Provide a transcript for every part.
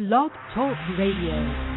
Blog Talk Radio.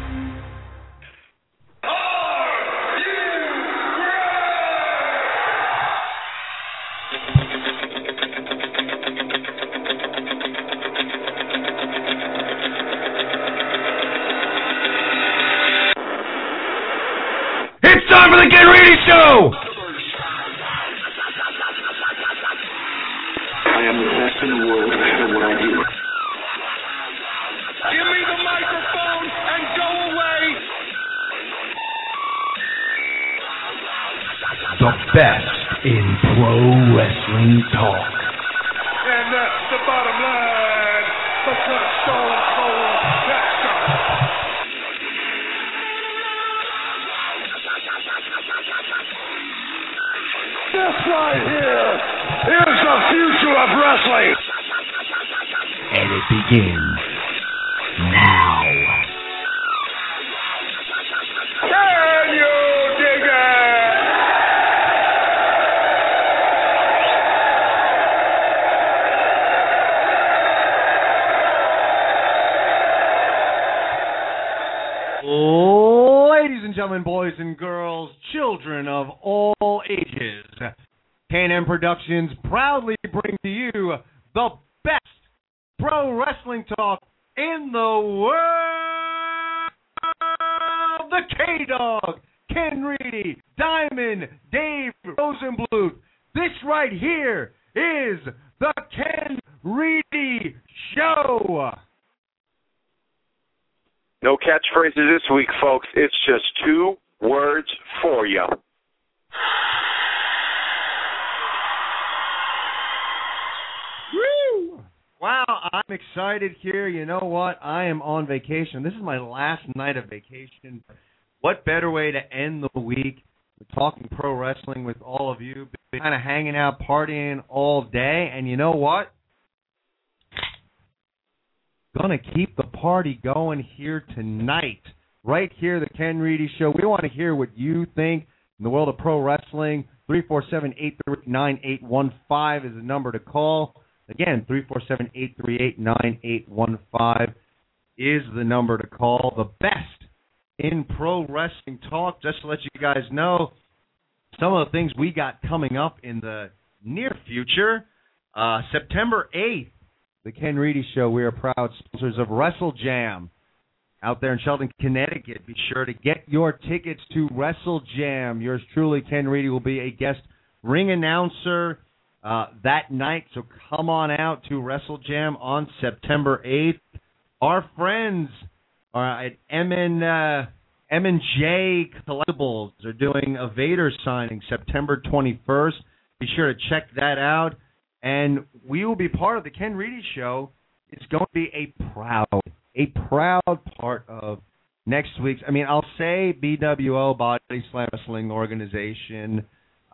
Productions proudly bring to you the best pro wrestling talk in the world. The K-Dog, Ken Reedy, Diamond, Dave Rosenbluth. This right here is the Ken Reedy Show. No catchphrases this week, folks. It's just two words for you. Woo! Wow, I'm excited here. You know what? I am on vacation. This is my last night of vacation. What better way to end the week with talking pro wrestling with all of you? Been kind of hanging out, partying all day, and you know what? Gonna keep the party going here tonight. Right here, the Ken Reedy Show. We want to hear what you think in the world of pro wrestling. Three four seven eight three nine eight one five is the number to call. Again, 347 838 9815 is the number to call. The best in pro wrestling talk. Just to let you guys know, some of the things we got coming up in the near future. Uh, September 8th, the Ken Reedy Show. We are proud sponsors of Wrestle Jam out there in Shelton, Connecticut. Be sure to get your tickets to Wrestle Jam. Yours truly, Ken Reedy, will be a guest ring announcer uh, that night. So come on out to Wrestle Jam on September 8th. Our friends are at M&, uh, M&J Collectibles are doing a Vader signing September 21st. Be sure to check that out. And we will be part of the Ken Reedy Show. It's going to be a proud, a proud part of next week's. I mean, I'll say BWO Body Slam Wrestling Organization.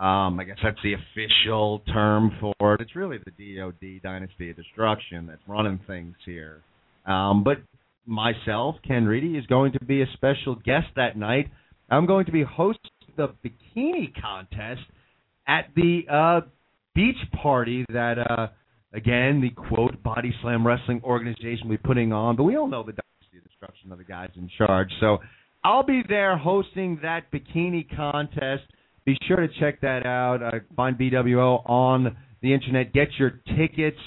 Um, I guess that's the official term for it. It's really the DOD Dynasty of Destruction that's running things here. Um, but myself, Ken Reedy, is going to be a special guest that night. I'm going to be hosting the bikini contest at the uh, beach party that, uh, again, the quote Body Slam Wrestling Organization will be putting on. But we all know the Dynasty of Destruction are the guys in charge. So I'll be there hosting that bikini contest. Be sure to check that out. Uh, find BWO on the internet. Get your tickets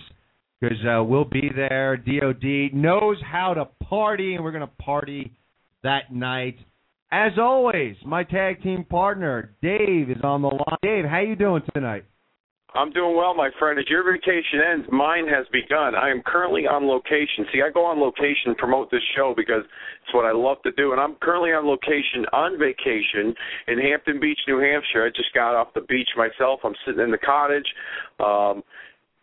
because uh, we'll be there. DOD knows how to party, and we're going to party that night. As always, my tag team partner Dave is on the line. Dave, how you doing tonight? I'm doing well, my friend. As your vacation ends, mine has begun. I am currently on location. See, I go on location and promote this show because it's what I love to do. And I'm currently on location on vacation in Hampton Beach, New Hampshire. I just got off the beach myself. I'm sitting in the cottage. Um,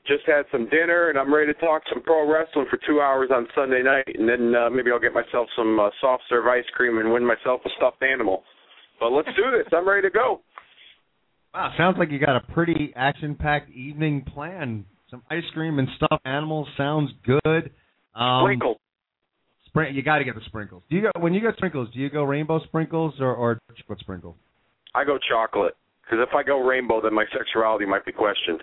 just had some dinner, and I'm ready to talk some pro wrestling for two hours on Sunday night. And then uh, maybe I'll get myself some uh, soft serve ice cream and win myself a stuffed animal. But let's do this. I'm ready to go. Wow, sounds like you got a pretty action-packed evening plan. Some ice cream and stuffed animals sounds good. Um, Sprinkle. Sprin- you got to get the sprinkles. Do you go when you get sprinkles? Do you go rainbow sprinkles or, or chocolate sprinkles? I go chocolate because if I go rainbow, then my sexuality might be questioned.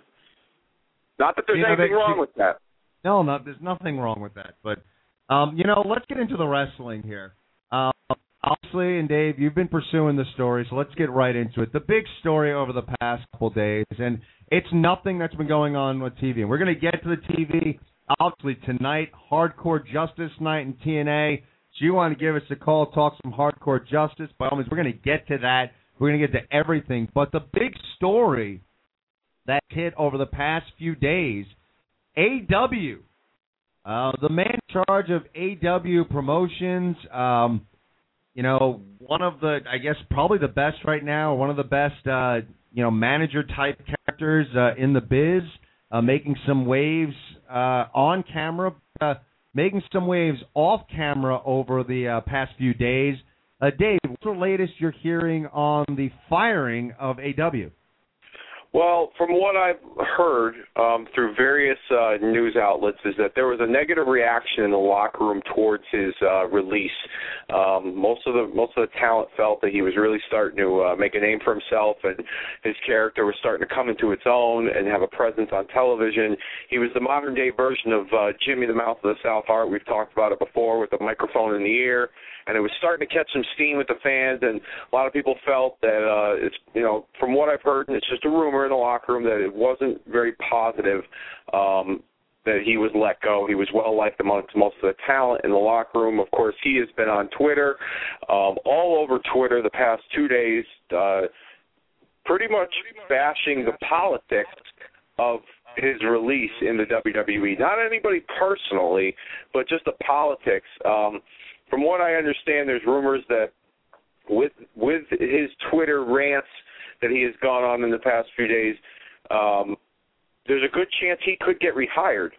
Not that there's You know, anything they- wrong with that. No, no, there's nothing wrong with that. But Um, you know, let's get into the wrestling here. Um, obviously, and Dave, you've been pursuing the story, so let's get right into it. The big story over the past couple days, and it's nothing that's been going on with TV. And we're going to get to the TV, obviously, tonight, Hardcore Justice Night in TNA. So you want to give us a call, talk some hardcore justice, by all means, we're going to get to that. We're going to get to everything. But the big story that hit over the past few days, AW. Uh, the man in charge of AW Promotions, um, you know, one of the, I guess, probably the best right now, one of the best, uh, you know, manager type characters uh, in the biz, uh, making some waves uh, on camera, uh, making some waves off camera over the uh, past few days. Uh, Dave, what's the latest you're hearing on the firing of AW? Well, from what I've heard um, through various uh, news outlets, is that there was a negative reaction in the locker room towards his uh, release. Um, most of the most of the talent felt that he was really starting to uh, make a name for himself, and his character was starting to come into its own and have a presence on television. He was the modern day version of uh, Jimmy the Mouth of the South Hart. We've talked about it before with the microphone in the ear and it was starting to catch some steam with the fans, and a lot of people felt that uh, it's you know from what I've heard, and it's just a rumor in the locker room that it wasn't very positive. Um, that he was let go. He was well liked amongst most of the talent in the locker room. Of course, he has been on Twitter, um, all over Twitter the past two days, uh, pretty much bashing the politics of his release in the WWE. Not anybody personally, but just the politics. Um, from what I understand, there's rumors that with with his Twitter rants that he has gone on in the past few days, um, there's a good chance he could get rehired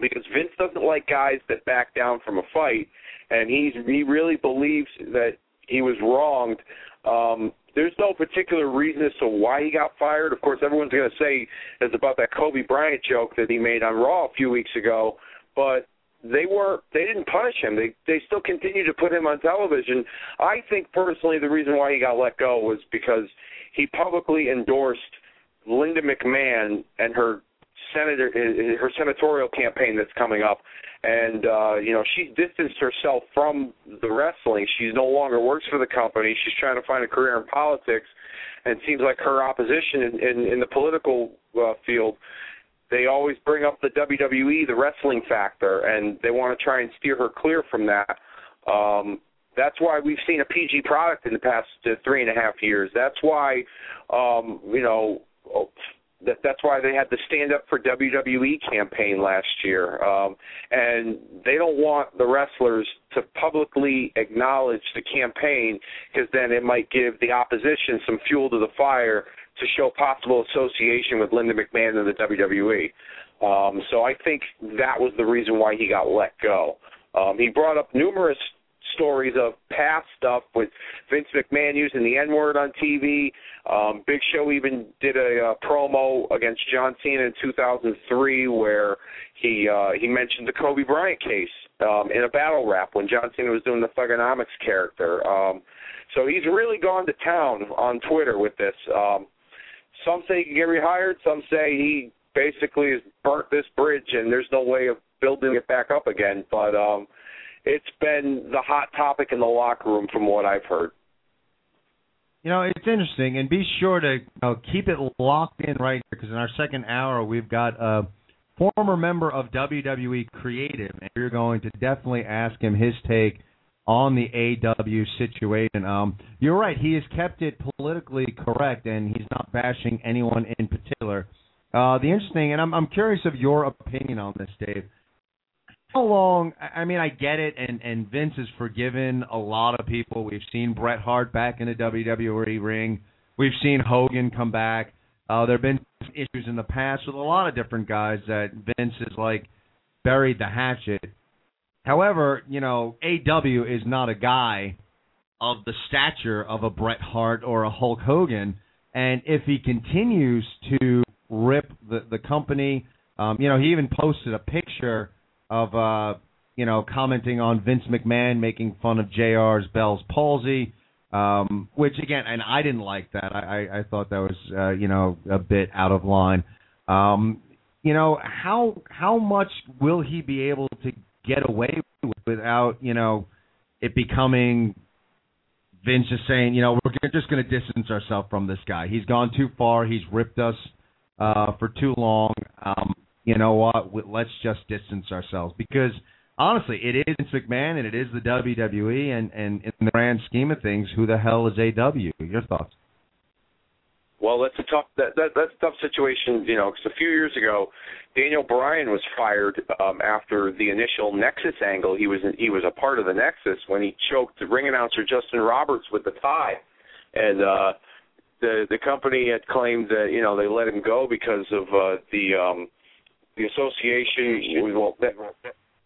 because Vince doesn't like guys that back down from a fight, and he's he really believes that he was wronged. Um, there's no particular reason as to why he got fired. Of course, everyone's going to say it's about that Kobe Bryant joke that he made on Raw a few weeks ago, but they weren't. they didn't punish him. They they still continued to put him on television. I think personally the reason why he got let go was because he publicly endorsed Linda McMahon and her senator her senatorial campaign that's coming up and uh you know she's distanced herself from the wrestling she no longer works for the company she's trying to find a career in politics and it seems like her opposition in in, in the political uh, field they always bring up the WWE, the wrestling factor, and they want to try and steer her clear from that. Um, that's why we've seen a PG product in the past uh, three and a half years. That's why, um, you know, that that's why they had the Stand Up for WWE campaign last year, um, and they don't want the wrestlers to publicly acknowledge the campaign because then it might give the opposition some fuel to the fire to show possible association with Linda McMahon and the WWE. Um, so I think that was the reason why he got let go. Um, he brought up numerous stories of past stuff with Vince McMahon using the N word on TV. Um, Big Show even did a uh, promo against John Cena in 2003 where he uh, he mentioned the Kobe Bryant case um, in a battle rap when John Cena was doing the Thuganomics character. Um, so he's really gone to town on Twitter with this. Um, some say he can get rehired. Some say he basically has burnt this bridge and there's no way of building it back up again. But um, it's been the hot topic in the locker room from what I've heard. You know, it's interesting, and be sure to you know, keep it locked in right here because in our second hour we've got a former member of WWE Creative, and we're going to definitely ask him his take on the AW situation. Um, you're right; he has kept it politically correct, and he's not bashing anyone in particular. Uh, the interesting, and I'm I'm curious of your opinion on this, Dave how long? I mean, I get it, and and Vince has forgiven a lot of people. We've seen Bret Hart back in the WWE ring. We've seen Hogan come back. Uh, there have been issues in the past with a lot of different guys that Vince has like buried the hatchet. However, you know, AW is not a guy of the stature of a Bret Hart or a Hulk Hogan, and if he continues to rip the the company, um, you know, he even posted a picture of uh, you know commenting on Vince McMahon making fun of JR's Bell's palsy, um, which again, and I didn't like that. I, I, I thought that was uh, you know a bit out of line. Um, you know how how much will he be able to get away with without you know it becoming Vince just saying, you know, we're just going to distance ourselves from this guy. He's gone too far. He's ripped us uh, for too long. Um, you know what? Let's just distance ourselves because honestly, it is Vince McMahon and it is the WWE, and and in the grand scheme of things, who the hell is AW? Your thoughts? Well, that's a tough that, that that's a tough situation, you know, because a few years ago, Daniel Bryan was fired um, after the initial Nexus angle. He was in, he was a part of the Nexus when he choked ring announcer Justin Roberts with the tie, and uh, the the company had claimed that you know they let him go because of uh, the um, the association. Well, that,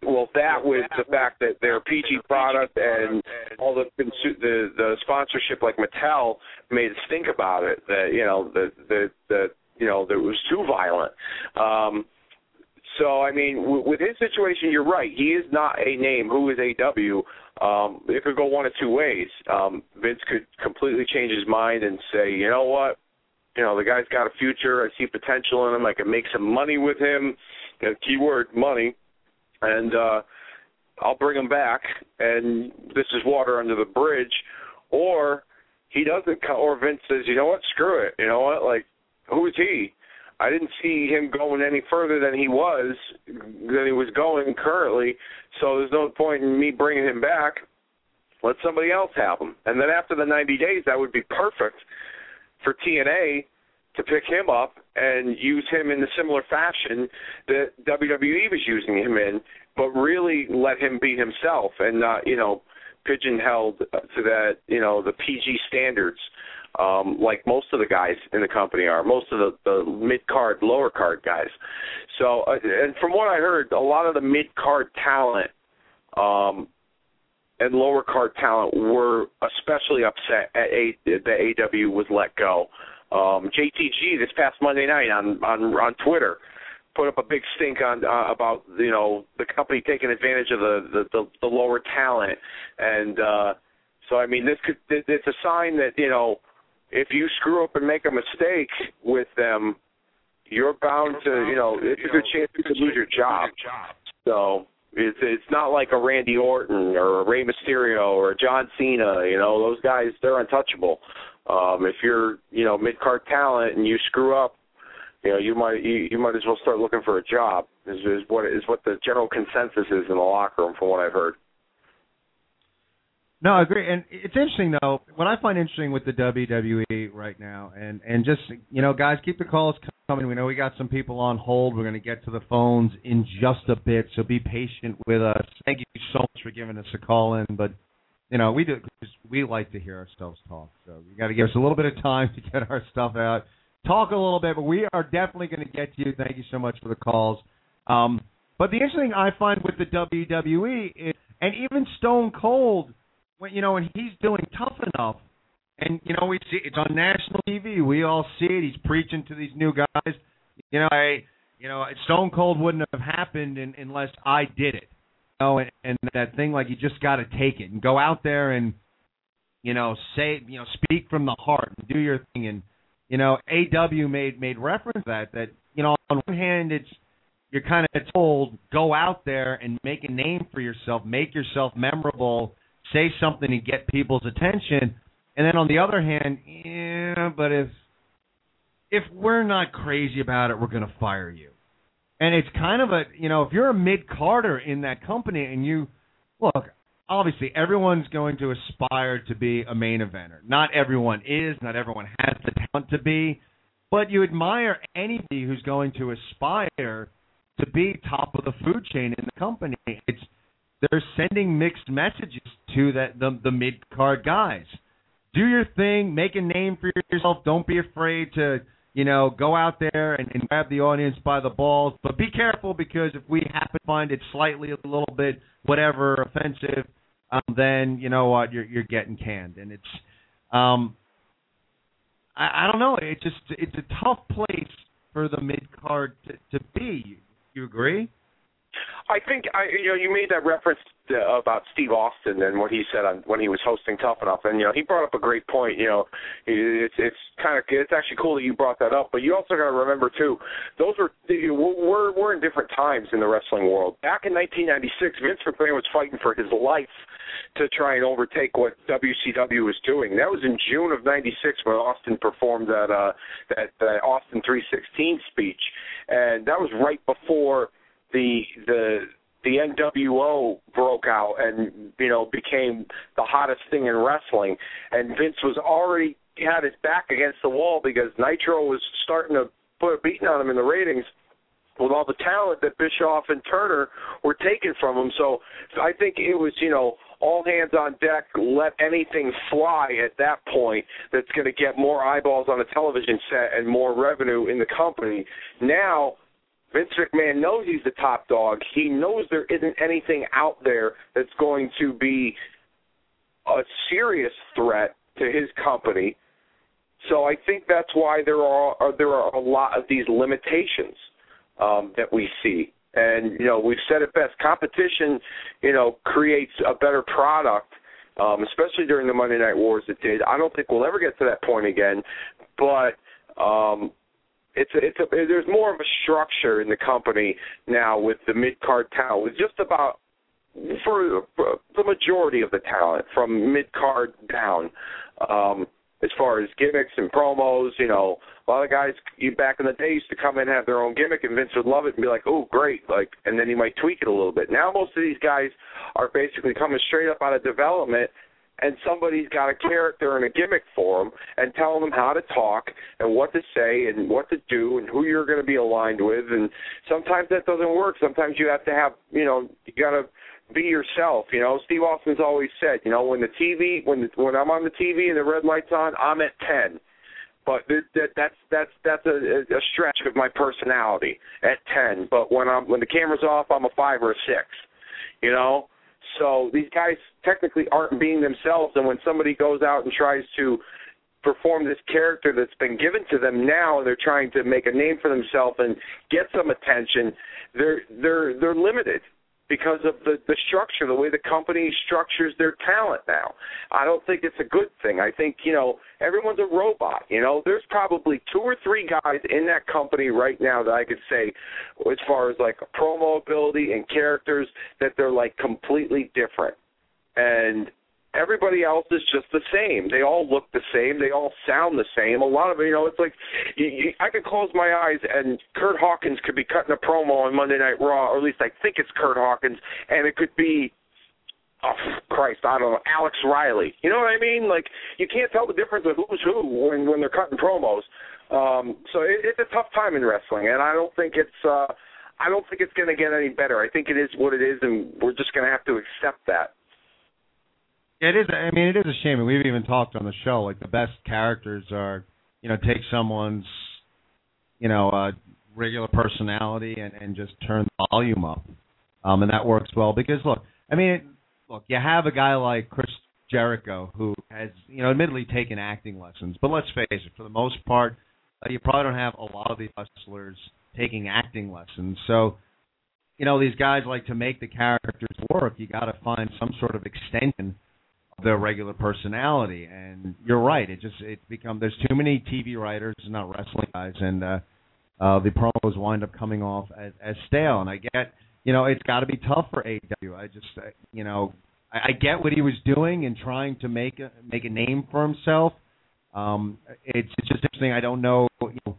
well, that with the fact that they're PG product and all the the the sponsorship like Mattel made us think about it that you know the the the you know that it was too violent. Um, so I mean, w- with his situation, you're right. He is not a name. Who is AW? Um, it could go one of two ways. Um, Vince could completely change his mind and say, you know what, you know the guy's got a future. I see potential in him. I can make some money with him. You know, keyword money and uh, I'll bring him back, and this is water under the bridge, or he doesn't, or Vince says, you know what, screw it, you know what, like who is he? I didn't see him going any further than he was, than he was going currently. So there's no point in me bringing him back. Let somebody else have him, and then after the 90 days, that would be perfect for TNA to pick him up and use him in the similar fashion that WWE was using him in, but really let him be himself and not, you know, pigeonholed to that, you know, the PG standards, um, like most of the guys in the company are, most of the, the mid card, lower card guys. So, uh, and from what I heard, a lot of the mid card talent, um, and lower card talent were especially upset at a, that AW was let go um, JTG this past Monday night on on on Twitter put up a big stink on uh, about you know the company taking advantage of the the, the, the lower talent, and uh, so I mean this could it's a sign that you know if you screw up and make a mistake with them, you're bound to you know it's a good chance you could lose your job. So it's it's not like a Randy Orton or a Rey Mysterio or a John Cena. You know those guys they're untouchable. Um, if you're, you know, mid card talent and you screw up, you know, you might you, you might as well start looking for a job. Is, is what is what the general consensus is in the locker room, from what I've heard. No, I agree, and it's interesting though. What I find interesting with the WWE right now, and and just you know, guys, keep the calls coming. We know we got some people on hold. We're going to get to the phones in just a bit, so be patient with us. Thank you so much for giving us a call in, but you know, we do cause we like to hear ourselves talk. So you got to give us a little bit of time to get our stuff out, talk a little bit. But we are definitely going to get to you. Thank you so much for the calls. Um, but the interesting I find with the WWE is, and even Stone Cold, when you know, when he's doing tough enough, and you know, we see it's on national TV. We all see it. He's preaching to these new guys. You know, I, you know, Stone Cold wouldn't have happened in, unless I did it know, and, and that thing like you just got to take it and go out there and you know say you know speak from the heart and do your thing and you know AW made made reference to that that you know on one hand it's you're kind of told go out there and make a name for yourself, make yourself memorable, say something to get people's attention, and then on the other hand, yeah, but if if we're not crazy about it, we're going to fire you. And it's kind of a, you know, if you're a mid carder in that company and you look, obviously everyone's going to aspire to be a main eventer. Not everyone is, not everyone has the talent to be, but you admire anybody who's going to aspire to be top of the food chain in the company. It's they're sending mixed messages to that the the mid card guys. Do your thing, make a name for yourself. Don't be afraid to you know, go out there and, and grab the audience by the balls. But be careful because if we happen to find it slightly a little bit whatever offensive, um, then you know what you're you're getting canned, and it's um, I, I don't know. It's just it's a tough place for the mid card to, to be. You agree? I think I you know you made that reference to, about Steve Austin and what he said on when he was hosting Tough Enough, and you know he brought up a great point. You know, it's it's kind of it's actually cool that you brought that up, but you also got to remember too, those were we're we're in different times in the wrestling world. Back in 1996, Vince McMahon was fighting for his life to try and overtake what WCW was doing. That was in June of '96 when Austin performed that uh, that, that Austin 316 speech, and that was right before the the the NWO broke out and you know became the hottest thing in wrestling, and Vince was already had his back against the wall because Nitro was starting to put a beating on him in the ratings with all the talent that Bischoff and Turner were taking from him. So I think it was you know all hands on deck, let anything fly at that point that's going to get more eyeballs on a television set and more revenue in the company. Now Vince McMahon knows he's the top dog. He knows there isn't anything out there that's going to be a serious threat to his company. So I think that's why there are, are there are a lot of these limitations um, that we see. And you know, we've said it best: competition, you know, creates a better product. Um, especially during the Monday Night Wars, it did. I don't think we'll ever get to that point again, but um, it's a, it's a there's more of a structure in the company now with the mid card talent. With just about for, for the majority of the talent from mid card down. Um, as far as gimmicks and promos, you know, a lot of guys you back in the day used to come in and have their own gimmick and Vince would love it and be like, Oh, great like and then he might tweak it a little bit. Now most of these guys are basically coming straight up out of development and somebody's got a character and a gimmick for them and telling them how to talk and what to say and what to do and who you're going to be aligned with. And sometimes that doesn't work. Sometimes you have to have you know you got to be yourself you know. Steve austin's always said you know when the tv when the, when i'm on the tv and the red light's on i'm at 10 but that, that that's that's that's a, a stretch of my personality at 10 but when i'm when the camera's off i'm a 5 or a 6 you know. So these guys technically aren't being themselves, and when somebody goes out and tries to perform this character that's been given to them now, and they're trying to make a name for themselves and get some attention, they're they're they're limited because of the the structure, the way the company structures their talent now. I don't think it's a good thing. I think you know everyone's a robot. You know, there's probably two or three guys in that company right now that I could say, as far as like promo ability and characters, that they're like completely different. And everybody else is just the same. They all look the same. They all sound the same. A lot of you know, it's like you, you, I could close my eyes and Kurt Hawkins could be cutting a promo on Monday Night Raw, or at least I think it's Kurt Hawkins, and it could be. Oh Christ! I don't know Alex Riley. You know what I mean? Like you can't tell the difference of who's who when when they're cutting promos. Um, so it, it's a tough time in wrestling, and I don't think it's uh, I don't think it's going to get any better. I think it is what it is, and we're just going to have to accept that. It is. I mean, it is a shame. We've even talked on the show. Like the best characters are, you know, take someone's, you know, uh, regular personality and and just turn the volume up, um, and that works well because look, I mean, look, you have a guy like Chris Jericho who has, you know, admittedly taken acting lessons, but let's face it, for the most part, uh, you probably don't have a lot of these wrestlers taking acting lessons. So, you know, these guys like to make the characters work. You got to find some sort of extension their regular personality. And you're right; it just it become there's too many TV writers, not wrestling guys, and uh, uh, the promos wind up coming off as, as stale. And I get, you know, it's got to be tough for AW. I just, uh, you know, I, I get what he was doing and trying to make a make a name for himself. Um, it's, it's just interesting. I don't know. You know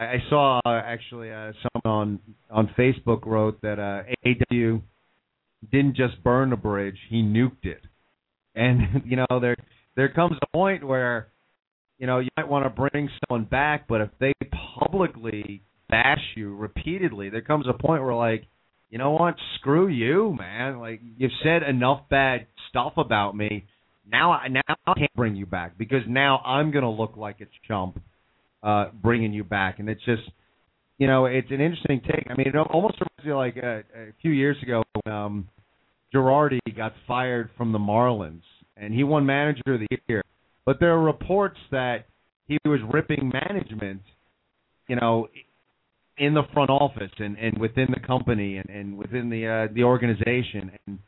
I, I saw uh, actually uh, someone on on Facebook wrote that uh, AW didn't just burn a bridge; he nuked it. And you know, there there comes a point where you know you might want to bring someone back, but if they publicly bash you repeatedly, there comes a point where like, you know what, screw you, man. Like you've said enough bad stuff about me. Now, I now I can't bring you back because now I'm gonna look like a chump uh, bringing you back, and it's just, you know, it's an interesting take. I mean, it almost reminds me like a, a few years ago when um, Girardi got fired from the Marlins, and he won Manager of the Year. But there are reports that he was ripping management, you know, in the front office and and within the company and and within the uh, the organization and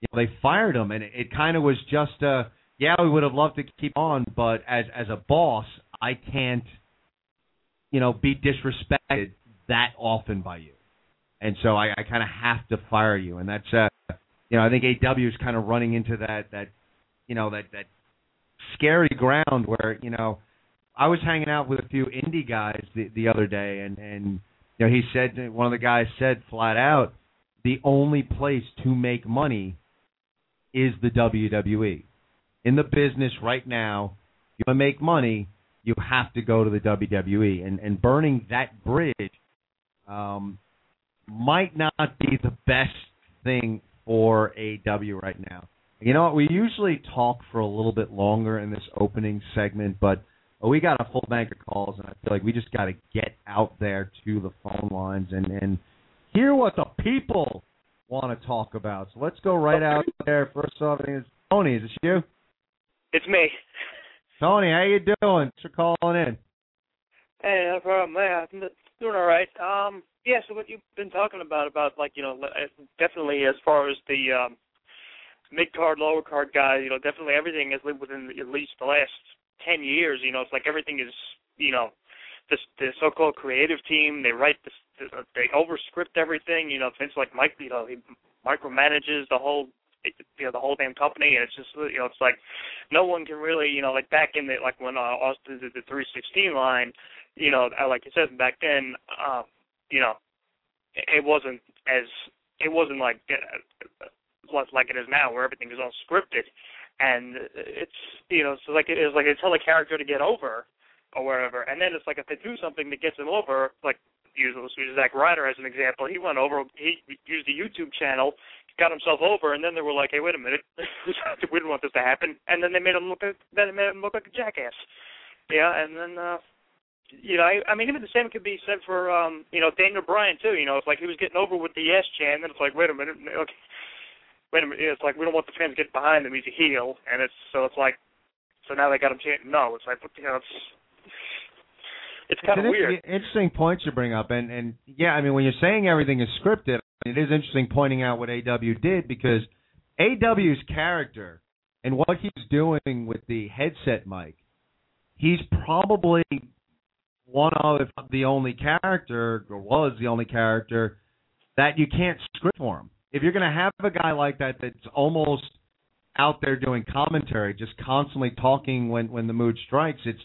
you know, they fired him and it, it kind of was just uh yeah we would have loved to keep on but as as a boss I can't you know be disrespected that often by you and so I, I kind of have to fire you and that's uh you know I think AW is kind of running into that that you know that that scary ground where you know I was hanging out with a few indie guys the the other day, and and you know he said one of the guys said flat out, the only place to make money is the WWE. In the business right now, you want to make money, you have to go to the WWE, and and burning that bridge um, might not be the best thing for AW right now. You know what? We usually talk for a little bit longer in this opening segment, but we got a full bank of calls, and I feel like we just got to get out there to the phone lines and and hear what the people want to talk about. So let's go right out there. First off, it's Tony. Is this you? It's me. Tony, how you doing? Thanks for calling in. Hey, no problem. Yeah, I'm doing all right. Um, yeah. So what you've been talking about, about like you know, definitely as far as the um, mid card, lower card guys, you know, definitely everything has lived within at least the last ten years, you know, it's like everything is, you know, this the so-called creative team. They write this, they overscript everything. You know, things like Mike, you know, he micromanages the whole, you know, the whole damn company, and it's just, you know, it's like no one can really, you know, like back in the like when uh, Austin did the 316 line, you know, like you said back then, uh, you know, it wasn't as it wasn't like uh, like it is now, where everything is all scripted. And it's you know so like it is like they tell the character to get over or whatever, and then it's like if they do something that gets him over, like use Zack Ryder as an example, he went over, he used the YouTube channel, got himself over, and then they were like, hey, wait a minute, we didn't want this to happen, and then they made him look, then they made him look like a jackass, yeah, and then. uh you know, I, I mean, even the same could be said for, um, you know, Daniel Bryan too. You know, it's like he was getting over with the yes chant, and it's like, wait a minute, okay, wait a minute, it's like we don't want the fans to get behind him. He's a heel, and it's so it's like, so now they got him chanting no. It's like, you know, it's it's kind of weird. Interesting points you bring up, and and yeah, I mean, when you're saying everything is scripted, it is interesting pointing out what AW did because AW's character and what he's doing with the headset mic, he's probably one of, if not the only character, or was the only character that you can't script for him if you're going to have a guy like that that's almost out there doing commentary, just constantly talking when when the mood strikes, it's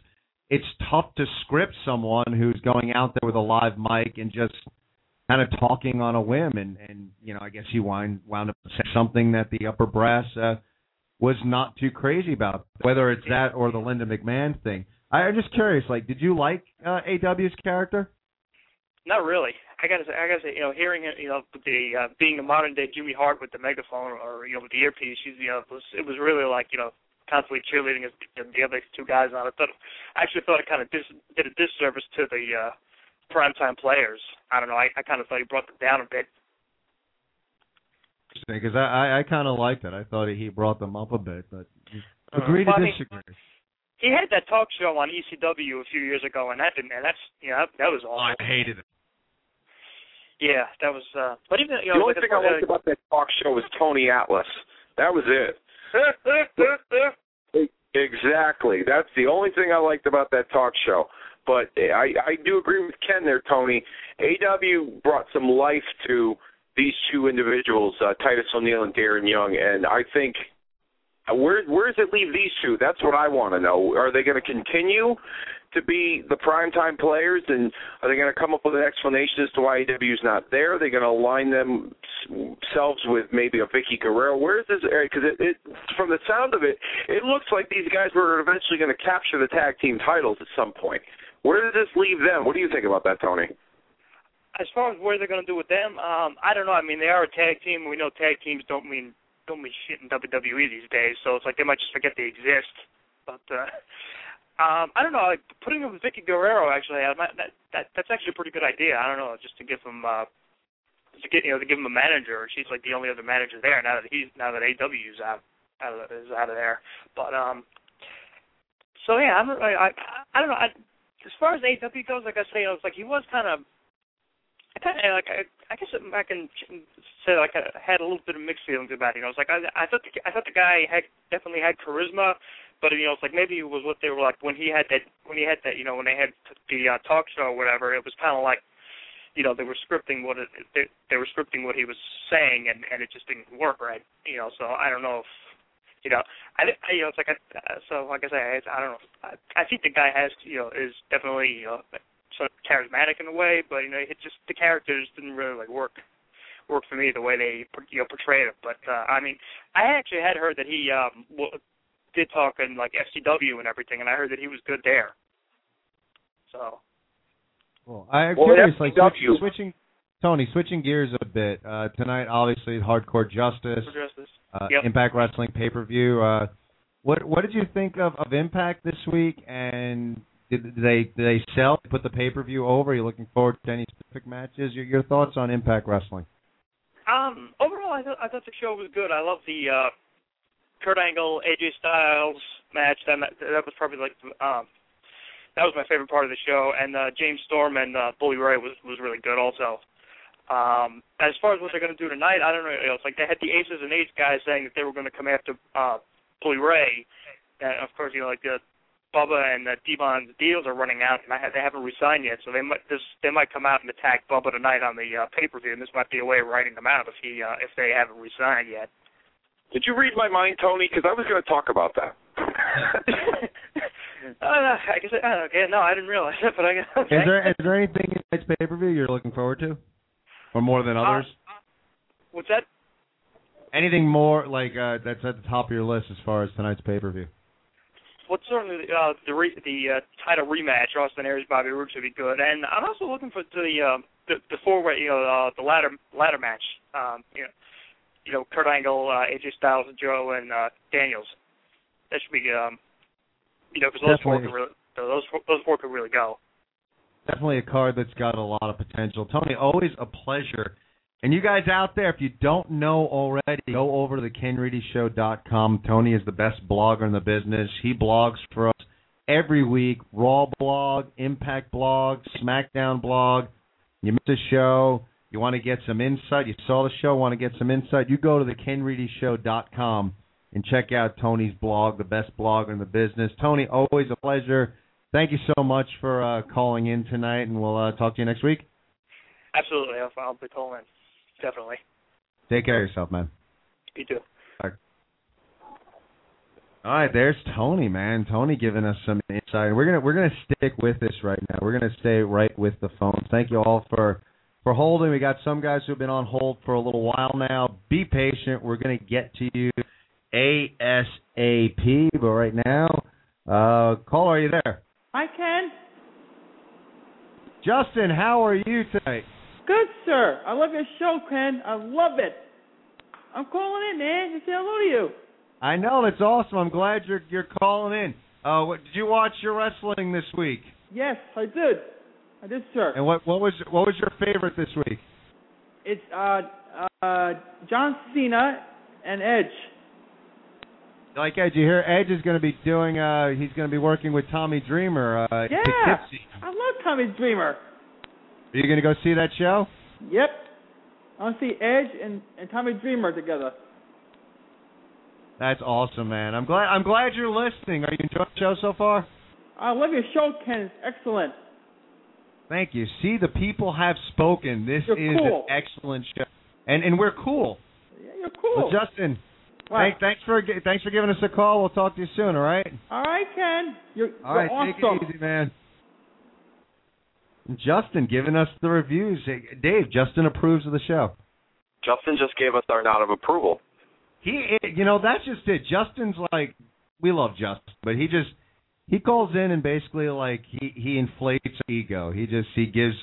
it's tough to script someone who's going out there with a live mic and just kind of talking on a whim and and you know I guess he wound wound up saying something that the upper brass uh, was not too crazy about whether it's that or the Linda McMahon thing. I, I'm just curious like did you like uh, AW's character? Not really. I gotta say, I gotta say, you know, hearing it, you know, the uh, being a modern day Jimmy Hart with the megaphone or you know with the earpiece, you know, it was it was really like you know constantly cheerleading as the other two guys on it. But I actually thought it kind of dis- did a disservice to the uh, primetime players. I don't know. I, I kind of thought he brought them down a bit. Because I I, I kind of liked it. I thought he brought them up a bit, but agree uh, well, to disagree. I mean, he had that talk show on ECW a few years ago, and that didn't. And that's you know that, that was awful. I hated it. Yeah, that was. uh But even you know, the only thing I liked about that talk show was Tony Atlas. That was it. exactly. That's the only thing I liked about that talk show. But I I do agree with Ken there, Tony. AW brought some life to these two individuals, uh, Titus O'Neil and Darren Young, and I think where where does it leave these two? That's what I want to know. Are they going to continue to be the primetime players, and are they going to come up with an explanation as to why AEW is not there? Are they going to align themselves with maybe a Vickie Guerrero? Where is this? Because it, it, from the sound of it, it looks like these guys were eventually going to capture the tag team titles at some point. Where does this leave them? What do you think about that, Tony? As far as where they're going to do with them, um, I don't know. I mean, they are a tag team. We know tag teams don't mean don't mean shit in WWE these days, so it's like they might just forget they exist. But uh, um, I don't know. Like putting him with Vickie Guerrero actually, I might, that, that that's actually a pretty good idea. I don't know, just to give him uh, to get you know to give him a manager. She's like the only other manager there now that he's now that AW's out out of is out of there. But um, so yeah, I'm I I, I don't know. I, as far as AW goes, like I say, it was like he was kind of I kind of like I guess I can say like I had a little bit of mixed feelings about it. You know, like I I thought the I thought the guy had definitely had charisma, but you know, it's like maybe it was what they were like when he had that when he had that you know when they had the uh, talk show or whatever. It was kind of like you know they were scripting what it they, they were scripting what he was saying and and it just didn't work right. You know, so I don't know if you know I, I you know it's like I, so like I say I, I don't know I, I think the guy has you know is definitely you know sort of charismatic in a way, but you know, it just the characters didn't really like work work for me the way they you know portrayed it. But uh, I mean, I actually had heard that he um w- did talk in like FCW and everything, and I heard that he was good there. So. Well, I'm Well, curious, like FCW. switching, switching, Tony, switching gears a bit. Uh, tonight, obviously, Hardcore Justice, For justice. uh, Yep. Impact Wrestling pay per view. Uh, what what did you think of, of Impact this week? And did, they did they sell? Put the pay per view over? Are you looking forward to any specific matches? Your your thoughts on Impact Wrestling? Um, overall, I thought I thought the show was good. I love the uh, Kurt Angle, AJ Styles match. That that was probably like um, that was my favorite part of the show. And uh, James Storm and uh, Bully Ray was was really good also. Um, as far as what they're going to do tonight, I don't know. Know, It's like they had the Aces and Eights guys saying that they were going to come after uh, Bully Ray, and of course, you know, like the Bubba and uh, Devon's deals are running out, and I ha- they haven't resigned yet, so they might this they might come out and attack Bubba tonight on the uh, pay per view, and this might be a way of writing them out if he uh, if they haven't resigned yet. Did you read my mind, Tony? Because I was going to talk about that. uh, I guess I, uh, okay, no, I didn't realize that, but I guess okay. Is there is there anything in tonight's pay per view you're looking forward to, or more than others? What's that? Anything more like uh, that's at the top of your list as far as tonight's pay per view? What's certainly uh, the re- the uh, title rematch, Austin Aries Bobby Roode should be good, and I'm also looking for the uh, the, the four way, you know, uh, the ladder ladder match. Um, you know, you know, Kurt Angle, uh, AJ Styles, and Joe, and uh, Daniels. That should be, um, you know, because those four could really, those four, those four could really go. Definitely a card that's got a lot of potential. Tony, always a pleasure. And you guys out there, if you don't know already, go over to the KenReedyShow.com. Tony is the best blogger in the business. He blogs for us every week. Raw blog, Impact blog, SmackDown blog. You missed a show, you want to get some insight. You saw the show, want to get some insight. You go to the KenReedyShow.com and check out Tony's blog, the best blogger in the business. Tony, always a pleasure. Thank you so much for uh, calling in tonight, and we'll uh, talk to you next week. Absolutely, I'll, I'll be calling in. Definitely. Take care of yourself, man. You too. All right, there's Tony, man. Tony giving us some insight. We're gonna we're gonna stick with this right now. We're gonna stay right with the phones. Thank you all for for holding. We got some guys who've been on hold for a little while now. Be patient. We're gonna get to you ASAP. But right now, uh, caller, are you there? Hi, Ken. Justin, how are you tonight? Good, sir. I love your show, Ken. I love it. I'm calling in, man, to say hello to you. I know that's awesome. I'm glad you're you're calling in. Uh, what, did you watch your wrestling this week? Yes, I did. I did, sir. And what what was what was your favorite this week? It's uh uh John Cena and Edge. Like Edge, you hear Edge is going to be doing. uh He's going to be working with Tommy Dreamer. Uh, Yeah. Poughkeepsie. I love Tommy Dreamer. Are you going to go see that show? Yep. I want to see Edge and, and Tommy Dreamer together. That's awesome, man. I'm glad. I'm glad you're listening. Are you enjoying the show so far? I love your show, Ken. It's excellent. Thank you. See, the people have spoken. This You're is cool. an excellent show, and and we're cool. Yeah, you're cool. Well, Justin, Wow. thank, thanks for thanks for giving us a call. We'll talk to you soon. All right. All right, Ken. You're, All you're right. awesome. Take it easy, man. Justin giving us the reviews. Dave, Justin approves of the show. Justin just gave us our nod of approval. He, you know, that's just it. Justin's like, we love Justin, but he just he calls in and basically like he he inflates ego. He just he gives.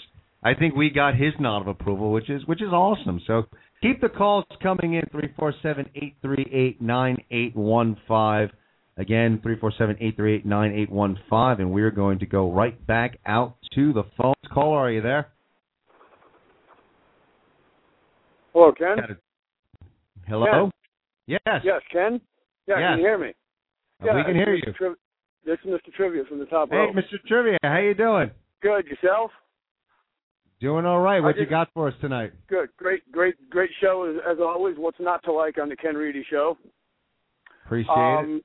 I think we got his nod of approval, which is which is awesome. So keep the calls coming in three four seven eight three eight nine eight one five. Again, 347-838-9815, and we're going to go right back out to the phones. Caller, are you there? Hello, Ken. Hello. Yes. Yes, Ken. Yeah, Yes. can you hear me? Uh, Yeah, we can hear you. Mr. Triv- this is Mr. Trivia from the top Hey, row. Mr. Trivia, how you doing? Good, yourself? Doing all right. What you got for us tonight? Good, great, great, great show as, as always. What's not to like on the Ken Reedy Show? Appreciate it.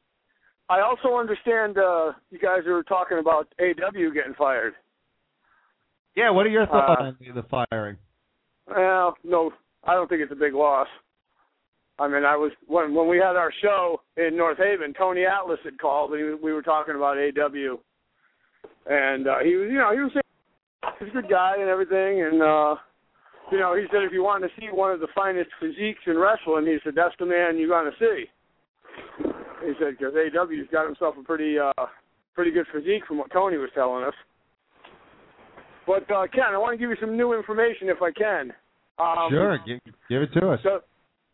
I also understand uh, you guys are talking about AW getting fired. Yeah, what are your thoughts uh, on the firing? Well, no, I don't think it's a big loss. I mean, I was when when we had our show in North Haven. Tony Atlas had called. and we were talking about AW, and uh, he was, you know, he was saying he's a good guy and everything, and uh, you know, he said if you want to see one of the finest physiques in wrestling, he said that's the man you're going to see. He said because AW's got himself a pretty uh, pretty good physique from what Tony was telling us. But uh, Ken, I want to give you some new information if I can. Um, sure, give, give it to us. So,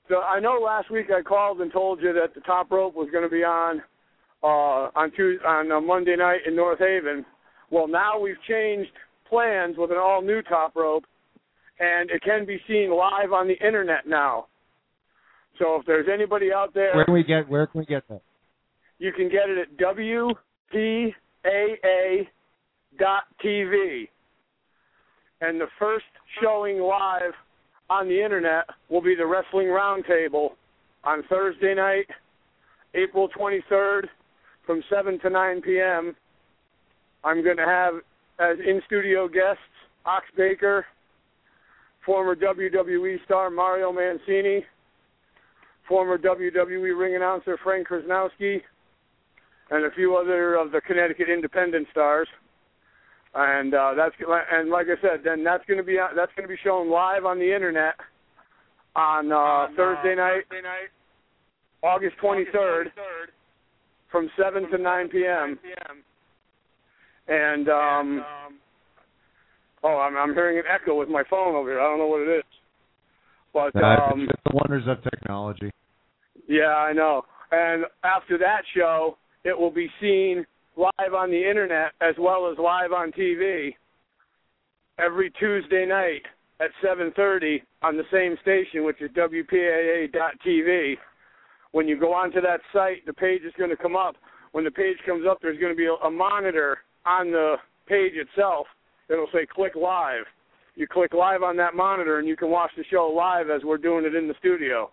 so I know last week I called and told you that the top rope was going to be on uh, on Tuesday, on uh, Monday night in North Haven. Well, now we've changed plans with an all new top rope, and it can be seen live on the internet now. So if there's anybody out there, Where can we get where can we get that? you can get it at WPAA dot TV. And the first showing live on the internet will be the Wrestling Roundtable on Thursday night, April 23rd, from 7 to 9 p.m. I'm going to have as in studio guests Ox Baker, former WWE star Mario Mancini, former WWE ring announcer Frank Krasnowski, and a few other of the Connecticut independent stars. And uh, that's and like I said, then that's going to be that's going to be shown live on the internet on, uh, Thursday night, August 23rd, from 7 to 9 p.m. And um, oh, I'm I'm hearing an echo with my phone over here. I don't know what it is. But Uh, um, it's just the wonders of technology. Yeah, I know. And after that show, it will be seen live on the internet as well as live on TV every Tuesday night at 7:30 on the same station, which is WPAA.TV. When you go onto that site, the page is going to come up. When the page comes up, there's going to be a, monitor on the page itself. It'll say "Click Live." You click live on that monitor, and you can watch the show live as we're doing it in the studio.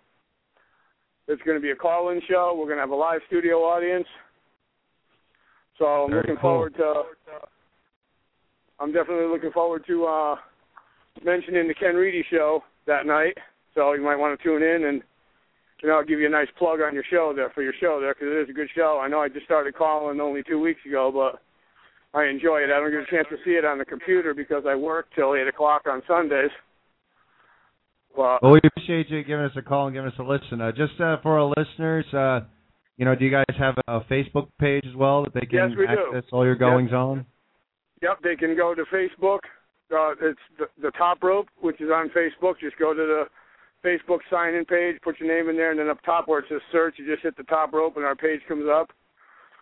It's going to be a call-in show. We're going to have a live studio audience. So I'm Very looking cool. forward to. I'm definitely looking forward to uh, mentioning the Ken Reedy show that night. So you might want to tune in and you know I'll give you a nice plug on your show there for your show there because it is a good show. I know I just started calling only two weeks ago, but I enjoy it. I don't get a chance to see it on the computer because I work till eight o'clock on Sundays. But Well, we appreciate you giving us a call and giving us a listen. Uh, just uh, for our listeners, uh, you know, do you guys have a Facebook page as well that they can Yes, we do. access all your goings on? Yep, they can go to Facebook. Uh, it's the, the Top Rope, which is on Facebook. Just go to the Facebook sign-in page, put your name in there, and then up top where it says search, you just hit the Top Rope, and our page comes up.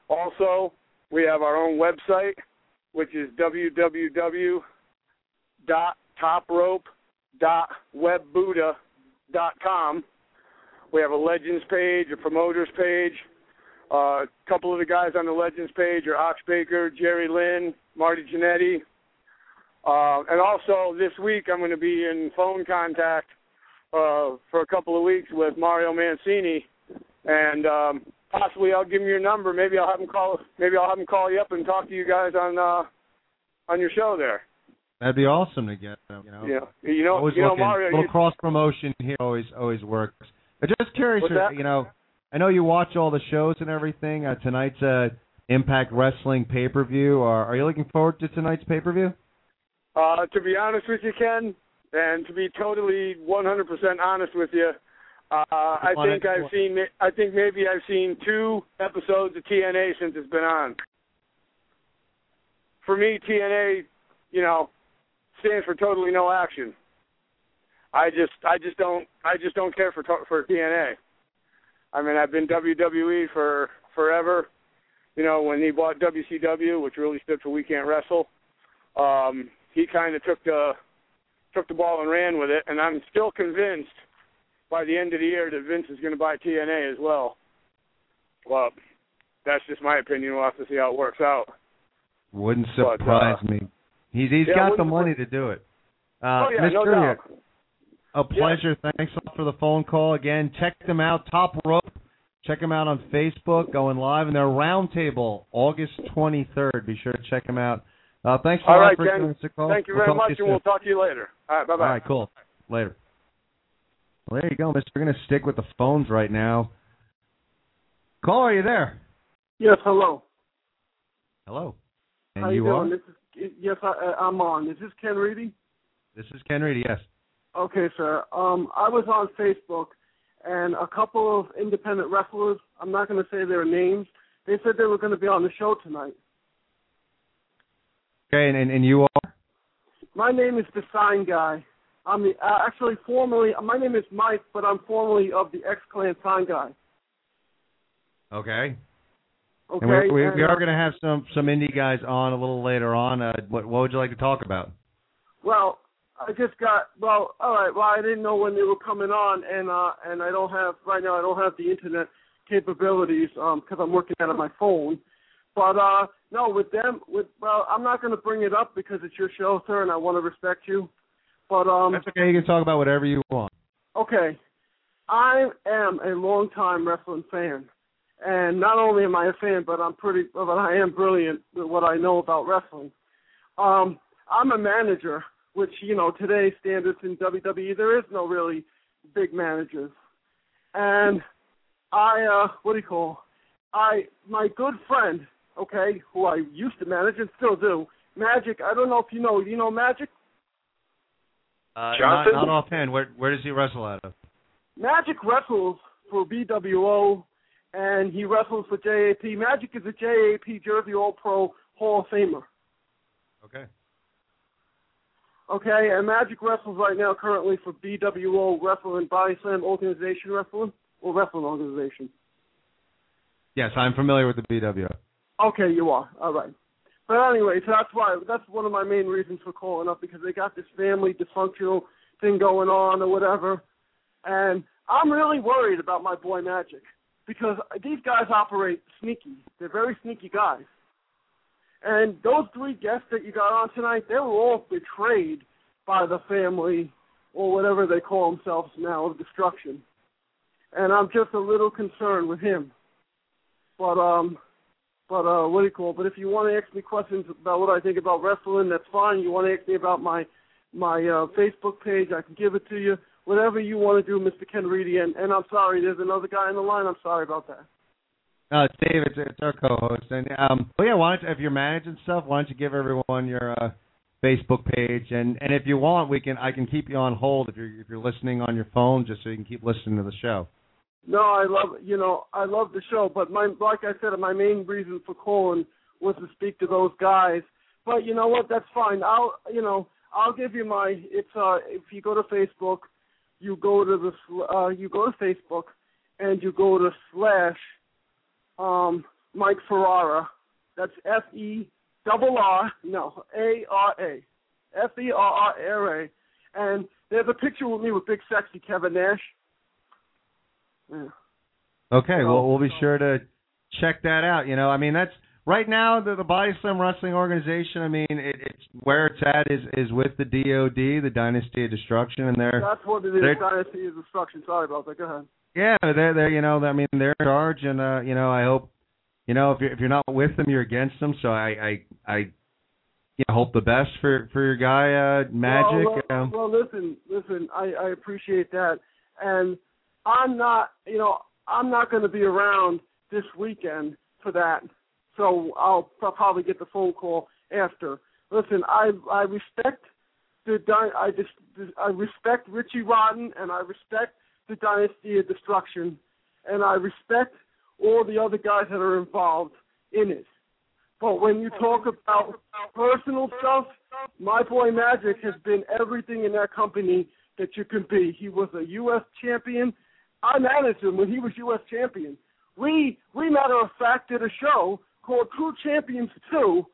Also, we have our own website, which is www.toprope.webbuddha.com. We have a Legends page, a Promoters page. Uh, a couple of the guys on the Legends page are Ox Baker, Jerry Lynn, Marty Jannetty. Uh, and also this week I'm going to be in phone contact uh, for a couple of weeks with Mario Mancini, and um, possibly I'll give him your number. Maybe I'll have him call. Maybe I'll have him call you up and talk to you guys on uh, on your show there. That'd be awesome to get them. You know, Yeah, you know, always you know, Mario. little You, cross promotion here always always works. I'm just curious, uh, you know, I know you watch all the shows and everything. Uh, tonight's uh, Impact Wrestling pay per view. Are, are you looking forward to tonight's pay per view? uh, to be honest with you, Ken, and to be totally 100% honest with you, uh, I think I've seen. I think maybe I've seen two episodes of TNA since it's been on. For me, TNA, you know, stands for totally no action. I just, I just don't, I just don't care for for TNA. I mean, I've been WWE for forever. You know, when he bought WCW, which really stood for We Can't Wrestle, um, he kind of took the took the ball and ran with it, and I'm still convinced by the end of the year that Vince is going to buy TNA as well. Well, that's just my opinion. We'll have to see how it works out. Wouldn't But, uh, surprise me. He's he's yeah, got the money to do it. Uh, oh yeah, Mr. no doubt. A pleasure. Thanks for the phone call. Again, check them out. Top Rope. Check them out on Facebook, going live, and their roundtable August 23rd. Be sure to check them out. Uh, thanks a All lot right, for Ken. giving us a call. Thank you We'll very much, you and we'll talk to you later. All right, bye bye. All right, cool. Later. Well, there you go, Mister. We're going to stick with the phones right now. Caller, are you there? Yes, hello. Hello. And How you, you are? doing? This is yes, I, I'm on. Is this Ken Reedy? This is Ken Reedy, yes. Okay, sir. Um, I was on Facebook, and a couple of independent wrestlers. I'm not going to say their names. They said they were going to be on the show tonight. Okay, and, and, and you are? My name is the Sign Guy. I'm the uh, actually formerly. My name is Mike, but I'm formerly of the X Clan Sign Guy. Okay. Okay. And we, we, we uh, are going to have some some indie guys on a little later on. Uh, what what would you like to talk about? Well, I just got well. All right. Well, I didn't know when they were coming on, and uh, and I don't have right now. I don't have the internet capabilities um because I'm working out of my phone. But uh no, with them, with well, I'm not going to bring it up because it's your show, sir, and I want to respect you. But um, That's okay. You can talk about whatever you want. okay, I am a longtime wrestling fan, and not only am I a fan, but I'm pretty, but I am brilliant with what I know about wrestling. Um, I'm a manager, which you know today standards in WWE there is no really big managers, and I uh, what do you call? I my good friend, okay, who I used to manage and still do, Magic. I don't know if you know. You know Magic? Uh, not, not offhand. Where where does he wrestle out of? Magic wrestles for BWO, and he wrestles for JAP. Magic is a JAP Jersey All Pro Hall of Famer. Okay. Okay, and Magic wrestles right now currently for BWO Wrestling Body Slam Organization Wrestling or Wrestling Organization. Yes, I'm familiar with the BWO. Okay, you are. All right. But anyway, so that's why that's one of my main reasons for calling up because they got this family dysfunctional thing going on or whatever. And I'm really worried about my boy Magic because these guys operate sneaky. They're very sneaky guys. And those three guests that you got on tonight, they were all betrayed by the family or whatever they call themselves now of destruction. And I'm just a little concerned with him. But um but uh what do you call? But if you want to ask me questions about what I think about wrestling, that's fine. You want to ask me about my my uh Facebook page, I can give it to you. Whatever you want to do, Mr. Ken Reedy, and, and I'm sorry, there's another guy in the line. I'm sorry about that. No, it's Dave. It's, it's our co-host. And um, well, yeah. Why don't you, if you're managing stuff, why don't you give everyone your uh, Facebook page? And and if you want, we can I can keep you on hold if you're if you're listening on your phone, just so you can keep listening to the show. No, I love you know I love the show, but my like I said, my main reason for calling was to speak to those guys. But you know what? That's fine. I'll you know I'll give you my. It's uh if you go to Facebook, you go to the uh you go to Facebook, and you go to slash um Mike Ferrara. That's F E double R no A R A F E R R A, and there's a picture with me with big sexy Kevin Nash. Yeah. Okay, well we'll be sure to check that out. You know, I mean that's right now the, the Body Slam Wrestling Organization. I mean, it, it's where it's at is is with the DoD, the Dynasty of Destruction, and they're That's what it is. they're- Dynasty of Destruction. Sorry about that. Go ahead. yeah they're they're you know I mean they're in charge, and uh, you know I hope you know if you're if you're not with them, you're against them. So I I I you know, hope the best for for your guy uh, Magic. Well, well, um, well, listen, listen. I, I appreciate that, and I'm not. You know, I'm not going to be around this weekend for that. So I'll, probably get the phone call after. Listen, I I respect the I just I respect Richie Rotten and I respect the Dynasty of Destruction, and I respect all the other guys that are involved in it. But when you talk about personal stuff, my boy Magic has been everything in that company that you can be. He was a U.S. champion. I managed him when he was U.S. champion. We, we matter of fact, did a show called True Champions 2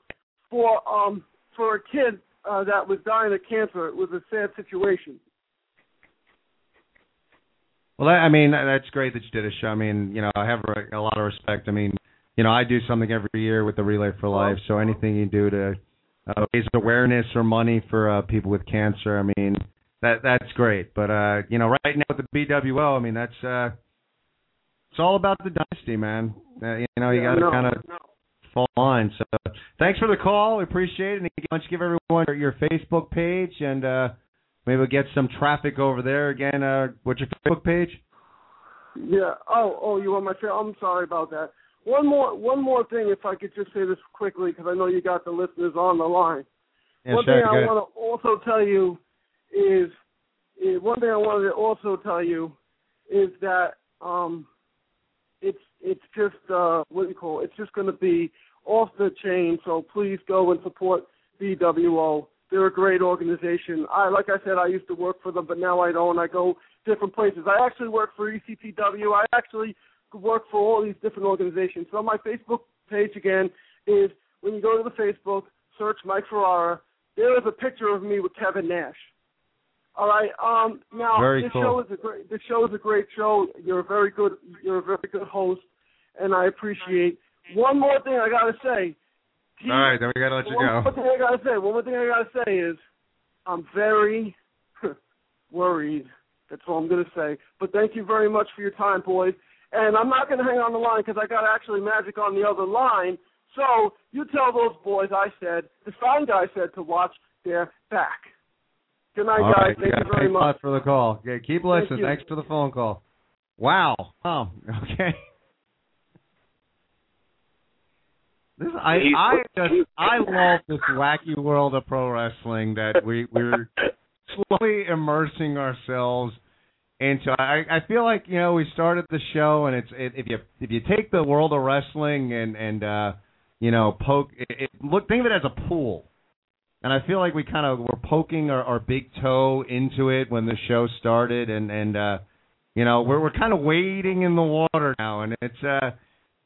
for um for a kid uh, that was dying of cancer. It was a sad situation. Well, I mean, that's great that you did a show. I mean, you know, I have a, a lot of respect. I mean, you know, I do something every year with the Relay for Life, so anything you do to uh, raise awareness or money for uh, people with cancer. I mean, that that's great. But uh, you know, right now with the BWO, I mean, that's uh, it's all about the dynasty, man. Uh, you know, you Yeah, got to no, kind of no. Fall in line. So, thanks for the call. We appreciate it. And why don't you give everyone your, your Facebook page and uh, maybe we'll get some traffic over there again. Uh, what's your Facebook page? Yeah. Oh, oh, you want my share? I'm sorry about that. One more, one more thing, if I could just say this quickly, because I know you got the listeners on the line. Yeah, one sure, thing I want to also tell you is, is one thing I wanted to also tell you is that um, it's it's just uh, what do you call it? It's just going to be off the chain. So please go and support BWO. They're a great organization. I like I said, I used to work for them, but now I don't. I go different places. I actually work for E ECPW. I actually work for all these different organizations. So my Facebook page again is when you go to the Facebook, search Mike Ferrara. There is a picture of me with Kevin Nash. All right. Um, now Very this cool. show is a great. This show is a great show. You're a very good. You're a very good host, and I appreciate. One more thing I gotta say. All right, then we got to let you one go. more thing I gotta say. One more thing I gotta say is, I'm very worried. That's all I'm gonna say. But thank you very much for your time, boys. And I'm not gonna hang on the line because I got actually Magic on the other line. So you tell those boys I said the sign guy said to watch their back. Good night, All guys. right, Thank yeah, you very thanks much. for the call. Okay, keep listening. you. Thanks for the phone call. Wow. Oh, okay. This I I just I love this wacky world of pro wrestling that we we're slowly immersing ourselves into. I I feel like you know we started the show and it's it, if you if you take the world of wrestling and and uh you know poke it, it, look think of it as a pool. And I feel like we kind of were poking our, our big toe into it when the show started, and and uh, you know we're we're kind of wading in the water now, and it's uh,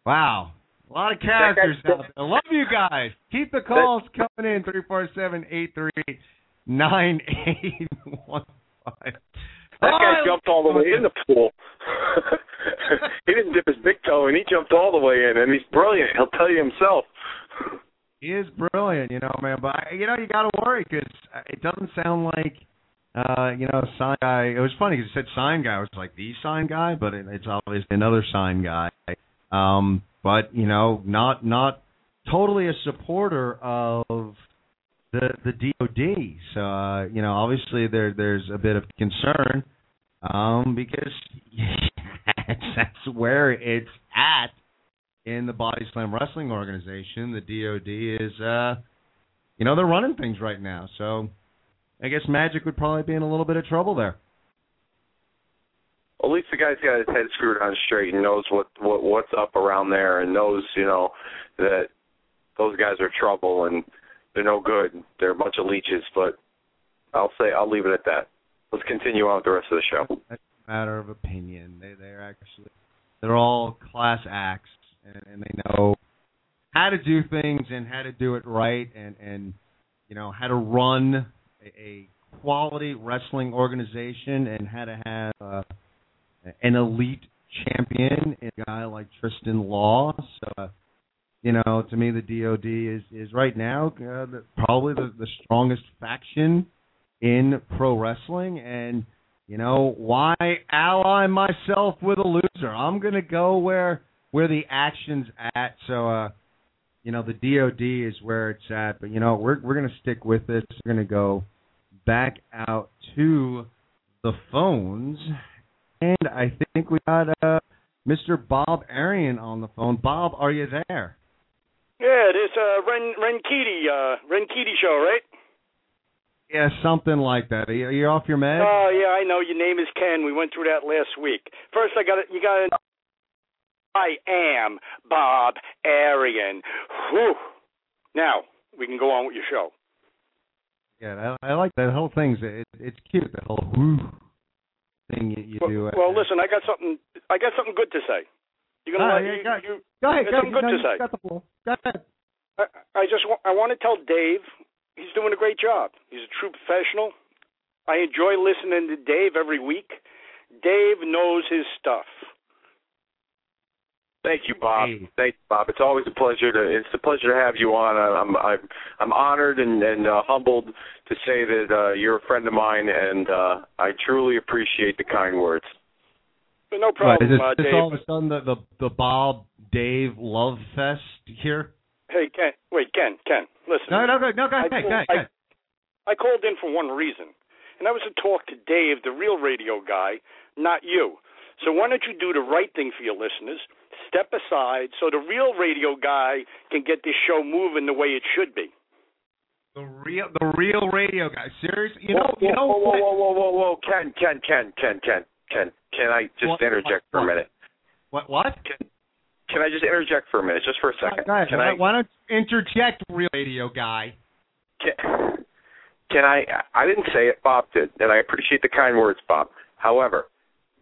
wow, a lot of characters out there. I love you guys. Keep the calls coming in three four seven eight three nine eight one five. That guy jumped all the way in the pool. he didn't dip his big toe and He jumped all the way in, and he's brilliant. He'll tell you himself. He is brilliant, you know, man. But you know, you got to worry because it doesn't sound like, uh, you know, sign guy. It was funny because it said sign guy. I was like the sign guy, but it, it's obviously another sign guy. Um, but you know, not not totally a supporter of the the DoD. So uh, you know, obviously there there's a bit of concern um, because that's where it's at in the Body Slam Wrestling Organization. The DoD is, uh, you know, they're running things right now. So I guess Magic would probably be in a little bit of trouble there. At least the guy's got his head screwed on straight and knows what what what's up around there, and knows you know that those guys are trouble and they're no good. They're a bunch of leeches. But I'll say I'll leave it at that. Let's continue on with the rest of the show. That's a matter of opinion. They they're actually they're all class acts and, and they know how to do things and how to do it right and and you know how to run a, a quality wrestling organization and how to have uh, an elite champion, in a guy like Tristan Law. So, uh, you know, to me, the DoD is is right now uh, the, probably the, the strongest faction in pro wrestling, and you know why ally myself with a loser? I'm gonna go where where the action's at. So, uh, you know, the DoD is where it's at, but you know, we're we're gonna stick with this. We're gonna go back out to the phones, and I think we got uh, Mr. Bob Arian on the phone. Bob, are you there? Yeah, it is uh, Ren Ren Keaty, uh, Ren Keaty show, right? Yeah, something like that. Are you, are you off your med? Oh yeah, I know. Your name is Ken. We went through that last week. First, I got You got to. I am Bob Arian. Whew. Now we can go on with your show. Yeah, I, I like that whole thing. It, it's cute. the whole whoo thing you, you well, do. well, listen, I got something. I got something good to say. You're gonna Ah, let yeah, you, go, you, go ahead. got Go, something good no, to say. Got the floor. Go ahead. I, I just wa- I want to tell Dave he's doing a great job. He's a true professional. I enjoy listening to Dave every week. Dave knows his stuff. Thank you, Bob. Hey. Thank you, Bob. It's always a pleasure to it's a pleasure to have you on. I'm I'm I'm honored and and uh, humbled to say that uh, you're a friend of mine, and uh, I truly appreciate the kind words. But no Right, problem, is this, uh, Dave. all of a sudden the, the the Bob Dave love fest here? Hey, Ken. Wait, Ken. Ken. Listen. No, no, go, no, go I ahead, go called- ahead, go ahead. I called in for one reason, and that was to talk to Dave, the real radio guy, not you. So why don't you do the right thing for your listeners? Step aside so the real radio guy can get this show moving the way it should be. The real the real radio guy. Seriously, you know, whoa, you know whoa, what? whoa, whoa, whoa, whoa, whoa, Ken, Ken, Ken, Ken, Ken, Ken. Can I just What- interject what- for a minute? What? What? Can, can I just interject for a minute, just for a second? Go ahead. Can why, I? why don't you interject, real radio guy? Can, can I? I didn't say it. Bob did, and I appreciate the kind words, Bob. However,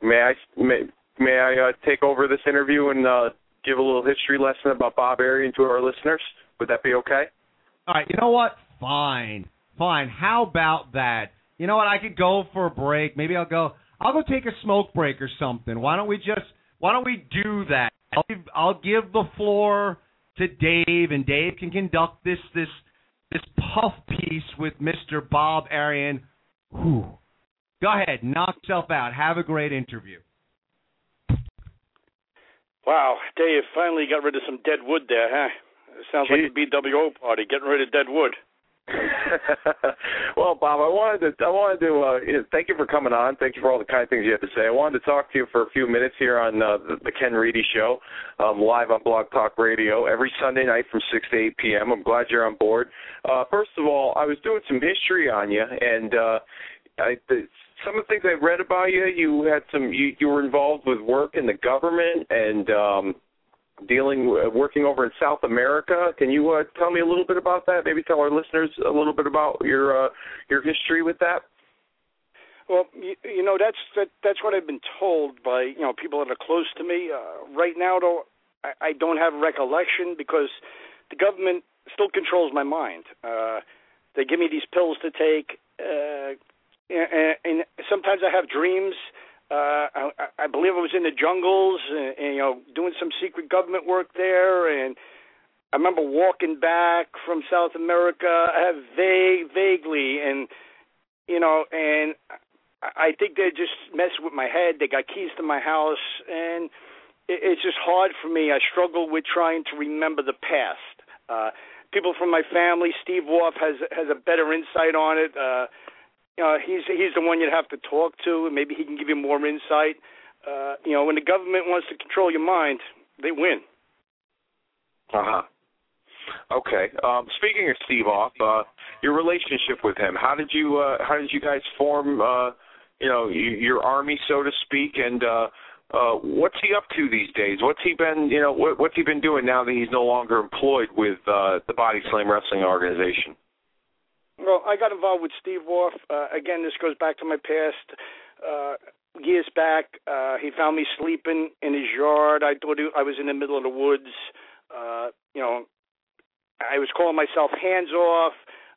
may I may, may I uh, take over this interview and uh, give a little history lesson about Bob Arian to our listeners? Would that be okay? All right, you know what? Fine, fine. How about that? You know what? I could go for a break. Maybe I'll go. I'll go take a smoke break or something. Why don't we just? Why don't we do that? I'll give, I'll give the floor to Dave, and Dave can conduct this this this puff piece with Mr. Bob Arian. Whew. Go ahead, knock yourself out. Have a great interview. Wow, Dave finally got rid of some dead wood there, huh? It sounds like a BWO party, getting rid of dead wood. well, Bob, I wanted to I wanted to uh, you know, thank you for coming on. Thank you for all the kind things you had to say. I wanted to talk to you for a few minutes here on uh, the, the Ken Reedy Show, um, live on Blog Talk Radio every Sunday night from six to eight p.m. I'm glad you're on board. Uh, first of all, I was doing some history on you, and uh, I, the, some of the things I read about you, you had some you, you were involved with work in the government and. um dealing uh, working over in South America. Can you uh, tell me a little bit about that? Maybe tell our listeners a little bit about your uh, your history with that. Well, you, you know that's that, that's what I've been told by you know people that are close to me. Uh, right now, though, I, I don't have recollection because the government still controls my mind. Uh, they give me these pills to take, uh, and, and sometimes I have dreams. Uh, I, I believe I was in the jungles, and, and you know, doing some secret government work there, and I remember walking back from South America. I have vague, vaguely, and you know, and I think they just messed with my head. They got keys to my house, and it, it's just hard for me. I struggle with trying to remember the past. Uh, people from my family, Steve Wolf has has a better insight on it. Uh, know, he's he's the one you'd have to talk to, and maybe he can give you more insight. Uh, you know, when the government wants to control your mind, they win. Uh huh. Okay. Um, speaking of Steve Off, uh, your relationship with him, how did you uh, how did you guys form? Uh, you know, your army, so to speak, and uh, uh, what's he up to these days? What's he been? You know, what, what's he been doing now that he's no longer employed with uh, the Body Slam Wrestling organization? Well, I got involved with Steve Wolf. Uh, again, this goes back to my past. Uh, years back, uh, he found me sleeping in his yard. I thought he, I was in the middle of the woods. Uh, you know, I was calling myself Hands Off,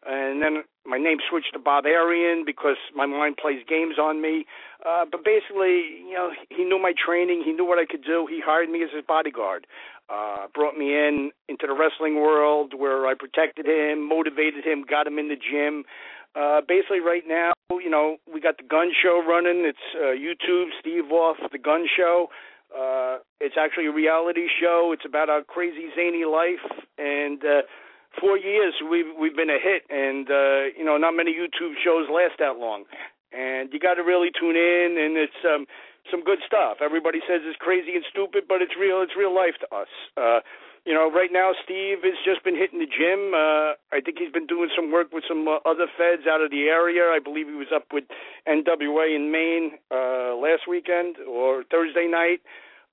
and then my name switched to Bob Arian because my mind plays games on me. Uh, but basically, you know, he knew my training. He knew what I could do. He hired me as his bodyguard. Uh, brought me in into the wrestling world where I protected him, motivated him, got him in the gym. Uh, basically, right now, you know, we got the gun show running. It's uh, YouTube, Steve Off, the gun show. Uh, it's actually a reality show. It's about our crazy zany life, and uh, four years we've we've been a hit. And uh, you know, not many YouTube shows last that long. And you got to really tune in, and it's um, some good stuff. Everybody says it's crazy and stupid, but it's real. It's real life to us. Uh, you know, right now Steve has just been hitting the gym. Uh, I think he's been doing some work with some uh, other feds out of the area. I believe he was up with NWA in Maine uh, last weekend or Thursday night.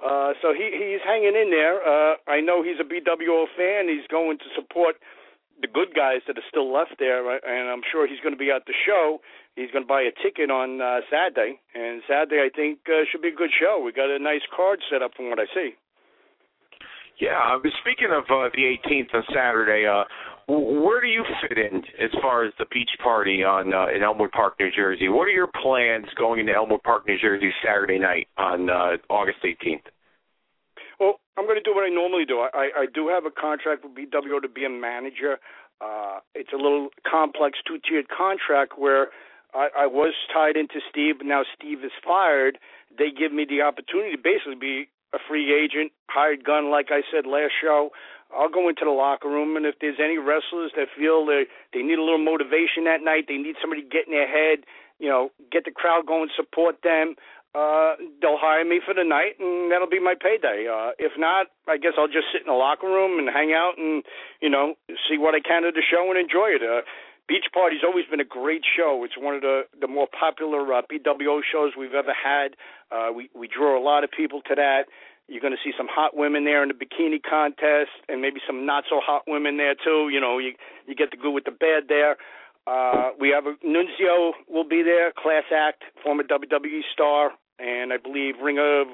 Uh, so he he's hanging in there. Uh, I know he's a BWO fan. He's going to support the good guys that are still left there, and I'm sure he's going to be at the show. He's going to buy a ticket on uh, Saturday, and Saturday I think uh, should be a good show. We got a nice card set up from what I see. Yeah, speaking of uh, the 18th on Saturday. Uh, where do you fit in as far as the beach party on uh, in Elmwood Park, New Jersey? What are your plans going into Elmwood Park, New Jersey Saturday night on uh, August 18th? Well, I'm going to do what I normally do. I, I do have a contract with BWO to be a manager. Uh, it's a little complex two-tiered contract where I, I was tied into Steve, but now Steve is fired. They give me the opportunity to basically be a free agent, hired gun, like I said last show. I'll go into the locker room, and if there's any wrestlers that feel they they need a little motivation that night, they need somebody to get in their head, you know, get the crowd going, support them. Uh, they'll hire me for the night, and that'll be my payday. Uh, if not, I guess I'll just sit in the locker room and hang out and you know see what I can of the show and enjoy it. Uh, Beach Party's always been a great show. It's one of the the more popular uh, BWO shows we've ever had. Uh, we we draw a lot of people to that. You're going to see some hot women there in the bikini contest, and maybe some not so hot women there too. You know, you you get the good with the bad there. Uh, we have a Nunzio will be there, class act, former WWE star, and I believe Ring of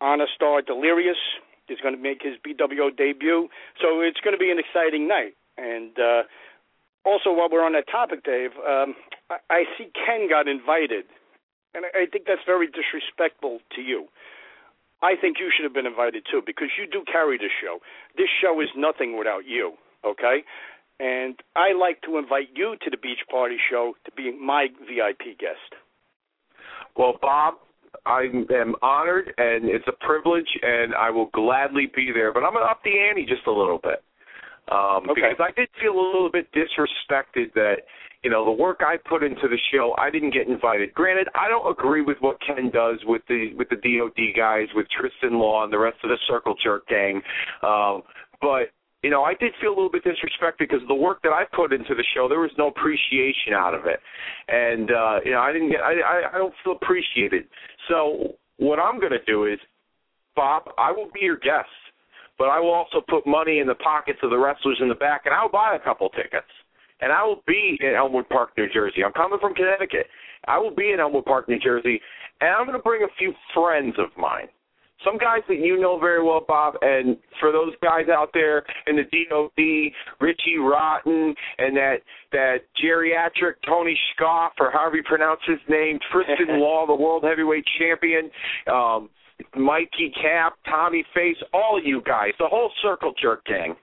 Honor star Delirious is going to make his BWO debut. So it's going to be an exciting night. And uh, also, while we're on that topic, Dave, um, I, I see Ken got invited, and I, I think that's very disrespectful to you. I think you should have been invited too because you do carry this show. This show is nothing without you, okay? And I like to invite you to the Beach Party show to be my VIP guest. Well, Bob, I am honored and it's a privilege, and I will gladly be there. But I'm going to up the ante just a little bit um, okay. because I did feel a little bit disrespected that you know the work I put into the show, I didn't get invited. Granted, I don't agree with what Ken does with the with the DoD guys, with Tristan Law and the rest of the Circle Jerk gang, um, but you know, I did feel a little bit disrespected because the work that I put into the show, there was no appreciation out of it, and uh, you know, I didn't get, I, I, I don't feel appreciated. So what I'm going to do is, Bob, I will be your guest, but I will also put money in the pockets of the wrestlers in the back, and I'll buy a couple tickets, and I will be in Elmwood Park, New Jersey. I'm coming from Connecticut. I will be in Elmwood Park, New Jersey, and I'm going to bring a few friends of mine some guys that you know very well, Bob, and for those guys out there in the DOD, Richie Rotten, and that that geriatric Tony Scoff, or however you pronounce his name, Tristan Law, the world heavyweight champion, um, Mikey Cap, Tommy Face, all of you guys, the whole Circle Jerk gang.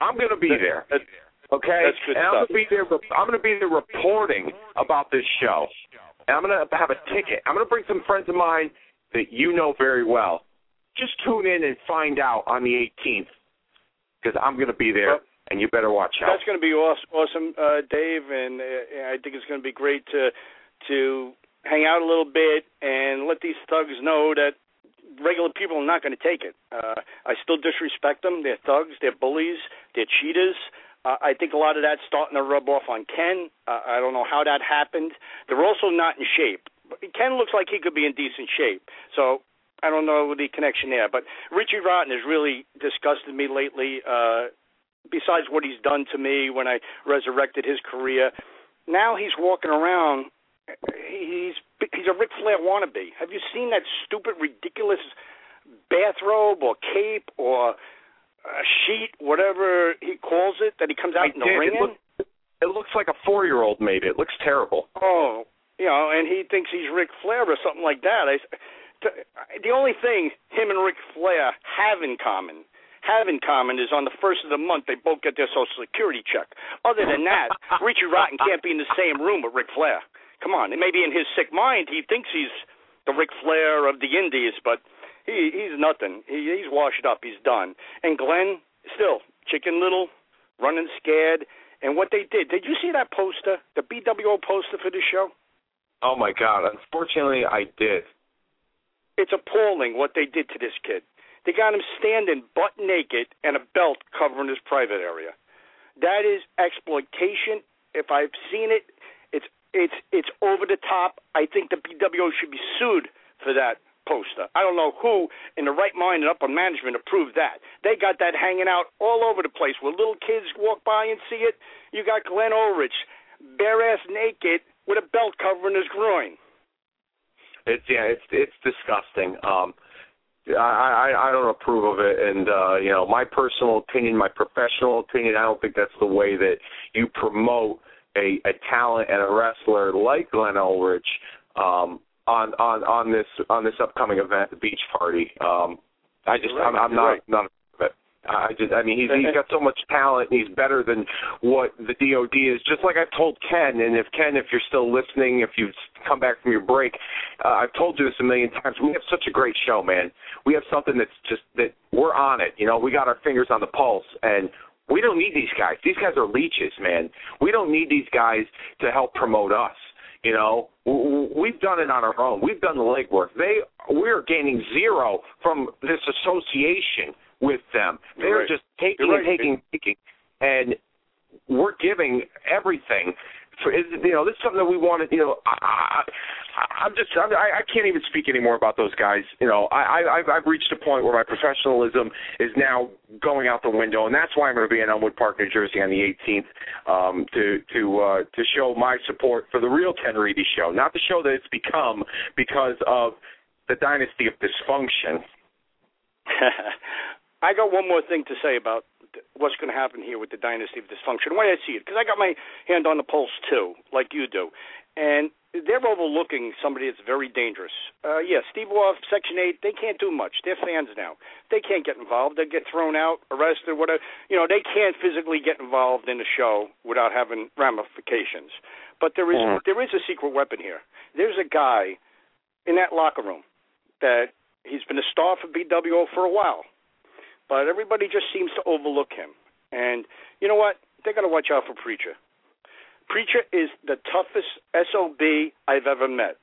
I'm going to be there. Okay, That's good and I'm stuff. to be there. I'm to be there reporting about this show, and I'm going to have a ticket. I'm going to bring some friends of mine that you know very well. Just tune in and find out on the 18th because I'm going to be there, Well, and you better watch out. That's going to be awesome, awesome uh, Dave, and uh, I think it's going to be great to to hang out a little bit and let these thugs know that regular people are not going to take it. Uh, I still disrespect them. They're thugs. They're bullies. They're cheaters. Uh, I think a lot of that's starting to rub off on Ken. Uh, I don't know how that happened. They're also not in shape. Ken looks like he could be in decent shape. So I don't know the connection there. But Richie Rotten has really disgusted me lately. Uh, besides what he's done to me when I resurrected his career, now he's walking around. He's he's a Ric Flair wannabe. Have you seen that stupid, ridiculous bathrobe or cape or a sheet, whatever he calls it, that he comes out I in the ring it, look, it looks like a four-year-old made it. It looks terrible. Oh, you know, and he thinks he's Ric Flair or something like that. I, the only thing him and Ric Flair have in common, have in common, is on the first of the month they both get their Social Security check. Other than that, Richie Rotten can't be in the same room with Ric Flair. Come on, maybe in his sick mind he thinks he's the Ric Flair of the Indies, but he he's nothing. He, he's washed up. He's done. And Glenn still Chicken Little, running scared. And what they did, did you see that poster, the BWO poster for the show? Oh my God! Unfortunately, I did. It's appalling what they did to this kid. They got him standing butt naked and a belt covering his private area. That is exploitation. If I've seen it, it's it's it's over the top. I think the BWO should be sued for that poster. I don't know who in the right mind and upper management approved that. They got that hanging out all over the place where little kids walk by and see it. You got Glenn Ulrich, bare ass naked with a belt covering his groin. It's yeah, it's it's disgusting. Um, I, I I don't approve of it, and uh, you know my personal opinion, my professional opinion. I don't think that's the way that you promote a a talent and a wrestler like Glenn Ulrich um, on on on this on this upcoming event, the Beach Party. Um, I just Right, I'm, I'm not right. not. I just I mean he's he's got so much talent and he's better than what the DoD is. Just like I've told Ken, and if Ken, if you're still listening, if you've come back from your break, uh, I've told you this a million times. We have such a great show, man. We have something that's just that we're on it. You know, we got our fingers on the pulse and. We don't need these guys. These guys are leeches, man. We don't need these guys to help promote us. You know, we've done it on our own. We've done the legwork. They we're gaining zero from this association with them. They're right. just taking You're and taking and taking, and we're giving everything. For, you know, this is something that we wanted. You know, I, I, I'm just I'm, I, I can't even speak anymore about those guys. You know, I, I I've, I've reached a point where my professionalism is now going out the window, and that's why I'm going to be in Elmwood Park, New Jersey, on the 18th um, to to uh, to show my support for the real Ken Reedy show, not the show that it's become because of the dynasty of dysfunction. I got one more thing to say about what's going to happen here with the dynasty of dysfunction. Way I see it, because I got my hand on the pulse too, like you do, and they're overlooking somebody that's very dangerous. Uh, yeah, Steve Wolf, Section Eight, they can't do much. They're fans now. They can't get involved. They get thrown out, arrested, whatever. You know, they can't physically get involved in the show without having ramifications. But there is Mhm. there is a secret weapon here. There's a guy in that locker room that he's been a star for BWO for a while but everybody just seems to overlook him. And you know what? They got to watch out for Preacher. Preacher is the toughest SOB I've ever met.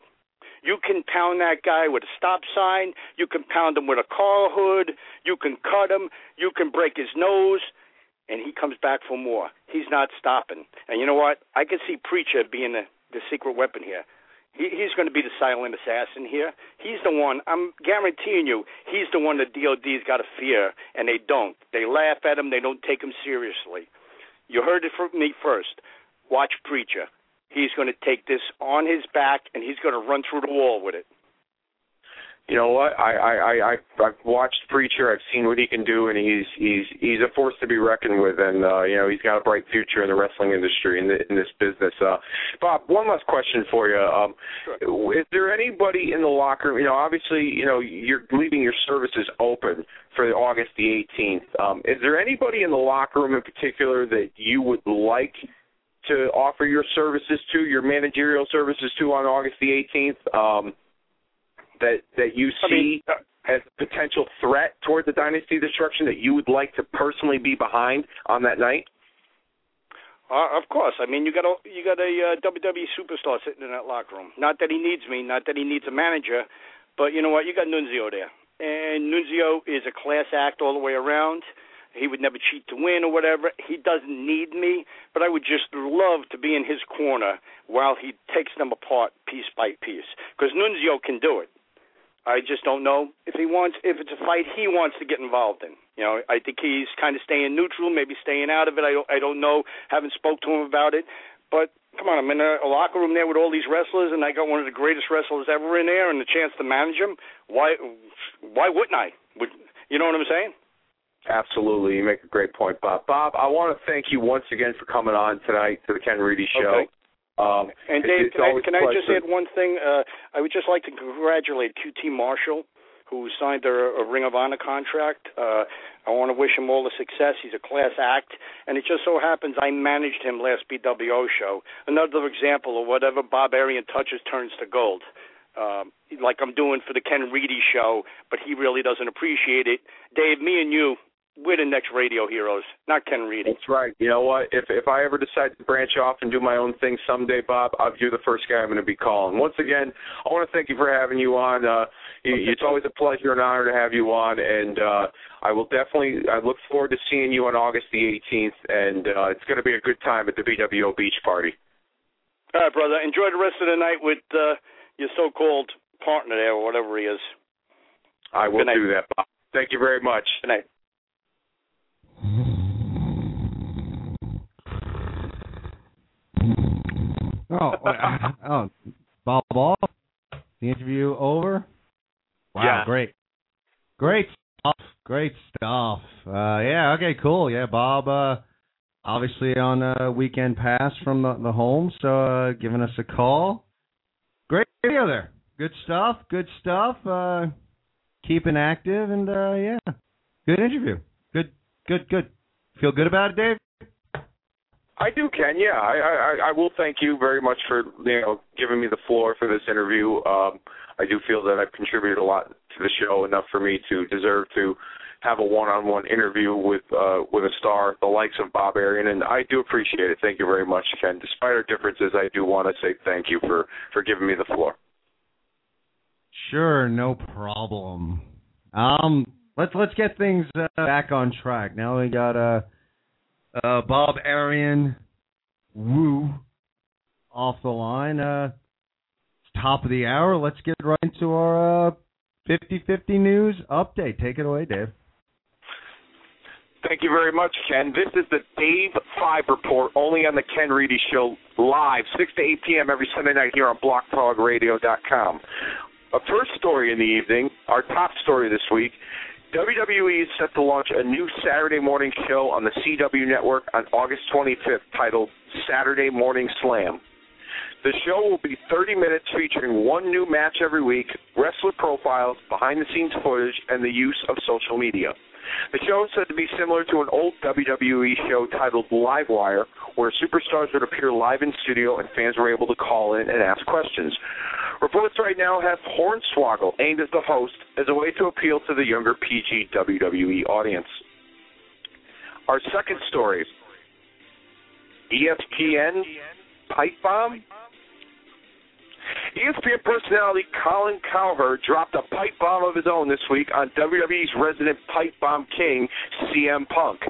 You can pound that guy with a stop sign. You can pound him with a car hood. You can cut him. You can break his nose. And he comes back for more. He's not stopping. And you know what? I can see Preacher being the, the secret weapon here. He, he's going to be the silent assassin here. He's the one. I'm guaranteeing you, he's the one the DOD's got to fear, and they don't. They laugh at him. They don't take him seriously. You heard it from me first. Watch Preacher. He's going to take this on his back, and he's going to run through the wall with it. You know what? I I I I- I've watched Preacher. I've seen what he can do, and he's he's he's a force to be reckoned with. And uh, you know, he's got a bright future in the wrestling industry in, the, in this business. Uh, Bob, one last question for you. Um, Is there anybody in the locker room? You know, obviously, you know, you're leaving your services open for August the 18th. Um, is there anybody in the locker room in particular that you would like to offer your services to, your managerial services to on August the 18th? Um, that that you I mean, see as a potential threat toward the dynasty destruction that you would like to personally be behind on that night? Uh, of course. I mean, you got a you got a uh, WWE superstar sitting in that locker room. Not that he needs me, not that he needs a manager, but you know what? You got Nunzio there, and Nunzio is a class act all the way around. He would never cheat to win or whatever. He doesn't need me, but I would just love to be in his corner while he takes them apart piece by piece. Because Nunzio can do it. I just don't know if he wants if it's a fight he wants to get involved in. You know, I think he's kind of staying neutral, maybe staying out of it. I don't I don't know. Haven't spoke to him about it. But come on, I'm in a, a locker room there with all these wrestlers, and I got one of the greatest wrestlers ever in there, and the chance to manage him. Why why wouldn't I? Would you know what I'm saying? Absolutely, you make a great point, Bob. Bob, I want to thank you once again for coming on tonight to the Ken Reedy Show. Okay. Um, And Dave, can I, can I just add one thing? Uh, I would just like to congratulate QT Marshall, who signed a, a Ring of Honor contract. Uh, I want to wish him all the success. He's a class act, and it just so happens I managed him last BWO show. Another example of whatever Bob Arian touches turns to gold. Um, like I'm doing for the Ken Reedy show, but he really doesn't appreciate it. Dave, me and you, we're the next radio heroes, not Ken Reedy. That's right. You know what? If if I ever decide to branch off and do my own thing someday, Bob, I'll, you're the first guy I'm going to be calling. Once again, I want to thank you for having you on. Uh, you, it's always a pleasure and honor to have you on, and uh, I will definitely. I look forward to seeing you on August the 18th, and uh, it's going to be a good time at the BWO Beach Party. All right, brother. Enjoy the rest of the night with uh, your so-called partner there, or whatever he is. I will do that, Bob. Thank you very much. Good night. Oh, oh, Bob Ball. The interview over. Wow, Yeah. great, great stuff, great stuff. Uh, yeah, okay, cool. Yeah, Bob. Uh, obviously on a weekend pass from the, the home, so uh, giving us a call. Great video there. Good stuff. Good stuff. Uh, keeping active, and uh, yeah, good interview. Good, good, good. Feel good about it, Dave? I do, Ken. Yeah, I, I I will thank you very much for you know giving me the floor for this interview. Um, I do feel that I've contributed a lot to the show, enough for me to deserve to have a one-on-one interview with uh, with a star, the likes of Bob Arian, and I do appreciate it. Thank you very much, Ken. Despite our differences, I do want to say thank you for for giving me the floor. Sure, no problem. Um, let's let's get things uh, back on track. Now we got uh, uh Bob Arian, Woo, off the line. Uh, top of the hour. Let's get right into our uh 50-50 news update. Take it away, Dave. Thank you very much, Ken. This is the Dave Five Report, only on the Ken Reedy Show, live, 6 to 8 p.m. every Sunday night here on BlogTalkRadio.com. A first story in the evening, our top story this week, WWE is set to launch a new Saturday morning show on the CW network on August 25th titled Saturday Morning Slam. The show will be 30 minutes featuring one new match every week, wrestler profiles, behind the scenes footage, and the use of social media. The show is said to be similar to an old WWE show titled Livewire, where superstars would appear live in studio and fans were able to call in and ask questions. Reports right now have Hornswoggle aimed as the host as a way to appeal to the younger PG WWE audience. Our second story ESPN pipe bomb ESPN personality Colin Cowherd dropped a pipe bomb of his own this week on WWE's resident pipe bomb king, CM Punk.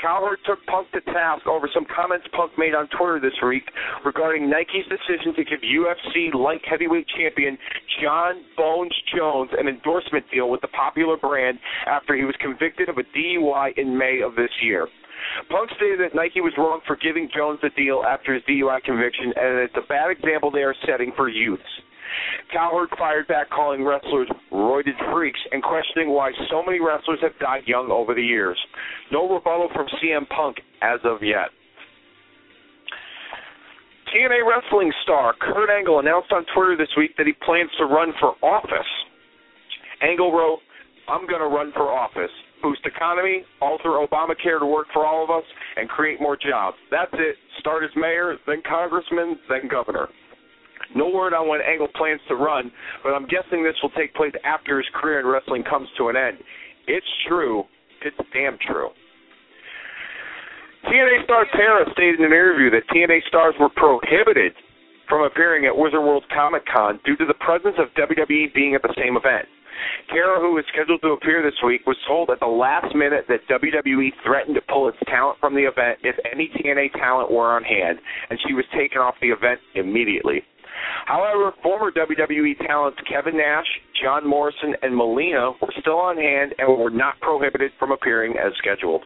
Cowherd took Punk to task over some comments Punk made on Twitter this week regarding Nike's decision to give UFC light heavyweight champion John Bones Jones an endorsement deal with the popular brand after he was convicted of a DUI in May of this year. Punk stated that Nike was wrong for giving Jones the deal after his DUI conviction, and it's a bad example they are setting for youths. Cowherd fired back, calling wrestlers roided freaks and questioning why so many wrestlers have died young over the years. No rebuttal from CM Punk as of yet. TNA wrestling star Kurt Angle announced on Twitter this week that he plans to run for office. Angle wrote, I'm going to run for office boost economy, alter Obamacare to work for all of us, and create more jobs. That's it. Start as mayor, then congressman, then governor. No word on when Angle plans to run, but I'm guessing this will take place after his career in wrestling comes to an end. It's true. It's damn true. TNA star Tara stated in an interview that TNA stars were prohibited from appearing at Wizard World Comic Con due to the presence of WWE being at the same event. Tara, who was scheduled to appear this week, was told at the last minute that WWE threatened to pull its talent from the event if any TNA talent were on hand, and she was taken off the event immediately. However, former WWE talents Kevin Nash, John Morrison, and Melina were still on hand and were not prohibited from appearing as scheduled.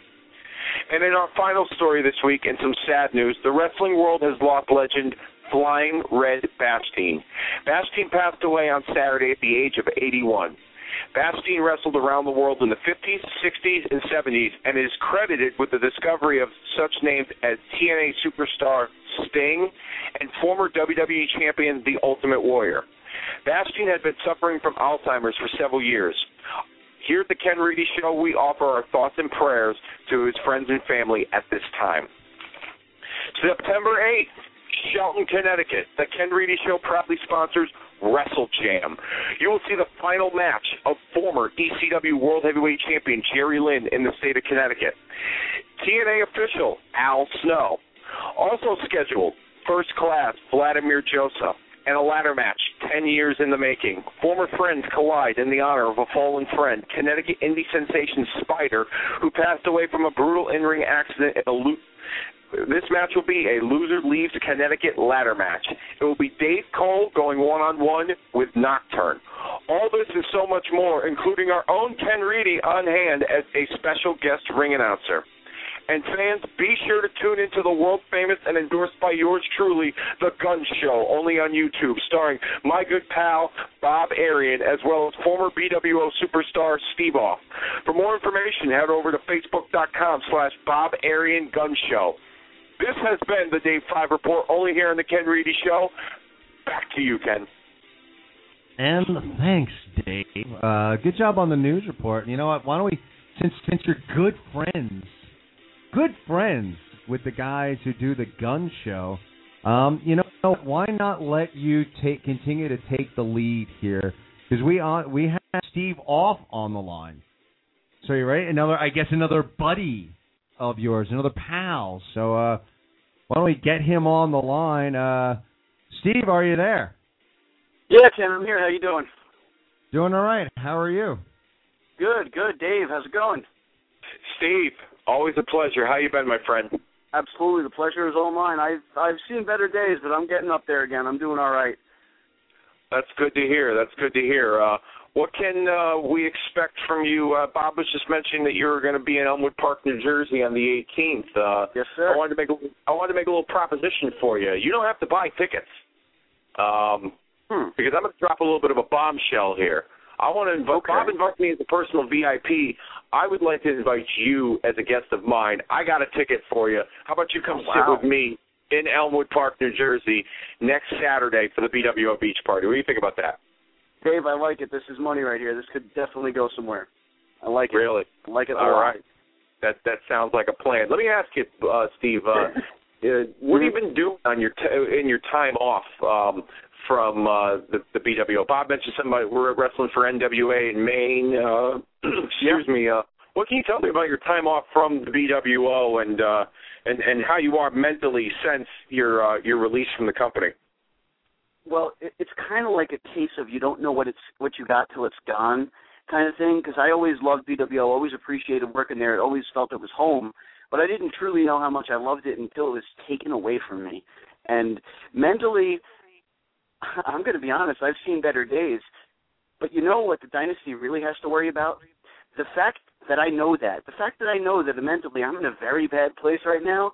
And in our final story this week, and some sad news, the wrestling world has lost legend Flying Red Bastien. Bastien passed away on Saturday at the age of 81. Bastien wrestled around the world in the 50s, 60s, and 70s and is credited with the discovery of such names as TNA superstar Sting and former WWE champion The Ultimate Warrior. Bastien had been suffering from Alzheimer's for several years. Here at the Ken Reedy Show, we offer our thoughts and prayers to his friends and family at this time. September 8th, Shelton, Connecticut. The Ken Reedy Show proudly sponsors Wrestle Jam. You will see the final match of former ECW World Heavyweight Champion Jerry Lynn in the state of Connecticut. TNA official Al Snow. Also scheduled, first class Vladimir Joseph. And a ladder match, 10 years in the making. Former friends collide in the honor of a fallen friend, Connecticut indie sensation Spider, who passed away from a brutal in ring accident at a loop this match will be a loser leaves Connecticut ladder match. It will be Dave Cole going one on one with Nocturne. All this and so much more, including our own Ken Reedy on hand as a special guest ring announcer. And fans, be sure to tune into the world famous and endorsed by yours truly, The Gun Show, only on YouTube, starring my good pal Bob Arian, as well as former BWO superstar Steve Off. For more information, head over to facebook.com slash Bob Arian Gun Show. This has been the Dave 5 Report, only here on the Ken Reedy Show. Back to you, Ken. And thanks, Dave. Uh, good job on the news report. You know what? Why don't we, since since you're good friends, good friends with the guys who do the gun show, um, you know, why not let you take continue to take the lead here? Because we we have Steve off on the line. So you're right. Another, I guess, another buddy of yours, another pal. So uh, why don't we get him on the line? Uh, Steve, are you there? Yeah, Ken, I'm here. How you doing? Doing all right. How are you? Good, good. Dave, how's it going? Steve, always a pleasure. How you been, my friend? Absolutely, the pleasure is all mine. I've I've seen better days, but I'm getting up there again. I'm doing all right. That's good to hear. That's good to hear. Uh, what can uh, we expect from you? Uh, Bob was just mentioning that you were going to be in Elmwood Park, New Jersey, on the 18th. Uh, yes, sir. I wanted to make a, I wanted to make a little proposition for you. You don't have to buy tickets, um, hmm. because I'm going to drop a little bit of a bombshell here. I want to invite Okay. Bob invites me as a personal VIP. I would like to invite you as a guest of mine. I got a ticket for you. How about you come Oh, wow. sit with me in Elmwood Park, New Jersey, next Saturday for the BWO Beach Party? What do you think about that? Dave, I like it. This is money right here. This could definitely go somewhere. I like it. Really? I like it a All lot. right. That that sounds like a plan. Let me ask you, uh, Steve. Uh, uh, what have you been doing on your t- in your time off um, from uh, the, the BWO? Bob mentioned something about we're wrestling for NWA in Maine. Uh, excuse me. Uh, what can you tell me about your time off from the BWO and uh, and and how you are mentally since your uh, your release from the company? Well, it, it's kind of like a case of you don't know what it's what you got till it's gone, kind of thing. Because I always loved BWO, always appreciated working there. It always felt it was home, but I didn't truly know how much I loved it until it was taken away from me. And mentally, I'm going to be honest. I've seen better days, but you know what the dynasty really has to worry about? The fact that I know that, the fact that I know that mentally I'm in a very bad place right now,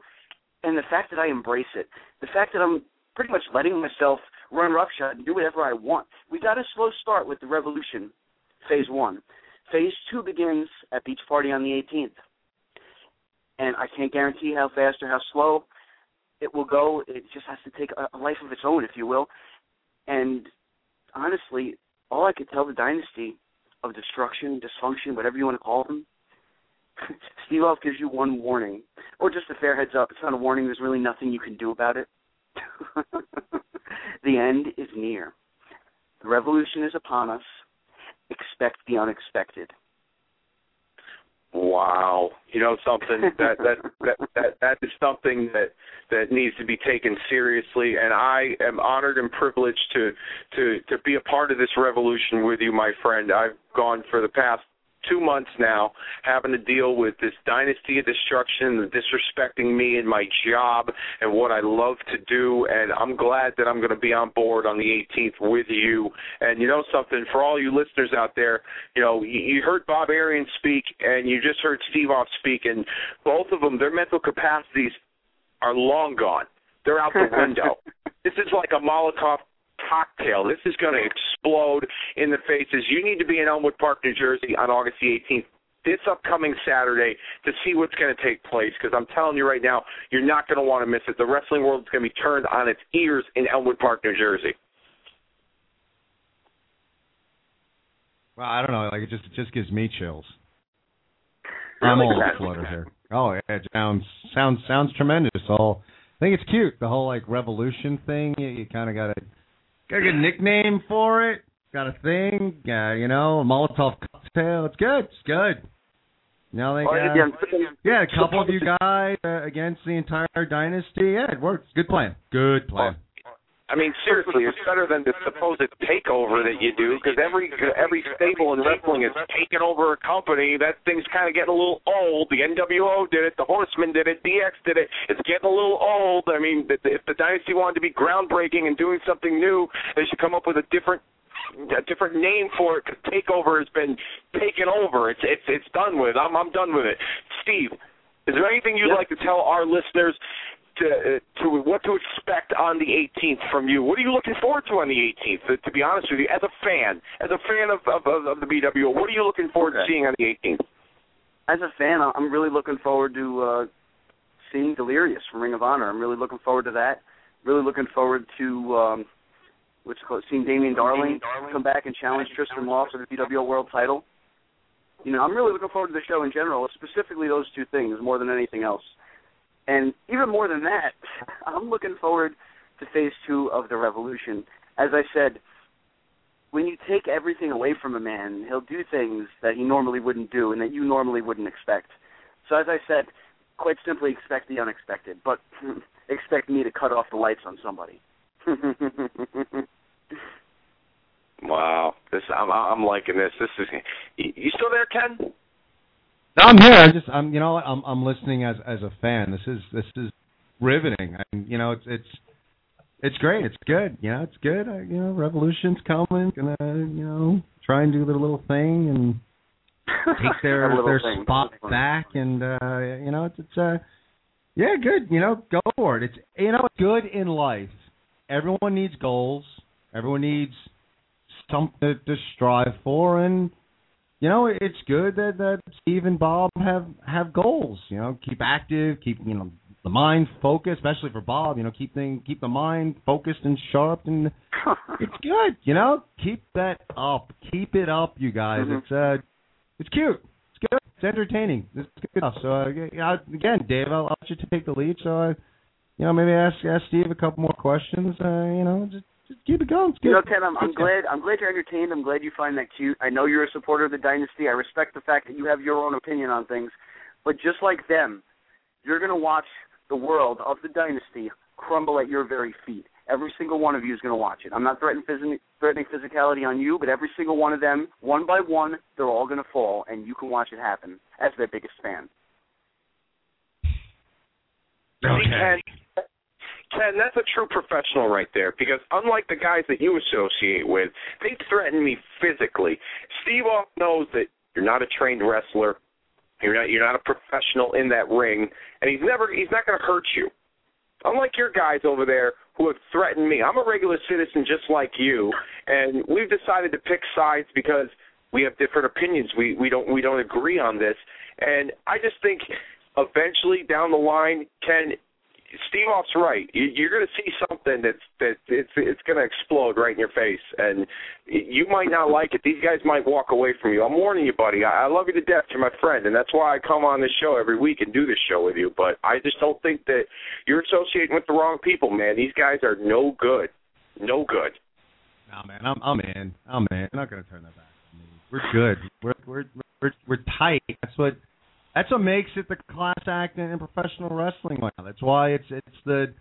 and the fact that I embrace it, the fact that I'm pretty much letting myself run roughshod and do whatever I want. We got a slow start with the revolution, phase one. Phase two begins at Beach Party on the 18th. And I can't guarantee how fast or how slow it will go. It just has to take a, life of its own, if you will. And honestly, all I could tell the dynasty of destruction, dysfunction, whatever you want to call them, Steve Off gives you one warning, or just a fair heads up. It's not a warning. There's really nothing you can do about it. the end is near. The revolution is upon us. Expect the unexpected. Wow, you know something that that that that that is something that that needs to be taken seriously, and I am honored and privileged to to to be a part of this revolution with you, my friend. I've gone for the past two months now having to deal with this dynasty of destruction, disrespecting me and my job and what I love to do. And I'm glad that I'm going to be on board on the 18th with you. And you know something, for all you listeners out there, you know, you you heard Bob Arian speak and you just heard Steve Off speak, and both of them, their mental capacities are long gone. They're out the window. this is like a Molotov cocktail. This is going to explode in the faces. You need to be in Elmwood Park, New Jersey on August the 18th this upcoming Saturday to see what's going to take place because I'm telling you right now, you're not going to want to miss it. The wrestling world is going to be turned on its ears in Elmwood Park, New Jersey. Well, I don't know. Like it just it just gives me chills. I'm all flutter here. Oh, yeah, it sounds sounds sounds tremendous. All I think it's cute. The whole like revolution thing. You, you kind of got to got a nickname for it. Got a thing. Uh, you know, a Molotov cocktail. It's good. It's good. Know, they got, yeah, yeah, a couple of you guys uh, against the entire dynasty. Yeah, it works. Good plan. Good plan. I mean, seriously, it's better than the supposed takeover that you do because every every stable in wrestling is taking over a company. That thing's kind of getting a little old. The NWO did it. The Horsemen did it. DX did it. It's getting a little old. I mean, if the Dynasty wanted to be groundbreaking and doing something new, they should come up with a different a different name for it. Because takeover has been taken over. It's it's it's done with. I'm I'm done with it. Steve, is there anything you'd Yep. like to tell our listeners? To, uh, to what to expect on the 18th from you. What are you looking forward to on the 18th? To, to be honest with you, as a fan, as a fan of of, of, the BWO, what are you looking forward to seeing on the 18th? As a fan, I'm really looking forward to uh, seeing Delirious from Ring of Honor. I'm really looking forward to that. Really looking forward to um, what's it called, seeing Damian Darling come back and challenge Tristan Law for the BWO World Title. You know, I'm really looking forward to the show in general, specifically those two things more than anything else. And even more than that, I'm looking forward to phase two of the revolution. As I said, when you take everything away from a man, he'll do things that he normally wouldn't do and that you normally wouldn't expect. So as I said, quite simply expect the unexpected, but expect me to cut off the lights on somebody. wow, this I'm I'm liking this. This is you, you still there, Ken? No, I'm here. I'm just I'm you know I'm I'm listening as as a fan. This is this is riveting. I, you know it's it's it's great. It's good. You know it's good. I, you know Revolution's coming. Gonna you know try and do their little thing and take their their thing. spot back and uh you know it's it's uh yeah good you know go for it it's you know good in life everyone needs goals everyone needs something to strive for and you know it's good that that Steve and Bob have have goals you know keep active keep you know the mind focused especially for Bob you know keep thing keep the mind focused and sharp and it's good you know keep that up keep it up you guys Mhm. it's uh it's cute. It's good. It's entertaining. It's good stuff. So uh, yeah, again, Dave, I'll, I'll let you take the lead. So uh, you know, maybe ask ask Steve a couple more questions. Uh, you know, just just keep it going. It's good. You know, Ken, I'm, I'm glad. I'm glad you're entertained. I'm glad you find that cute. I know you're a supporter of the dynasty. I respect the fact that you have your own opinion on things. But just like them, you're going to watch the world of the dynasty crumble at your very feet. Every single one of you is going to watch it. I'm not threatening, phys- threatening physicality on you, but every single one of them, one by one, they're all going to fall, and you can watch it happen as their biggest fan. See, Ken, that's a true professional right there. Because unlike the guys that you associate with, they threaten me physically. Steve Off knows that you're not a trained wrestler. You're not you're not a professional in that ring, and he's never he's not going to hurt you. Unlike your guys over there who have threatened me, I'm a regular citizen just like you, and we've decided to pick sides because we have different opinions. We we don't we don't agree on this, and I just think eventually down the line, Ken, Steve Off's right. You, you're going to see something that's that it's it's going to explode right in your face, and you might not like it. These guys might walk away from you. I'm warning you, buddy. I, love you to death. You're my friend, and that's why I come on this show every week and do this show with you. But I just don't think that you're associating with the wrong people, man. These guys are no good, no good. Nah, man, I'm I'm in. I'm in. I'm not gonna turn that back. We're good. We're we're we're we're tight. That's what that's what makes it the class act in, in professional wrestling. Now. That's why it's it's the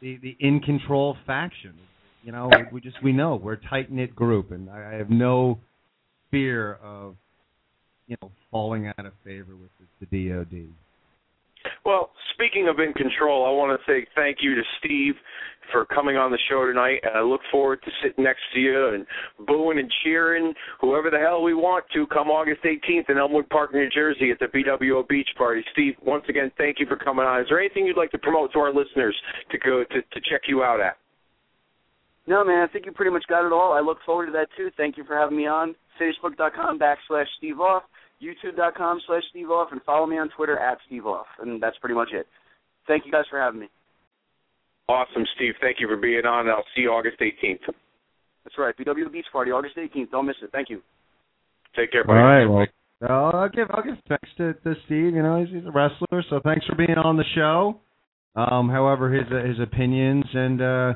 the the in control faction. You know, we just we know we're a tight knit group, and I, I have no fear of you know falling out of favor with the, the DoD. Well, speaking of in control, I want to say thank you to Steve for coming on the show tonight, and I look forward to sitting next to you and booing and cheering whoever the hell we want to come August 18th in Elmwood Park, New Jersey at the BWO Beach Party. Steve, once again, thank you for coming on. Is there anything you'd like to promote to our listeners to go to, to check you out at? No, man, I think you pretty much got it all. I look forward to that too. Thank you for having me on. Facebook.com backslash Steve Off, YouTube.com slash Steve Off, and follow me on Twitter at Steve Off. And that's pretty much it. Thank you guys for having me. Awesome, Steve. Thank you for being on. I'll see you August 18th. That's right. BW Beach Party, August 18th. Don't miss it. Thank you. Take care, All buddy. right. Well, uh, I'll give I'll give thanks to, to Steve. You know, he's, he's a wrestler, so thanks for being on the show. Um, however, his his opinions and uh,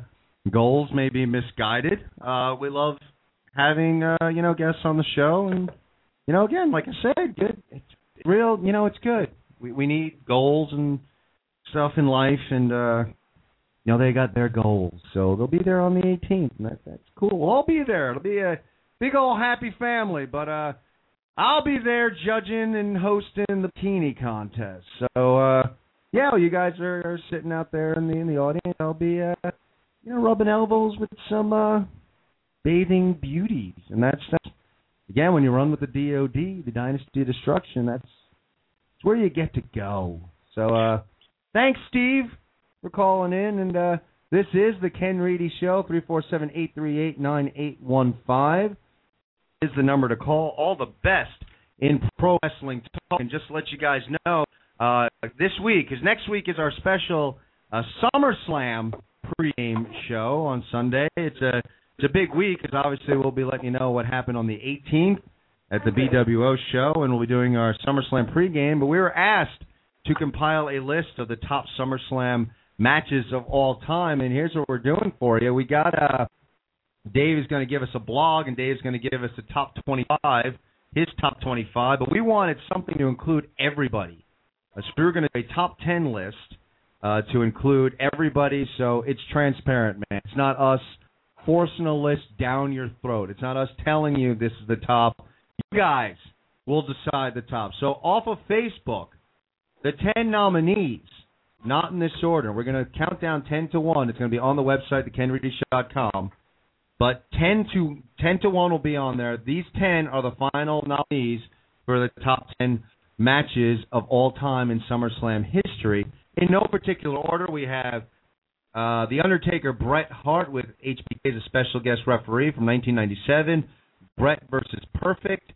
goals may be misguided. Uh, we love having uh, you know guests on the show, and you know, again, like I said, good. It's real. You know, it's good. We we need goals and stuff in life, and uh, you know, they got their goals, so they'll be there on the 18th, and that, that's cool. We'll all be there. It'll be a big old happy family, but uh. I'll be there judging and hosting the bikini contest. So uh yeah, well, you guys are, are sitting out there in the in the audience. I'll be uh you know rubbing elbows with some uh bathing beauties. And that's that's again when you run with the DOD, the Dynasty of Destruction, that's where you get to go. So uh thanks Steve for calling in and uh this is the Ken Reedy Show, three four seven eight three eight nine eight one five is the number to call. All the best in pro wrestling talk. And just to let you guys know, uh, this week, because next week is our special uh, SummerSlam pregame show on Sunday. It's a it's a big week because obviously we'll be letting you know what happened on the 18th at the BWO show, and we'll be doing our SummerSlam pregame. But we were asked to compile a list of the top SummerSlam matches of all time, and here's what we're doing for you. We got uh, Dave is going to give us a blog, and Dave's going to give us a top 25, his top 25. But we wanted something to include everybody, uh, so we were going to do a top 10 list uh, to include everybody, so it's transparent, man. It's not us forcing a list down your throat. It's not us telling you this is the top. You guys will decide the top. So off of Facebook, the 10 nominees, not in this order. We're going to count down 10 to 1. It's going to be on the website, thekenreedyshow.com. But 10 to 10 to 1 will be on there. These 10 are the final nominees for the top 10 matches of all time in SummerSlam history. In no particular order, we have uh, The Undertaker Bret Hart with HBK as a special guest referee from 1997. Bret versus Perfect.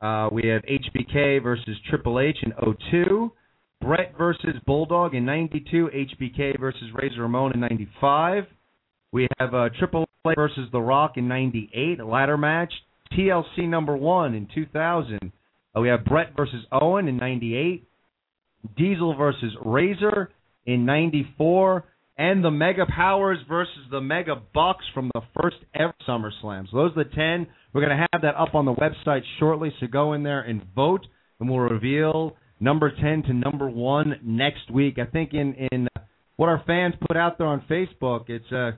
Uh, we have HBK versus Triple H in 02. Bret versus Bulldog in 92. HBK versus Razor Ramon in 95. We have uh, Triple H versus The Rock in 98, a ladder match. TLC number one in 2000. Uh, we have Bret versus Owen in 98. Diesel versus Razor in 94. And the Mega Powers versus the Mega Bucks from the first ever SummerSlam. So those are the 10. We're going to have that up on the website shortly, so go in there and vote, and we'll reveal number 10 to number 1 next week. I think in, in what our fans put out there on Facebook, it's uh,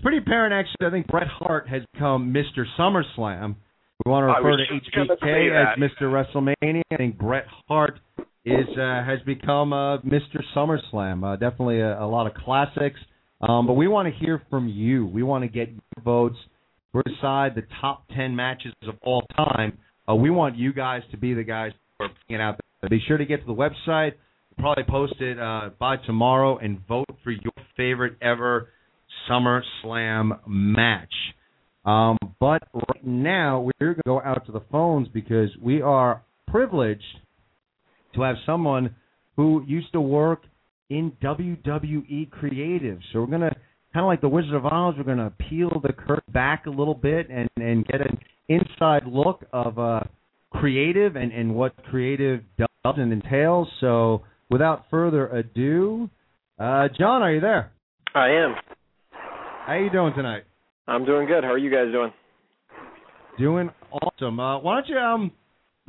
it's pretty apparent, actually. I think Bret Hart has become Mr. SummerSlam. We want to refer to HBK as Mr. WrestleMania. I think Bret Hart is uh, has become uh, Mr. SummerSlam. Uh, definitely a, a lot of classics. Um, but we want to hear from you. We want to get your votes. We're decide the top ten matches of all time. Uh, we want you guys to be the guys who are bringing out. Be sure to get to the website. Probably post it uh, by tomorrow and vote for your favorite ever SummerSlam match. Um, but right now we're going to go out to the phones because we are privileged to have someone who used to work in WWE creative. So we're going to kind of like the Wizard of Oz, we're going to peel the curtain back a little bit and and get an inside look of uh, creative and and what creative does and entails. So without further ado, uh, John, are you there? I am. How you doing tonight? I'm doing good. How are you guys doing? Doing awesome. Uh, why don't you um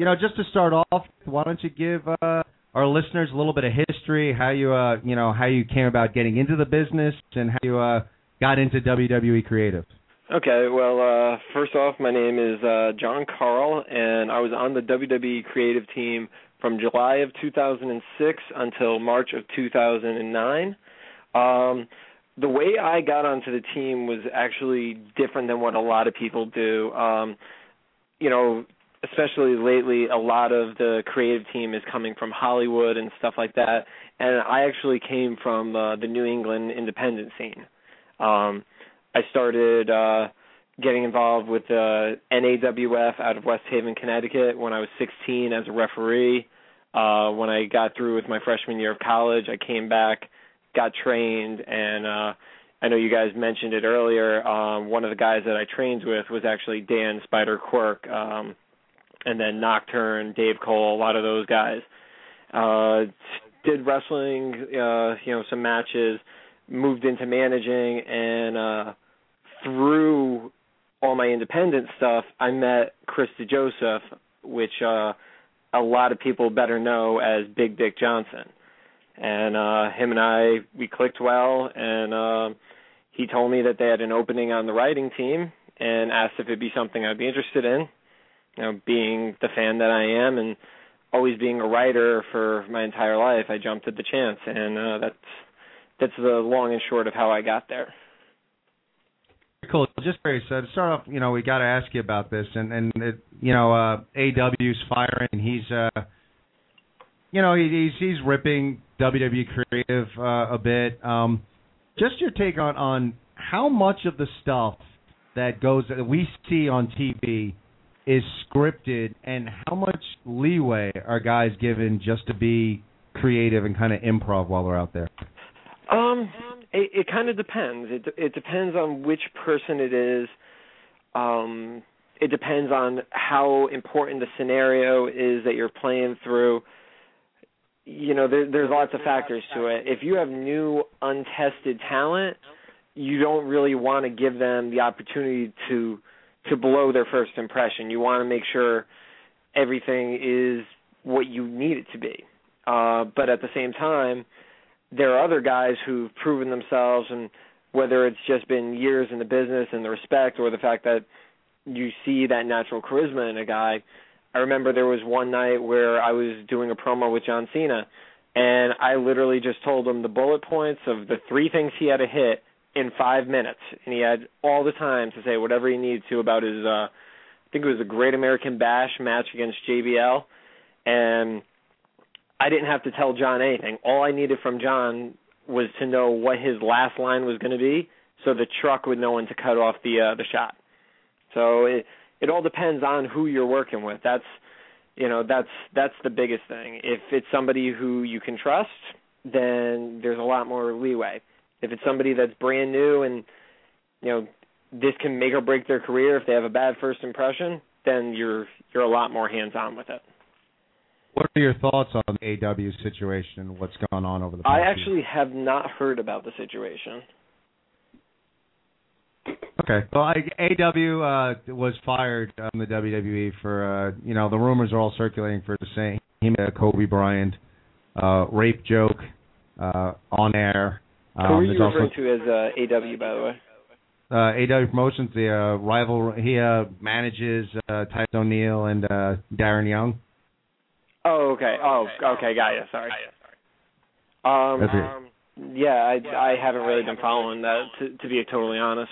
you know, just to start off, why don't you give uh, our listeners a little bit of history, how you, uh, you know, how you came about getting into the business, and how you uh, got into WWE Creative. Okay, well, uh, first off, my name is uh, John Carle, and I was on the WWE Creative team from July of 2006 until March of 2009. Um, the way I got onto the team was actually different than what a lot of people do. Um, you know, especially lately, a lot of the creative team is coming from Hollywood and stuff like that. And I actually came from uh, the New England independent scene. Um, I started uh, getting involved with the NAWF out of West Haven, Connecticut, when I was 16 as a referee. Uh, when I got through with my freshman year of college, I came back, got trained, and uh, I know you guys mentioned it earlier. Um, one of the guys that I trained with was actually Dan Spider Quirk. Um, and then Nocturne, Dave Cole, a lot of those guys. Uh, did wrestling, uh, you know, some matches, moved into managing, and uh, through all my independent stuff, I met Chris DeJoseph, which uh, a lot of people better know as Big Dick Johnson. And uh, him and I, we clicked well, and uh, he told me that they had an opening on the writing team and asked if it'd be something I'd be interested in you know, being the fan that I am and always being a writer for my entire life, I jumped at the chance, and uh, that's that's the long and short of how I got there. Cool. Just very so to start off, you know, we got to ask you about this, and and it, you know, uh, AW's firing. He's, uh, you know, he, he's he's ripping WWE creative uh, a bit. Um, just your take on on how much of the stuff that goes that we see on TV is scripted and how much leeway are guys given just to be creative and kind of improv while they're out there? Um, it, it kind of depends. It it depends on which person it is. Um, it depends on how important the scenario is that you're playing through. You know, there, there's lots of factors to it. If you have new, untested talent, you don't really want to give them the opportunity to to blow their first impression. You want to make sure everything is what you need it to be. Uh, but at the same time, there are other guys who've proven themselves, and whether it's just been years in the business and the respect, or the fact that you see that natural charisma in a guy. I remember there was one night where I was doing a promo with John Cena, and I literally just told him the bullet points of the three things he had to hit in five minutes, and he had all the time to say whatever he needed to about his. uh I think it was a Great American Bash match against JBL, and I didn't have to tell John anything. All I needed from John was to know what his last line was going to be, so the truck would know when to cut off the uh, the shot. So it it all depends on who you're working with. That's you know that's that's the biggest thing. If it's somebody who you can trust, then there's a lot more leeway. If it's somebody that's brand new and you know this can make or break their career if they have a bad first impression, then you're you're a lot more hands on with it. What are your thoughts on the AW situation and what's gone on over the past I year? actually have not heard about the situation. Okay. Well, I, AW uh, was fired on the WWE for uh, you know the rumors are all circulating for the same He made a Kobe Bryant uh, rape joke uh, on air. Um, Who are you also, referring to as uh, AW, by the way? uh, AW Promotions, the uh, rival. He uh, manages uh, Titus O'Neil and uh, Darren Young. Oh, okay. Oh, okay. Got you. Sorry. Um, um, yeah, I I haven't really been following that to to be totally honest.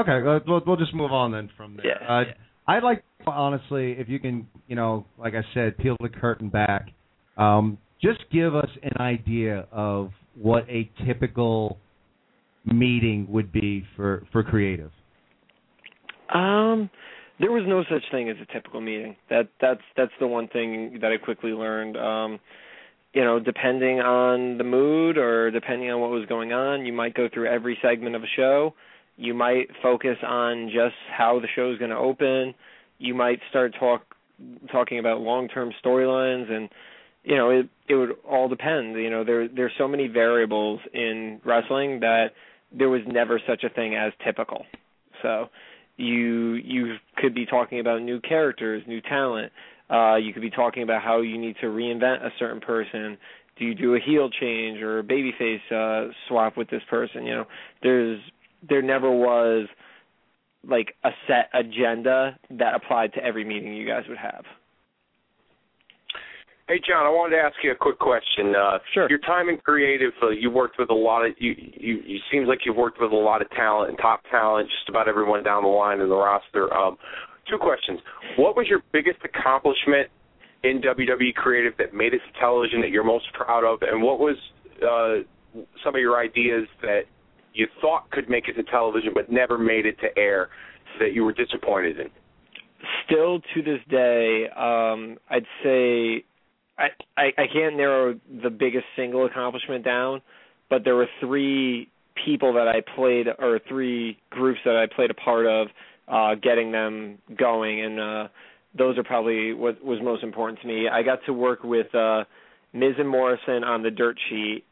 Okay, well, we'll, we'll just move on then from there. Yeah. Uh, I'd like, honestly, if you can, you know, like I said, peel the curtain back. Um, just give us an idea of what a typical meeting would be for for creative. Um, there was no such thing as a typical meeting. That that's that's the one thing that I quickly learned. Um, you know, depending on the mood or depending on what was going on, you might go through every segment of a show. You might focus on just how the show is going to open. You might start talk talking about long-term storylines and you know, it it would all depend. You know, there there's so many variables in wrestling that there was never such a thing as typical. So, you you could be talking about new characters, new talent. Uh, you could be talking about how you need to reinvent a certain person. Do you do a heel change or a babyface uh, swap with this person? You know, there's there never was like a set agenda that applied to every meeting you guys would have. Hey John, I wanted to ask you a quick question. Uh, sure. Your time in creative, uh, you worked with a lot of you. You, you seems like you've worked with a lot of talent and top talent, just about everyone down the line in the roster. Um, two questions. What was your biggest accomplishment in WWE Creative that made it to television that you're most proud of, and what was uh, some of your ideas that you thought could make it to television but never made it to air that you were disappointed in? Still to this day, um, I'd say I, I I can't narrow the biggest single accomplishment down, but there were three people that I played or three groups that I played a part of, uh, getting them going, and uh, those are probably what was most important to me. I got to work with uh, Miz and Morrison on the dirt sheet.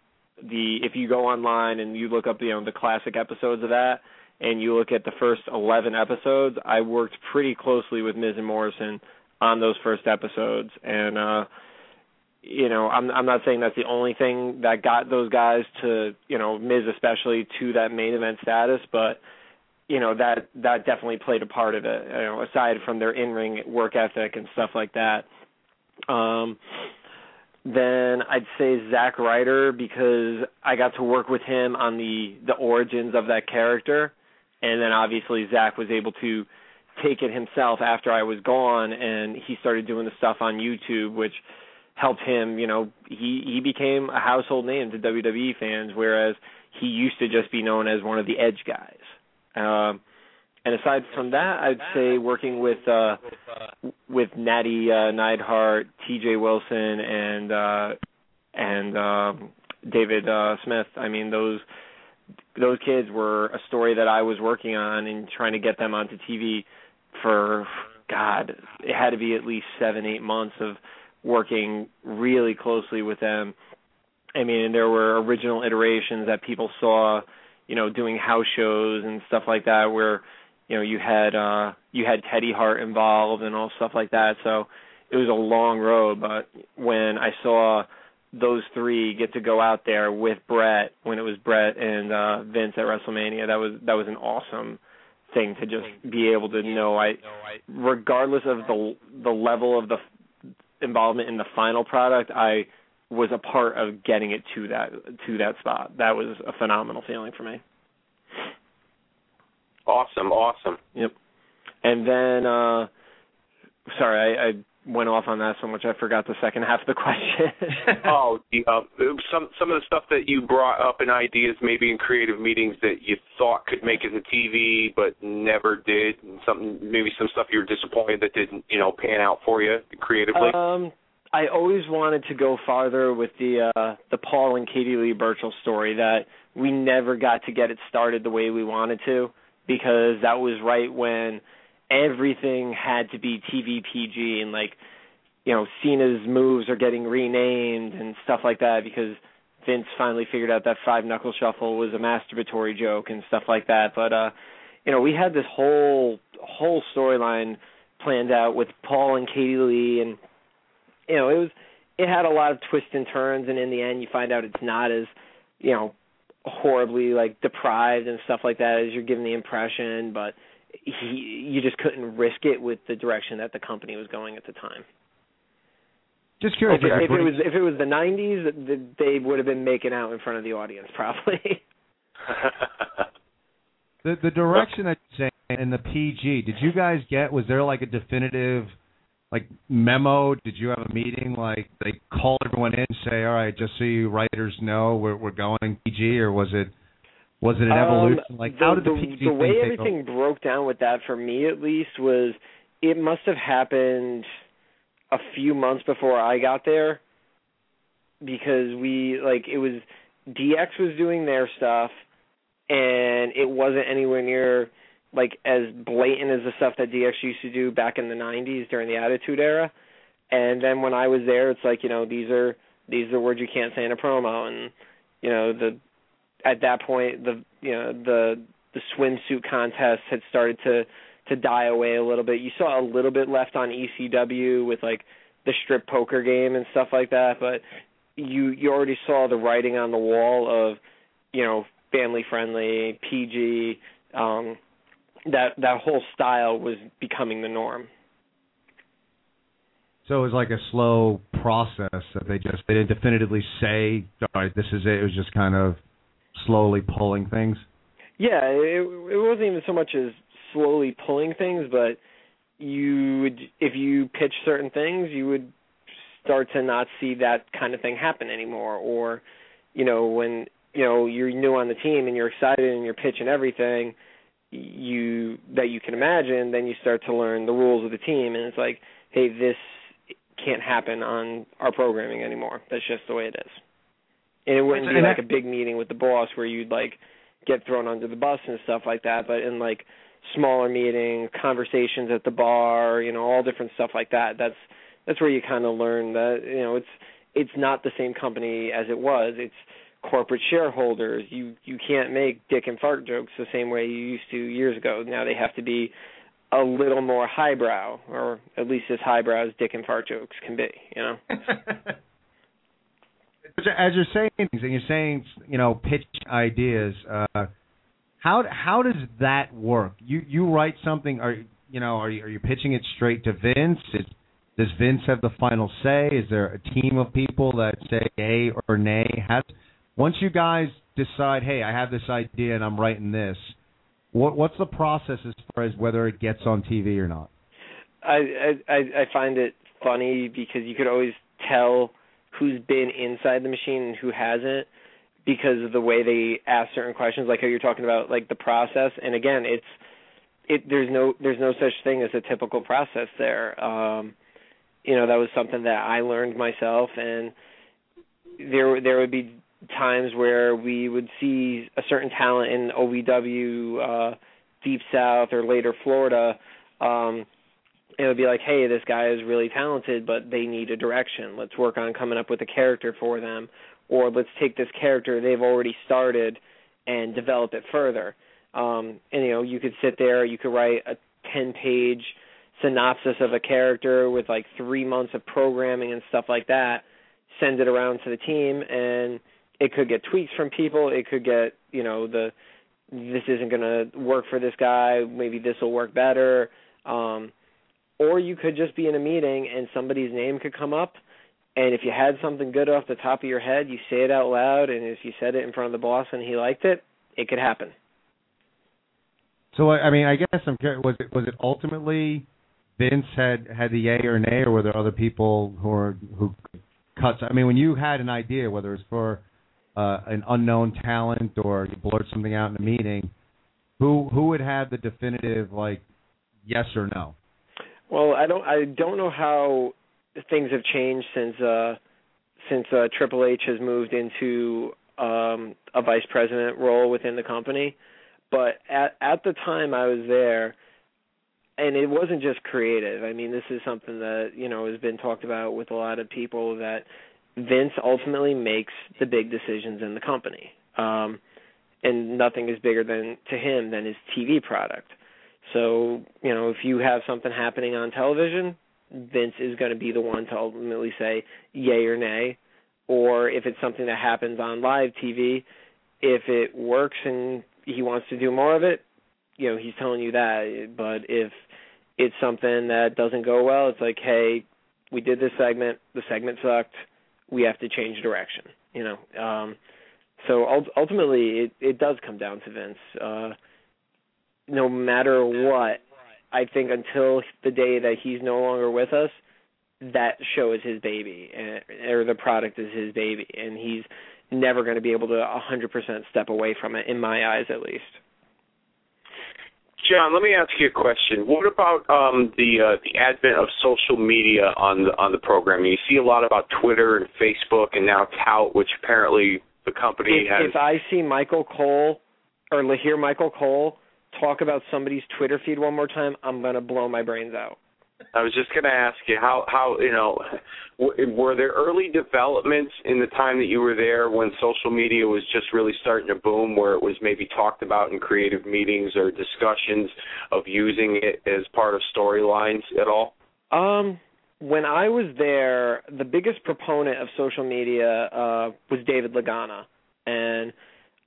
The if you go online and you look up you know the classic episodes of that, and you look at the first eleven episodes, I worked pretty closely with Miz and Morrison on those first episodes, and uh, you know, I'm I'm not saying that's the only thing that got those guys to, you know, Miz especially to that main event status, but you know that that definitely played a part of it. You know, aside from their in-ring work ethic and stuff like that. Um, then I'd say Zack Ryder because I got to work with him on the the origins of that character, and then obviously Zack was able to take it himself after I was gone, and he started doing the stuff on YouTube, which helped him. You know, he he became a household name to WWE fans, whereas he used to just be known as one of the Edge guys. Um, and aside from that, I'd say working with uh, with Natty uh, Neidhart, T.J. Wilson, and uh, and um, David uh, Smith. I mean, those those kids were a story that I was working on and trying to get them onto TV for God, it had to be at least seven, eight months of working really closely with them. I mean, there were original iterations that people saw, you know, doing house shows and stuff like that where, you know, you had uh you had Teddy Hart involved and all stuff like that. So it was a long road, but when I saw those three get to go out there with Bret when it was Bret and uh Vince at WrestleMania, that was that was an awesome thing to just be able to know I regardless of the the level of the involvement in the final product, I was a part of getting it to that to that spot. That was a phenomenal feeling for me. Awesome, awesome. Yep. And then uh sorry, I, I went off on that so much I forgot the second half of the question. oh, the, uh, some some of the stuff that you brought up in ideas, maybe in creative meetings that you thought could make it to TV but never did, and something maybe some stuff you were disappointed that didn't you know pan out for you creatively. Um, I always wanted to go farther with the uh the Paul and Katie Lea Burchill story that we never got to get it started the way we wanted to because that was right when everything had to be TV PG and like you know Cena's moves are getting renamed and stuff like that because Vince finally figured out that five knuckle shuffle was a masturbatory joke and stuff like that. But uh you know we had this whole whole storyline planned out with Paul and Katie Lea and you know it was it had a lot of twists and turns and in the end you find out it's not as you know horribly like deprived and stuff like that as you're given the impression. But he you just couldn't risk it with the direction that the company was going at the time. Just curious. If, it, if it was if it was the '90s, they would have been making out in front of the audience probably. the the direction that you're saying in the PG, did you guys get? Was there like a definitive like memo? Did you have a meeting like they call everyone in and say, all right, just so you writers know, we're we're going PG, or was it? Was it an evolution? Um, like the, how did the, the, PG the way thing everything broke down with that for me at least was it must have happened a few months before I got there because we like it was DX was doing their stuff and it wasn't anywhere near like as blatant as the stuff that DX used to do back in the 90s during the Attitude Era. And then when I was there, it's like you know these are these are words you can't say in a promo, and you know the at that point the you know the the swimsuit contest had started to to die away a little bit. You saw a little bit left on ECW with like the strip poker game and stuff like that, but you you already saw the writing on the wall of you know family friendly PG um that that whole style was becoming the norm. So it was like a slow process that they just they didn't definitively say, all right, this is it. It was just kind of slowly pulling things. Yeah, it it wasn't even so much as slowly pulling things, but you would if you pitch certain things, you would start to not see that kind of thing happen anymore. Or you know when you know you're new on the team and you're excited and you're pitching everything you that you can imagine then you start to learn the rules of the team. And it's like hey this can't happen on our programming anymore. That's just the way it is and it wouldn't be like a big meeting with the boss where you'd like get thrown under the bus and stuff like that but in like smaller meetings conversations at the bar you know all different stuff like that that's that's where you kind of learn that you know it's it's not the same company as it was. It's corporate shareholders. You you can't make dick and fart jokes the same way you used to years ago. Now they have to be a little more highbrow or at least as highbrow as dick and fart jokes can be you know as you're saying things and you're saying you know pitch ideas uh how how does that work? You you write something are you know are you are you pitching it straight to Vince? Is, does Vince have the final say? Is there a team of people that say yay or nay? Has once you guys decide hey I have this idea and I'm writing this what what's the process as far as whether it gets on TV or not? I I I find it funny because you could always tell who's been inside the machine and who hasn't because of the way they ask certain questions like how you're talking about like the process. And again it's it there's no there's no such thing as a typical process there. Um you know that was something that I learned myself. And there there would be times where we would see a certain talent in OVW, uh, Deep South, or later Florida. Um, it would be like, hey, this guy is really talented, but they need a direction. Let's work on coming up with a character for them, or let's take this character they've already started and develop it further. Um, and you know, you could sit there, you could write a ten-page synopsis of a character with like three months of programming and stuff like that. Send it around to the team, and it could get tweaks from people. It could get, you know, the this isn't going to work for this guy. Maybe this will work better. Um, or you could just be in a meeting and somebody's name could come up and if you had something good off the top of your head you say it out loud and if you said it in front of the boss and he liked it it could happen. So i mean i guess i'm curious was it was it ultimately vince had had the yay or nay or were there other people who were who cut i mean when you had an idea whether it's for uh an unknown talent or you blurt something out in a meeting who who would have the definitive like yes or no well, I don't I don't know how things have changed since uh since uh Triple H has moved into um a vice president role within the company, but at at the time I was there and it wasn't just creative. I mean, this is something that, you know, has been talked about with a lot of people that Vince ultimately makes the big decisions in the company. Um and nothing is bigger than to him than his TV product. So, you know, if you have something happening on television, Vince is going to be the one to ultimately say yay or nay. Or if it's something that happens on live TV, if it works and he wants to do more of it, you know, he's telling you that. But if it's something that doesn't go well, it's like, hey, we did this segment, the segment sucked, we have to change direction. You know, um, so ultimately, it it does come down to Vince. Uh, no matter what, I think until the day that he's no longer with us, that show is his baby, or the product is his baby, and he's never going to be able to 100% step away from it, in my eyes at least. John, let me ask you a question. What about um, the uh, the advent of social media on the on the program? You see a lot about Twitter and Facebook, and now Tout, which apparently the company if, has. If I see Michael Cole or hear Michael Cole talk about somebody's Twitter feed one more time, I'm gonna blow my brains out. I was just going to ask you how how you know were there early developments in the time that you were there when social media was just really starting to boom, where it was maybe talked about in creative meetings or discussions of using it as part of storylines at all? Um, when I was there, the biggest proponent of social media uh, was David Lagana, and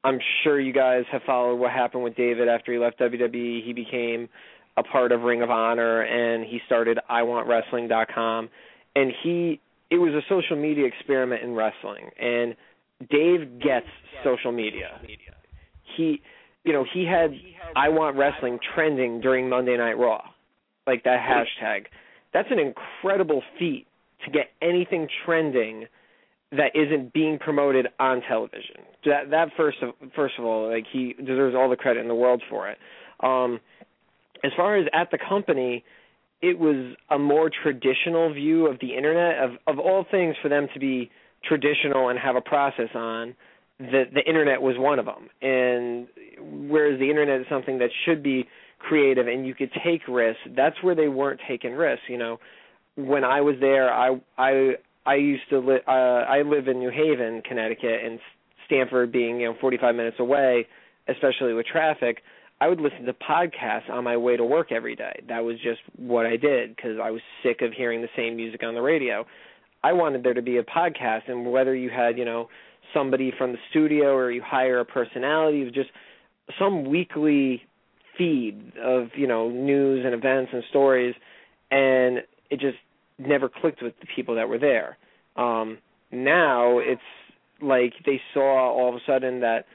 I'm sure you guys have followed what happened with David after he left WWE. He became a part of Ring of Honor and he started iwantwrestling.com and he it was a social media experiment in wrestling and Dave gets social media. He you know, he had I want wrestling trending during Monday Night Raw. Like that hashtag. That's an incredible feat to get anything trending that isn't being promoted on television. That that first of first of all, like he deserves all the credit in the world for it. Um, as far as at the company, it was a more traditional view of the internet of of all things for them to be traditional and have a process on. The the internet was one of them, and whereas the internet is something that should be creative and you could take risks, that's where they weren't taking risks. You know, when I was there, I I I used to live. Uh, I live in New Haven, Connecticut, and Stamford being you know 45 minutes away, especially with traffic. I would listen to podcasts on my way to work every day. That was just what I did because I was sick of hearing the same music on the radio. I wanted there to be a podcast, and whether you had you know somebody from the studio or you hire a personality, just some weekly feed of you know news and events and stories, and it just never clicked with the people that were there. Um, now it's like they saw all of a sudden that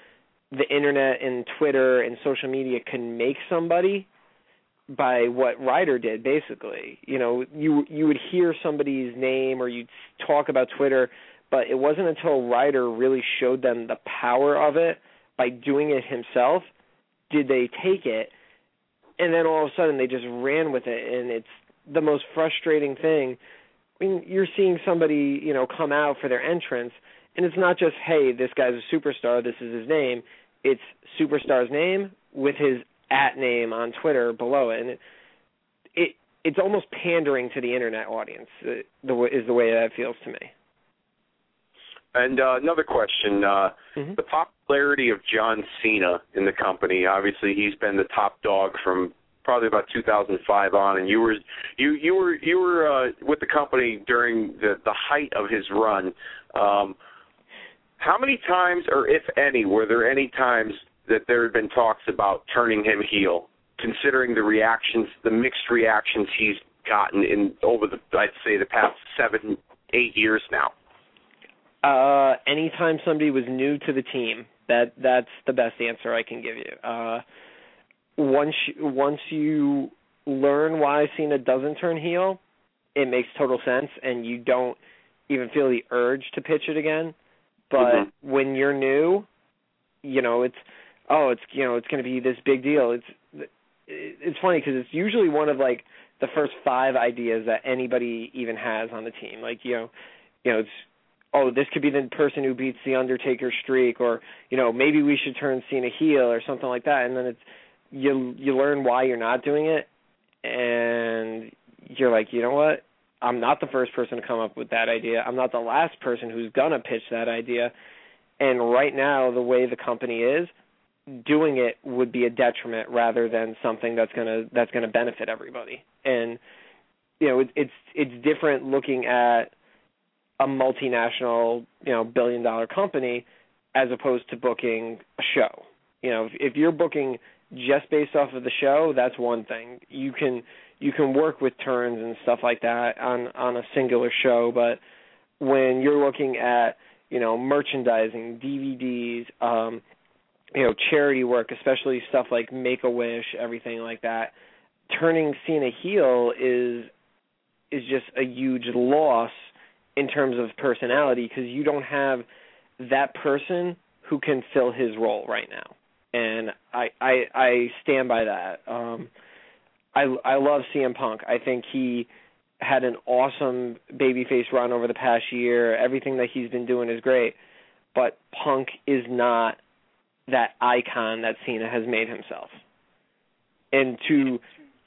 the internet and Twitter and social media can make somebody by what Ryder did basically. You know, you you would hear somebody's name or you'd talk about Twitter, but it wasn't until Ryder really showed them the power of it by doing it himself did they take it and then all of a sudden they just ran with it and it's the most frustrating thing. I mean, you're seeing somebody, you know, come out for their entrance, and it's not just hey, this guy's a superstar, this is his name. It's superstar's name with his at name on Twitter below it, and it, it it's almost pandering to the internet audience. uh, The is the way that it feels to me. And uh, another question: uh, Mhm. the popularity of John Cena in the company. Obviously, he's been the top dog from probably about 2005 on, and you were you you were you were uh, with the company during the the height of his run. Um, how many times, or if any, were there any times that there had been talks about turning him heel, considering the reactions, the mixed reactions he's gotten in over the I'd say the past seven eight years now. Uh, anytime somebody was new to the team, that that's the best answer I can give you. Uh, once you, once you learn why Cena doesn't turn heel, it makes total sense, and you don't even feel the urge to pitch it again. But Mhm. when you're new, you know it's oh it's you know it's going to be this big deal. It's it's funny because it's usually one of like the first five ideas that anybody even has on the team. Like you know, you know it's oh this could be the person who beats the Undertaker streak, or you know maybe we should turn Cena heel or something like that. And then it's you you learn why you're not doing it, and you're like you know what I'm not the first person to come up with that idea. I'm not the last person who's gonna pitch that idea. And right now, the way the company is, doing it would be a detriment rather than something that's gonna that's gonna benefit everybody. And you know, it, it's it's different looking at a multinational, you know, billion dollar company as opposed to booking a show. You know, if, if you're booking just based off of the show, that's one thing. You can you can work with turns and stuff like that on on a singular show, but when you're looking at you know merchandising, DVDs, um, you know charity work, especially stuff like Make a Wish, everything like that, turning Cena heel is is just a huge loss in terms of personality because you don't have that person who can fill his role right now, and I I, I stand by that. Um, I I love CM Punk. I think he had an awesome babyface run over the past year. Everything that he's been doing is great, but Punk is not that icon that Cena has made himself. And to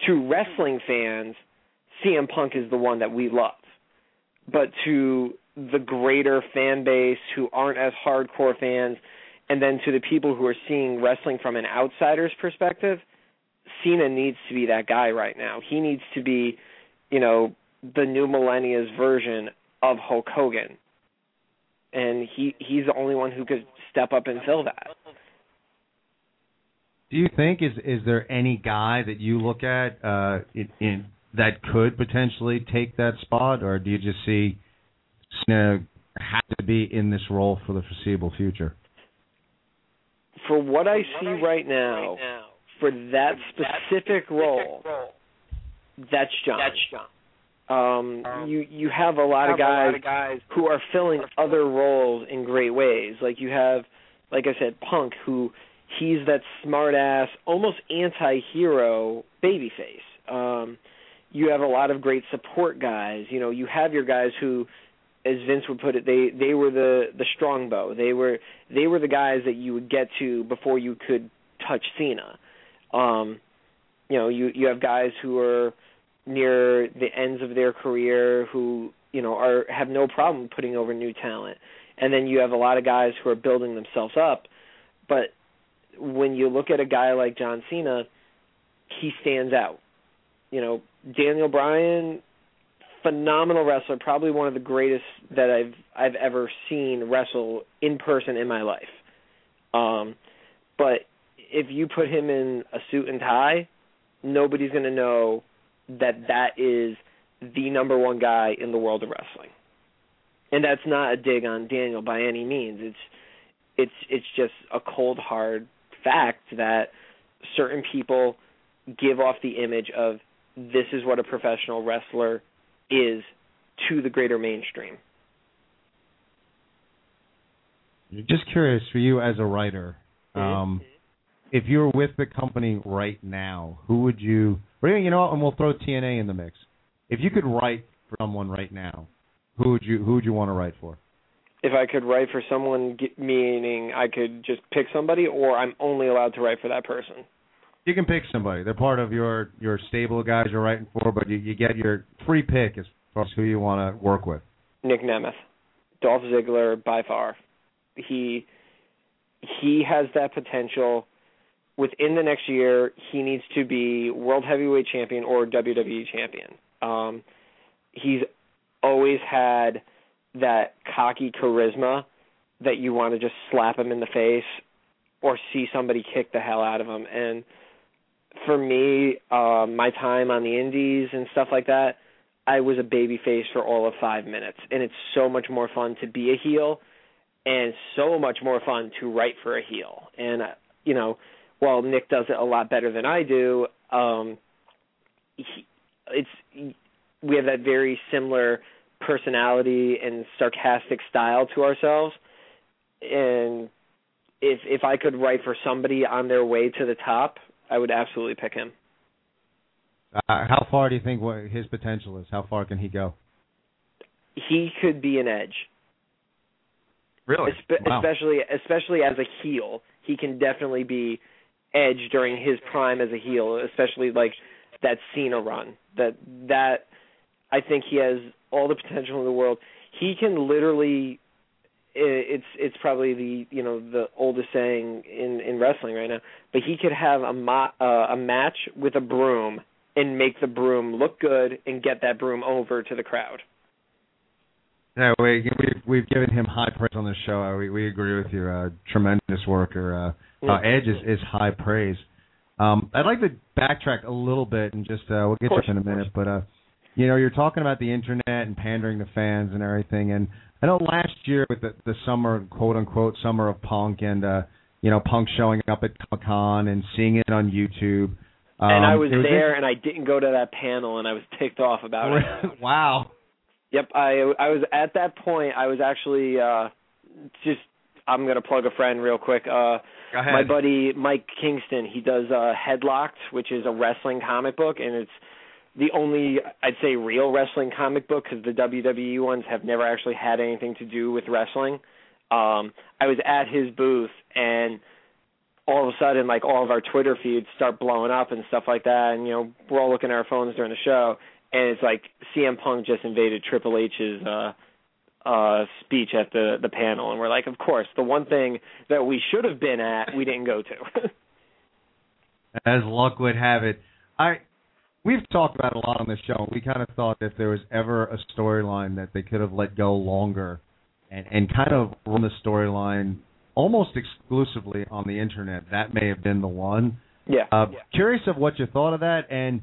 to wrestling fans, CM Punk is the one that we love. But to the greater fan base who aren't as hardcore fans, and then to the people who are seeing wrestling from an outsider's perspective, Cena needs to be that guy right now. He needs to be, you know, the new millennia's version of Hulk Hogan. And he he's the only one who could step up and fill that. Do you think is is there any guy that you look at uh, in, in that could potentially take that spot, or do you just see Cena have to be in this role for the foreseeable future? For what I see right now, for that specific role, that's John. That's John. Um, you you have a lot of guys who are filling other roles in great ways. Like you have, like I said, Punk, who he's that smart ass, almost anti-hero babyface. Um, you have a lot of great support guys. You know, you have your guys who, as Vince would put it, they they were the the strongbow. They were they were the guys that you would get to before you could touch Cena. Um, you know, you you have guys who are near the ends of their career who you know are have no problem putting over new talent, and then you have a lot of guys who are building themselves up. But when you look at a guy like John Cena, he stands out. You know, Daniel Bryan, phenomenal wrestler, probably one of the greatest that I've I've ever seen wrestle in person in my life. Um, but if you put him in a suit and tie, nobody's going to know that that is the number one guy in the world of wrestling. And that's not a dig on Daniel by any means. It's it's it's just a cold hard fact that certain people give off the image of this is what a professional wrestler is to the greater mainstream. Just curious for you as a writer, um, if you were with the company right now, who would you? You know, and we'll throw TNA in the mix. If you could write for someone right now, who would you who would you want to write for? if I could write for someone, meaning I could just pick somebody, or I'm only allowed to write for that person. You can pick somebody. They're part of your your stable guys you're writing for, but you, you get your free pick as far as who you want to work with. Nick Nemeth, Dolph Ziggler by far. He he has that potential. Within the next year, he needs to be world heavyweight champion or WWE champion. Um, he's always had that cocky charisma that you want to just slap him in the face or see somebody kick the hell out of him. And for me, um, my time on the indies and stuff like that, I was a baby face for all of five minutes. And it's so much more fun to be a heel and so much more fun to write for a heel. And, uh, you know, while Nick does it a lot better than I do, um, he, it's we have that very similar personality and sarcastic style to ourselves. And if if I could write for somebody on their way to the top, I would absolutely pick him. Uh, how far do you think what his potential is? How far can he go? He could be an edge. Really? Espe- Wow. Especially especially as a heel, he can definitely be edge during his prime as a heel, especially like that Cena run. That that I think he has all the potential in the world. He can literally i- it's it's probably the you know the oldest saying in in wrestling right now, but he could have a mo- uh, a match with a broom and make the broom look good and get that broom over to the crowd. Yeah, we, we've we've given him high praise on this show. Uh, we we agree with you. Uh, tremendous worker. Uh, uh, Edge is, is high praise. Um, I'd like to backtrack a little bit and just uh, we'll get to course, it in a minute. But uh, you know, you're talking about the internet and pandering to fans and everything. And I know last year with the the summer quote unquote summer of punk and uh, you know punk showing up at Comic Con and seeing it on YouTube. Um, and I was it there, and I didn't go to that panel, and I was ticked off about it. wow. Yep, I I was at that point. I was actually uh just. I'm gonna plug a friend real quick. Uh, Go ahead. my buddy Mike Kingston. He does uh, Headlocked, which is a wrestling comic book, and it's the only I'd say real wrestling comic book because the WWE ones have never actually had anything to do with wrestling. Um, I was at his booth, and all of a sudden, like all of our Twitter feeds start blowing up and stuff like that, and you know we're all looking at our phones during the show, and it's like CM Punk just invaded Triple H's uh uh speech at the the panel and we're like of course the one thing that we should have been at we didn't go to As luck would have it, I we've talked about it a lot on this show. We kind of thought if there was ever a storyline that they could have let go longer, and and kind of run the storyline almost exclusively on the internet, that may have been the one. yeah Uh, Curious of what you thought of that, and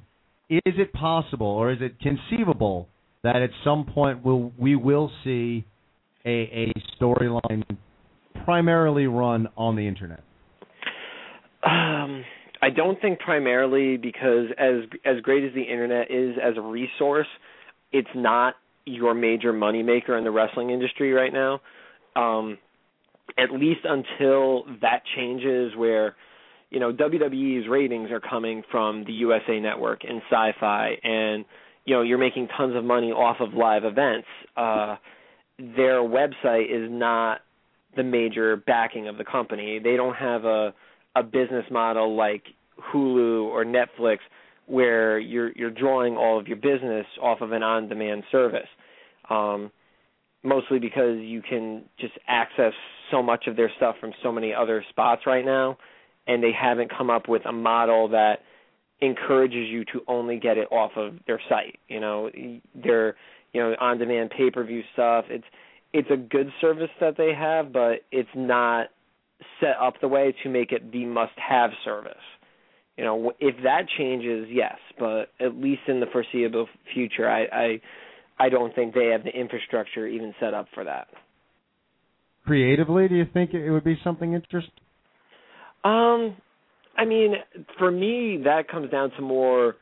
is it possible or is it conceivable that at some point we'll, we will see a, a storyline primarily run on the internet? Um, I don't think primarily because as as great as the internet is as a resource, it's not your major moneymaker in the wrestling industry right now. Um, at least until that changes, where you know WWE's ratings are coming from the USA Network and Sci-Fi, and you know you're making tons of money off of live events. Uh, their website is not the major backing of the company. They don't have a a business model like Hulu or Netflix where you're you're drawing all of your business off of an on-demand service. Um, mostly because you can just access so much of their stuff from so many other spots right now, and they haven't come up with a model that encourages you to only get it off of their site. You know, their you know on-demand pay-per-view stuff. It's it's a good service that they have, but it's not set up the way to make it the must-have service. You know, if that changes, yes, but at least in the foreseeable future, I I, I don't think they have the infrastructure even set up for that. Creatively, do you think it would be something interesting? Um, I mean, for me, that comes down to more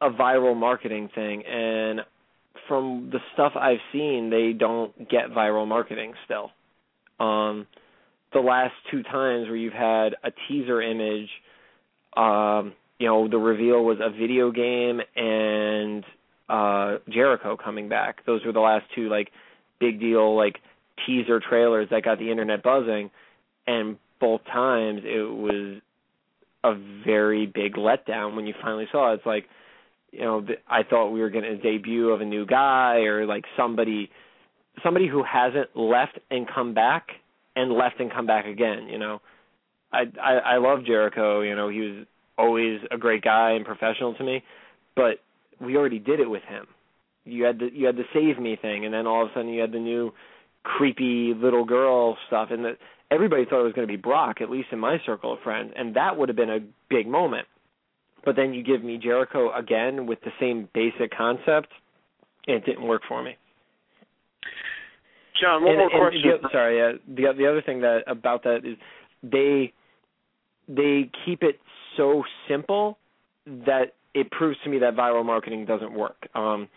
a viral marketing thing, and from the stuff I've seen, they don't get viral marketing still. Um, the last two times where you've had a teaser image, um, you know, the reveal was a video game and uh Jericho coming back. Those were the last two like big deal like teaser trailers that got the internet buzzing, and both times it was a very big letdown when you finally saw it. It's like, you know, I thought we were going to debut of a new guy or like somebody somebody who hasn't left and come back and left and come back again, you know. I I I love Jericho, you know, he was always a great guy and professional to me, but we already did it with him. You had the you had the save me thing and then all of a sudden you had the new creepy little girl stuff and everybody thought it was going to be Brock at least in my circle of friends and that would have been a big moment. But then you give me Jericho again with the same basic concept and it didn't work for me. John, one and, more and question. The, sorry, uh, the the other thing that about that is they they keep it so simple that it proves to me that viral marketing doesn't work. Um,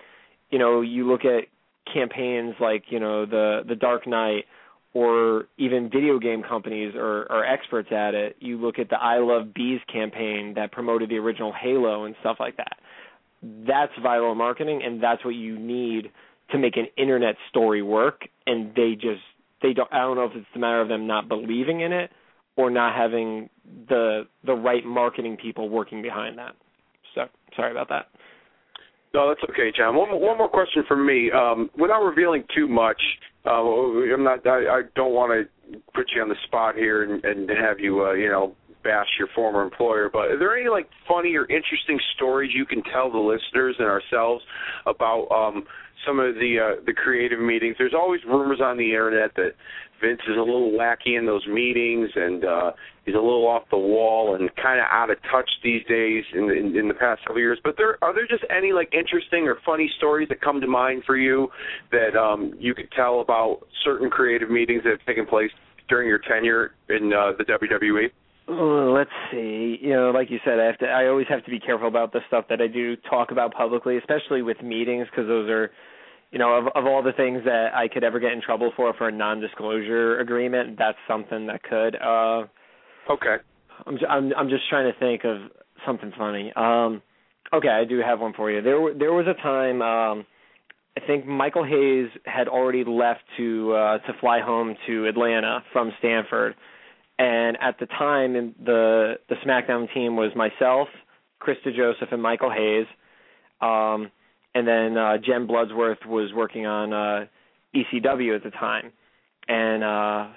you know, you look at campaigns like you know the the Dark Knight, or even video game companies are, are experts at it. You look at the I Love Bees campaign that promoted the original Halo and stuff like that. That's viral marketing, and that's what you need to make an internet story work and they just they don't I don't know if it's the matter of them not believing in it or not having the the right marketing people working behind that. So sorry about that. No, that's okay, John. One more, one more question from me. Um, without revealing too much, uh, I'm not. I, I don't want to put you on the spot here and, and have you, uh, you know, bash your former employer. But are there any like funny or interesting stories you can tell the listeners and ourselves about um, some of the uh, the creative meetings. There's always rumors on the internet that Vince is a little wacky in those meetings and uh, he's a little off the wall and kind of out of touch these days in, in in the past several years. But there are there just any like interesting or funny stories that come to mind for you that um, you could tell about certain creative meetings that have taken place during your tenure in uh, the WWE? Let's see. You know, like you said, I have to. I always have to be careful about the stuff that I do talk about publicly, especially with meetings, because those are, you know, of of all the things that I could ever get in trouble for for a non-disclosure agreement, that's something that could. uh Okay. I'm I'm I'm just trying to think of something funny. Um Okay, I do have one for you. There there was a time. um I think Michael Hayes had already left to uh to fly home to Atlanta from Stamford and at the time the the SmackDown team was myself, Chris DeJoseph, and Michael Hayes, um, and then uh, Jen Bloodsworth was working on uh, ECW at the time, and uh,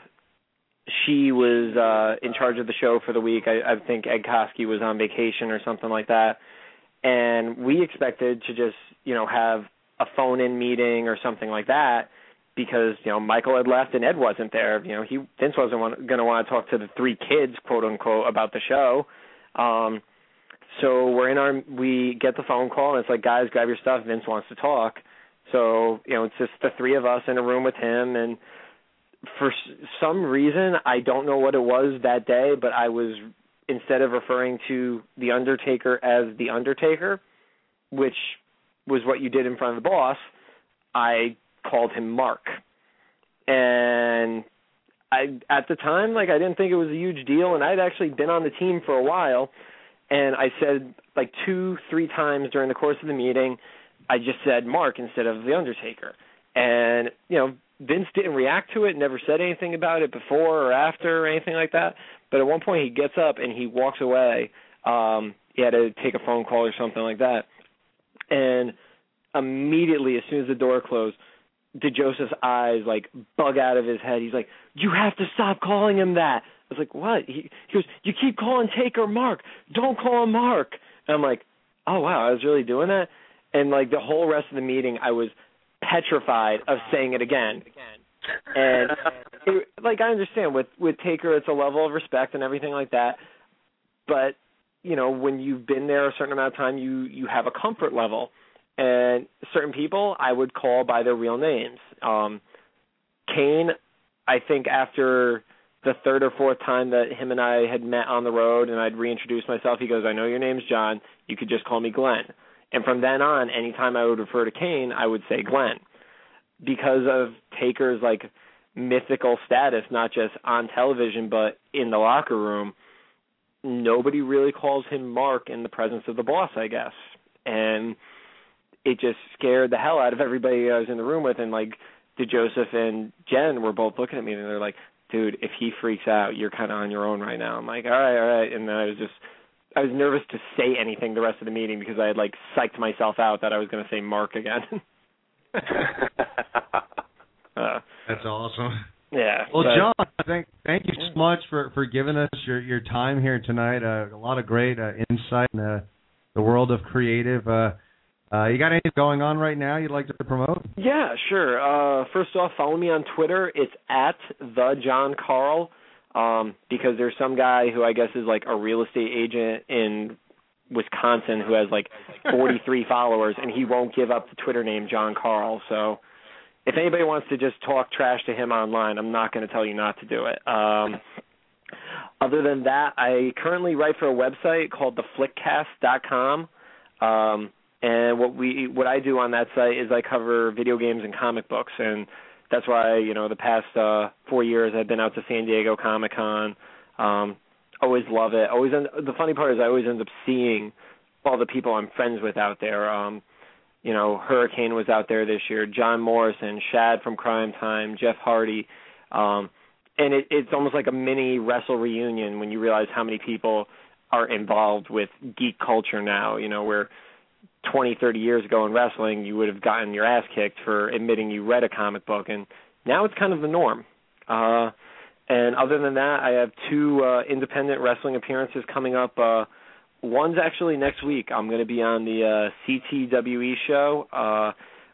she was uh, in charge of the show for the week. I, I think Ed Koskey was on vacation or something like that, and we expected to just you know have a phone-in meeting or something like that because you know Michael had left and Ed wasn't there. You know, he Vince wasn't going to want to talk to the three kids, quote unquote, about the show. Um, so we're in our we get the phone call and it's like, guys, grab your stuff. Vince wants to talk. So you know, it's just the three of us in a room with him, and for some reason, I don't know what it was that day, but I was instead of referring to the Undertaker as the Undertaker, which was what you did in front of the boss, I called him Mark. And I at the time like I didn't think it was a huge deal and I'd actually been on the team for a while and I said like two, three times during the course of the meeting, I just said Mark instead of the Undertaker. And, you know, Vince didn't react to it, never said anything about it before or after or anything like that. But at one point he gets up and he walks away. Um, he had to take a phone call or something like that. And immediately as soon as the door closed, DeJoseph's eyes like bug out of his head. He's like, "You have to stop calling him that." I was like, "What?" He, he goes, "You keep calling Taker Mark. Don't call him Mark." And I'm like, "Oh wow, I was really doing that." And like the whole rest of the meeting, I was petrified of saying it again. And it, like I understand with with Taker, it's a level of respect and everything like that. But you know, when you've been there a certain amount of time, you you have a comfort level and certain people I would call by their real names. Um Kane, I think after the third or fourth time that him and I had met on the road and I'd reintroduced myself, he goes, I know your name's John, you could just call me Glenn. And from then on, anytime I would refer to Kane, I would say Glenn. Because of Taker's like mythical status, not just on television but in the locker room, nobody really calls him Mark in the presence of the boss, I guess. And it just scared the hell out of everybody I was in the room with and like DeJoseph and Jen were both looking at me and they're like, "Dude, if he freaks out, you're kind of on your own right now." I'm like, "All right, all right," and then I was just I was nervous to say anything the rest of the meeting because I had like psyched myself out that I was going to say Mark again. uh, That's awesome. Yeah. Well, but- John, thank thank you so much for for giving us your your time here tonight. Uh, a lot of great uh, insight in the, the world of creative. Uh, uh, you got anything going on right now you'd like to promote? Yeah, sure. Uh, first off, follow me on Twitter. It's at the John Carle. Um, because there's some guy who I guess is like a real estate agent in Wisconsin who has like 43 followers, and he won't give up the Twitter name John Carle. So, if anybody wants to just talk trash to him online, I'm not going to tell you not to do it. Um, other than that, I currently write for a website called theflickcast.com. Um, and what we what I do on that site is I cover video games and comic books and that's why you know the past uh 4 years I've been out to San Diego Comic-Con. Um always love it. Always end, the funny part is I always end up seeing all the people I'm friends with out there. Um you know, Hurricane was out there this year, John Morrison, Shad from Cryme Tyme, Jeff Hardy. Um and it, it's almost like a mini wrestle reunion when you realize how many people are involved with geek culture now, you know, where 20, 30 years ago in wrestling, you would have gotten your ass kicked for admitting you read a comic book, and now it's kind of the norm. Uh, and other than that, I have two uh, independent wrestling appearances coming up. Uh, one's actually next week. I'm going to be on the uh, CTWE show uh,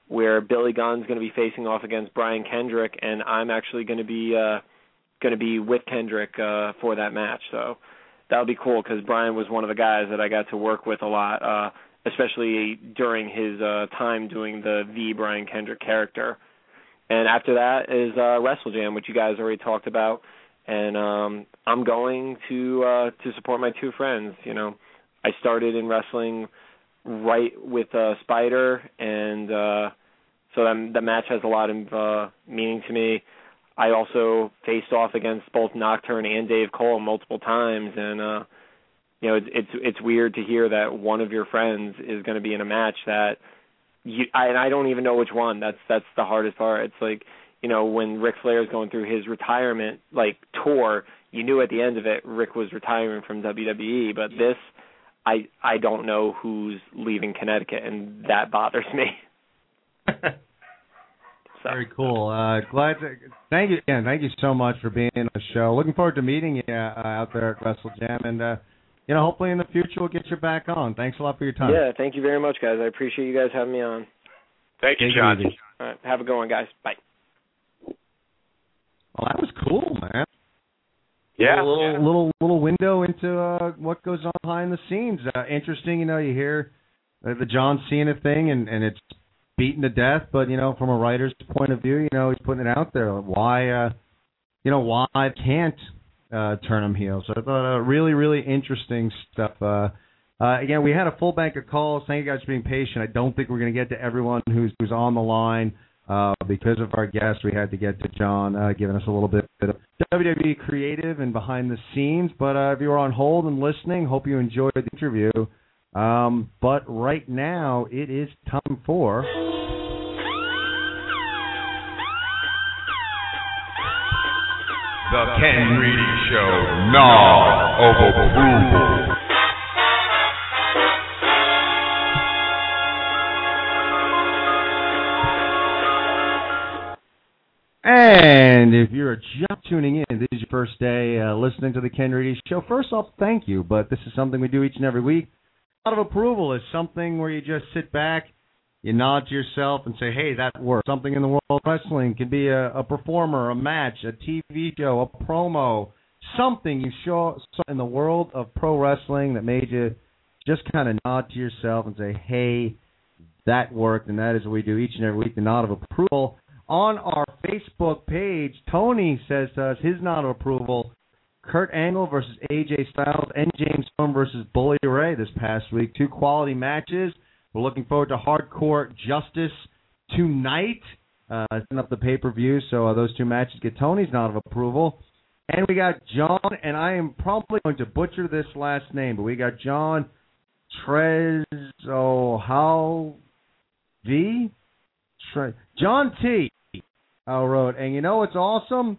where Billy Gunn's going to be facing off against Brian Kendrick, and I'm actually going to be uh, going to be with Kendrick uh, for that match. So that'll be cool because Brian was one of the guys that I got to work with a lot. Uh, especially during his uh time doing the the Brian Kendrick character. And after that is uh Wrestle Jam, which you guys already talked about. And um I'm going to uh to support my two friends, you know. I started in wrestling right with uh Spider and uh so that the match has a lot of uh meaning to me. I also faced off against both Nocturne and Dave Cole multiple times and uh you know it's it's it's weird to hear that one of your friends is going to be in a match that you I, and I don't even know which one. That's that's the hardest part. It's like you know when Ric Flair is going through his retirement like tour, you knew at the end of it Ric was retiring from WWE, but this I I don't know who's leaving Connecticut, and that bothers me. Very cool. Uh, glad to thank you again. Thank you so much for being on the show. Looking forward to meeting you uh, out there at Wrestle Jam, and uh, you know, hopefully in the future we'll get you back on. Thanks a lot for your time. Yeah, thank you very much, guys. I appreciate you guys having me on. Thank you, John. All right, have a good one, guys. Bye. Well, that was cool, man. Yeah. A little little little window into uh, what goes on behind the scenes. Uh, interesting, you know. You hear uh, the John Cena thing, and and it's beaten to death. But you know, from a writer's point of view, you know, he's putting it out there. Why, uh, you know, why can't uh, turn him heel? So I thought uh, really really interesting stuff. Uh, uh, again, we had a full bank of calls. Thank you guys for being patient. I don't think we're going to get to everyone who's who's on the line. Uh, because of our guest, we had to get to John, uh, giving us a little bit, of WWE creative and behind the scenes. But uh, if you were on hold and listening, hope you enjoyed the interview. Um, but right now, it is time for. The Ken Reedy Show, Nod of Approval. And if you're just tuning in, this is your first day uh, listening to the Ken Reedy Show. First off, thank you, but this is something we do each and every week. A lot of approval is something where you just sit back, you nod to yourself, and say, "Hey, that worked." Something in the world of wrestling can be a, a performer, a match, a TV show, a promo, something you saw in the world of pro wrestling that made you just kind of nod to yourself and say, "Hey, that worked," and that is what we do each and every week. The nod of approval on our Facebook page, Tony says to us his nod of approval. Kurt Angle versus AJ Styles and James Storm versus Bully Ray this past week. Two quality matches. We're looking forward to Hardcore Justice tonight. Uh, setting up the pay per view, so uh, those two matches get Tony's nod of approval. And we got John, and I am probably going to butcher this last name, but we got John Trezo how V Tre- John T uh, wrote, and you know what's awesome?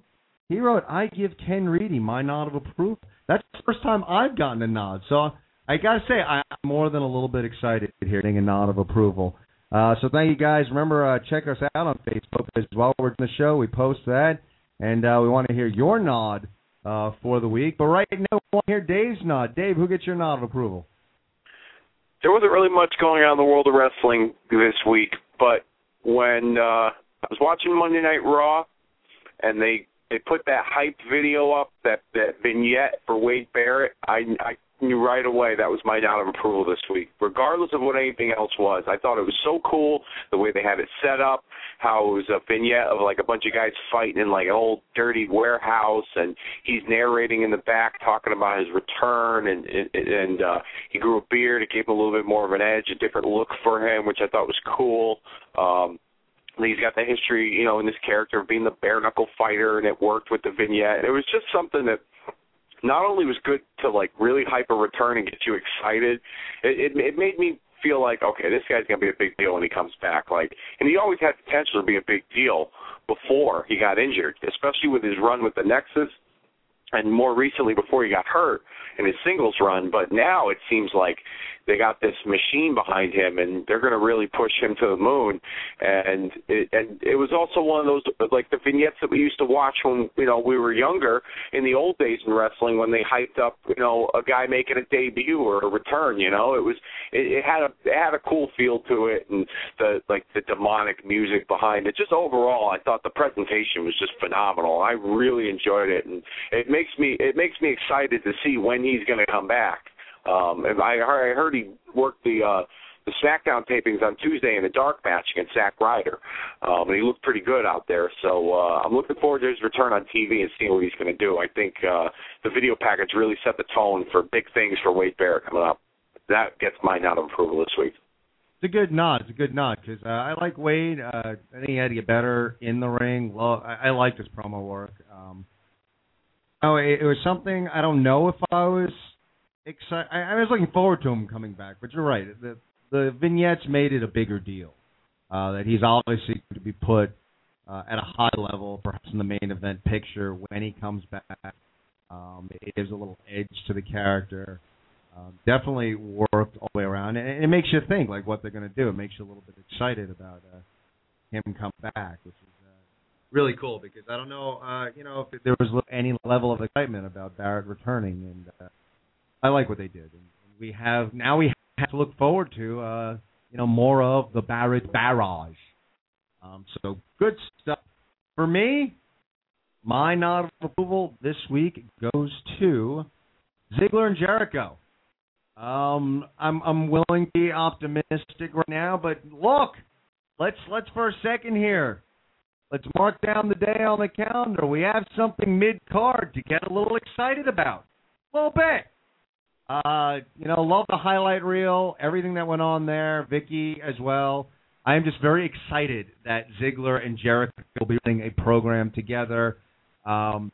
He wrote, "I give Ken Reedy my nod of approval." That's the first time I've gotten a nod, so I gotta say I'm more than a little bit excited here, getting a nod of approval. Uh, so thank you guys. Remember, uh, check us out on Facebook as well. We're in the show. We post that, and uh, we want to hear your nod uh, for the week. But right now, we want to hear Dave's nod. Dave, who gets your nod of approval? There wasn't really much going on in the world of wrestling this week, but when uh, I was watching Monday Night Raw, and they they put that hype video up, that that vignette for Wade Barrett, I I right away that was my nod of approval this week, regardless of what anything else was. I thought it was so cool the way they had it set up, how it was a vignette of like a bunch of guys fighting in like an old dirty warehouse, and he's narrating in the back talking about his return, and and, and uh, he grew a beard, it gave him a little bit more of an edge, a different look for him, which I thought was cool. Um, he's got the history, you know, in this character of being the bare knuckle fighter, and it worked with the vignette. It was just something that not only was good to like really hype a return and get you excited, it it, it made me feel like okay, this guy's gonna be a big deal when he comes back. Like, and he always had potential to be a big deal before he got injured, especially with his run with the Nexus, and more recently before he got hurt in his singles run. But now it seems like they got this machine behind him, and they're going to really push him to the moon. And it, and it was also one of those like the vignettes that we used to watch when you know we were younger in the old days in wrestling when they hyped up you know a guy making a debut or a return. You know, it was it, it had a it had a cool feel to it, and the like the demonic music behind it. Just overall, I thought the presentation was just phenomenal. I really enjoyed it, and it makes me it makes me excited to see when he's going to come back. Um, and I heard, I heard he worked the uh, the SmackDown tapings on Tuesday in a dark match against Zack Ryder, um, and he looked pretty good out there. So uh, I'm looking forward to his return on TV and seeing what he's going to do. I think uh, the video package really set the tone for big things for Wade Barrett coming up. That gets my nod of approval this week. It's a good nod. It's a good nod because uh, I like Wade. Uh, I think he had to get better in the ring. Well, I, I liked his promo work. Um, oh, it, it was something I don't know if I was excited. I, I was looking forward to him coming back, but you're right. The the vignettes made it a bigger deal. Uh, that he's obviously going to be put uh, at a high level, perhaps in the main event picture when he comes back. Um, it gives a little edge to the character. Um, definitely worked all the way around, and it makes you think like what they're going to do. It makes you a little bit excited about uh, him come back, which is uh, really cool because I don't know, uh, you know, if there was any level of excitement about Barrett returning, and uh, I like what they did. And we have now we have to look forward to uh, you know more of the Barrett barrage. Um, so good stuff for me. My nod of approval this week goes to Ziggler and Jericho. Um, I'm I'm willing to be optimistic right now, but look, let's let's for a second here. Let's mark down the day on the calendar. We have something mid card to get a little excited about. A little bit. Uh, you know, love the highlight reel, everything that went on there, Vickie as well. I am just very excited that Ziggler and Jericho will be doing a program together. Um,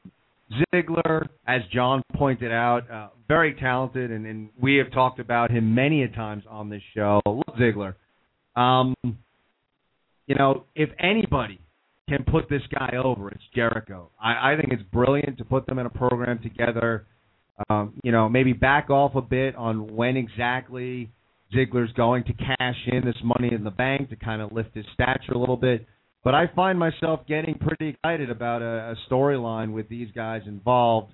Ziggler, as John pointed out, uh, very talented, and, and we have talked about him many a times on this show. Love Ziggler. Um, you know, if anybody can put this guy over, it's Jericho. I, I think it's brilliant to put them in a program together. Um, you know, maybe back off a bit on when exactly Ziggler's going to cash in this money in the bank to kind of lift his stature a little bit. But I find myself getting pretty excited about a, a storyline with these guys involved.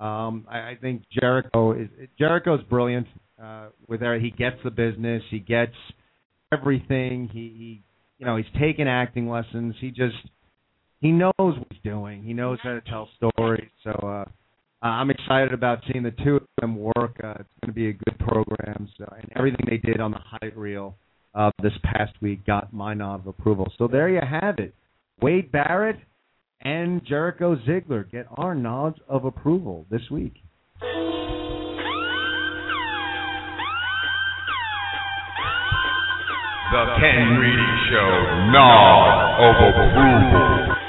Um, I, I think Jericho is Jericho's brilliant. Uh, with he gets the business, he gets everything. He, he, you know, he's taken acting lessons. He just he knows what he's doing. He knows how to tell stories. So uh, I'm excited about seeing the two of them work. Uh, it's going to be a good program. So, and everything they did on the highlight reel uh, this past week got my nod of approval. So there you have it. Wade Barrett and Jericho Ziggler get our nods of approval this week. The Ken Reedy Show nod of approval.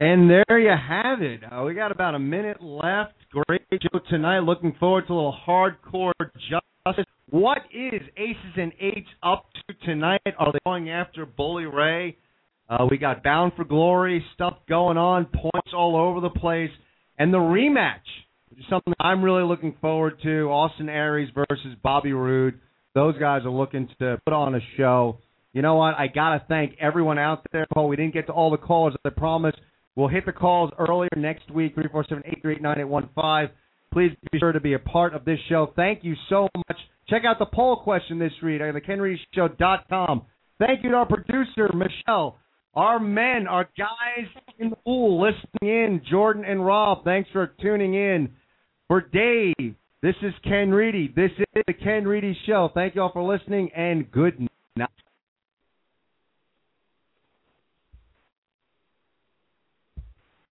And there you have it. Uh, we got about a minute left. Great show tonight. Looking forward to a little hardcore justice. What is Aces and Eights up to tonight? Are they going after Bully Ray? Uh, we got Bound for Glory stuff going on, points all over the place, and the rematch, which is something I'm really looking forward to. Austin Aries versus Bobby Roode. Those guys are looking to put on a show. You know what? I gotta thank everyone out there. Paul, we didn't get to all the callers I promised. We'll hit the calls earlier next week, 347-838-9815. Please be sure to be a part of this show. Thank you so much. Check out the poll question this week at thekenreedyshow.com. Thank you to our producer, Michelle. Our men, our guys in the pool listening in, Jordan and Rob, thanks for tuning in. For Dave, this is Ken Reedy. This is the Ken Reedy Show. Thank you all for listening, and good night.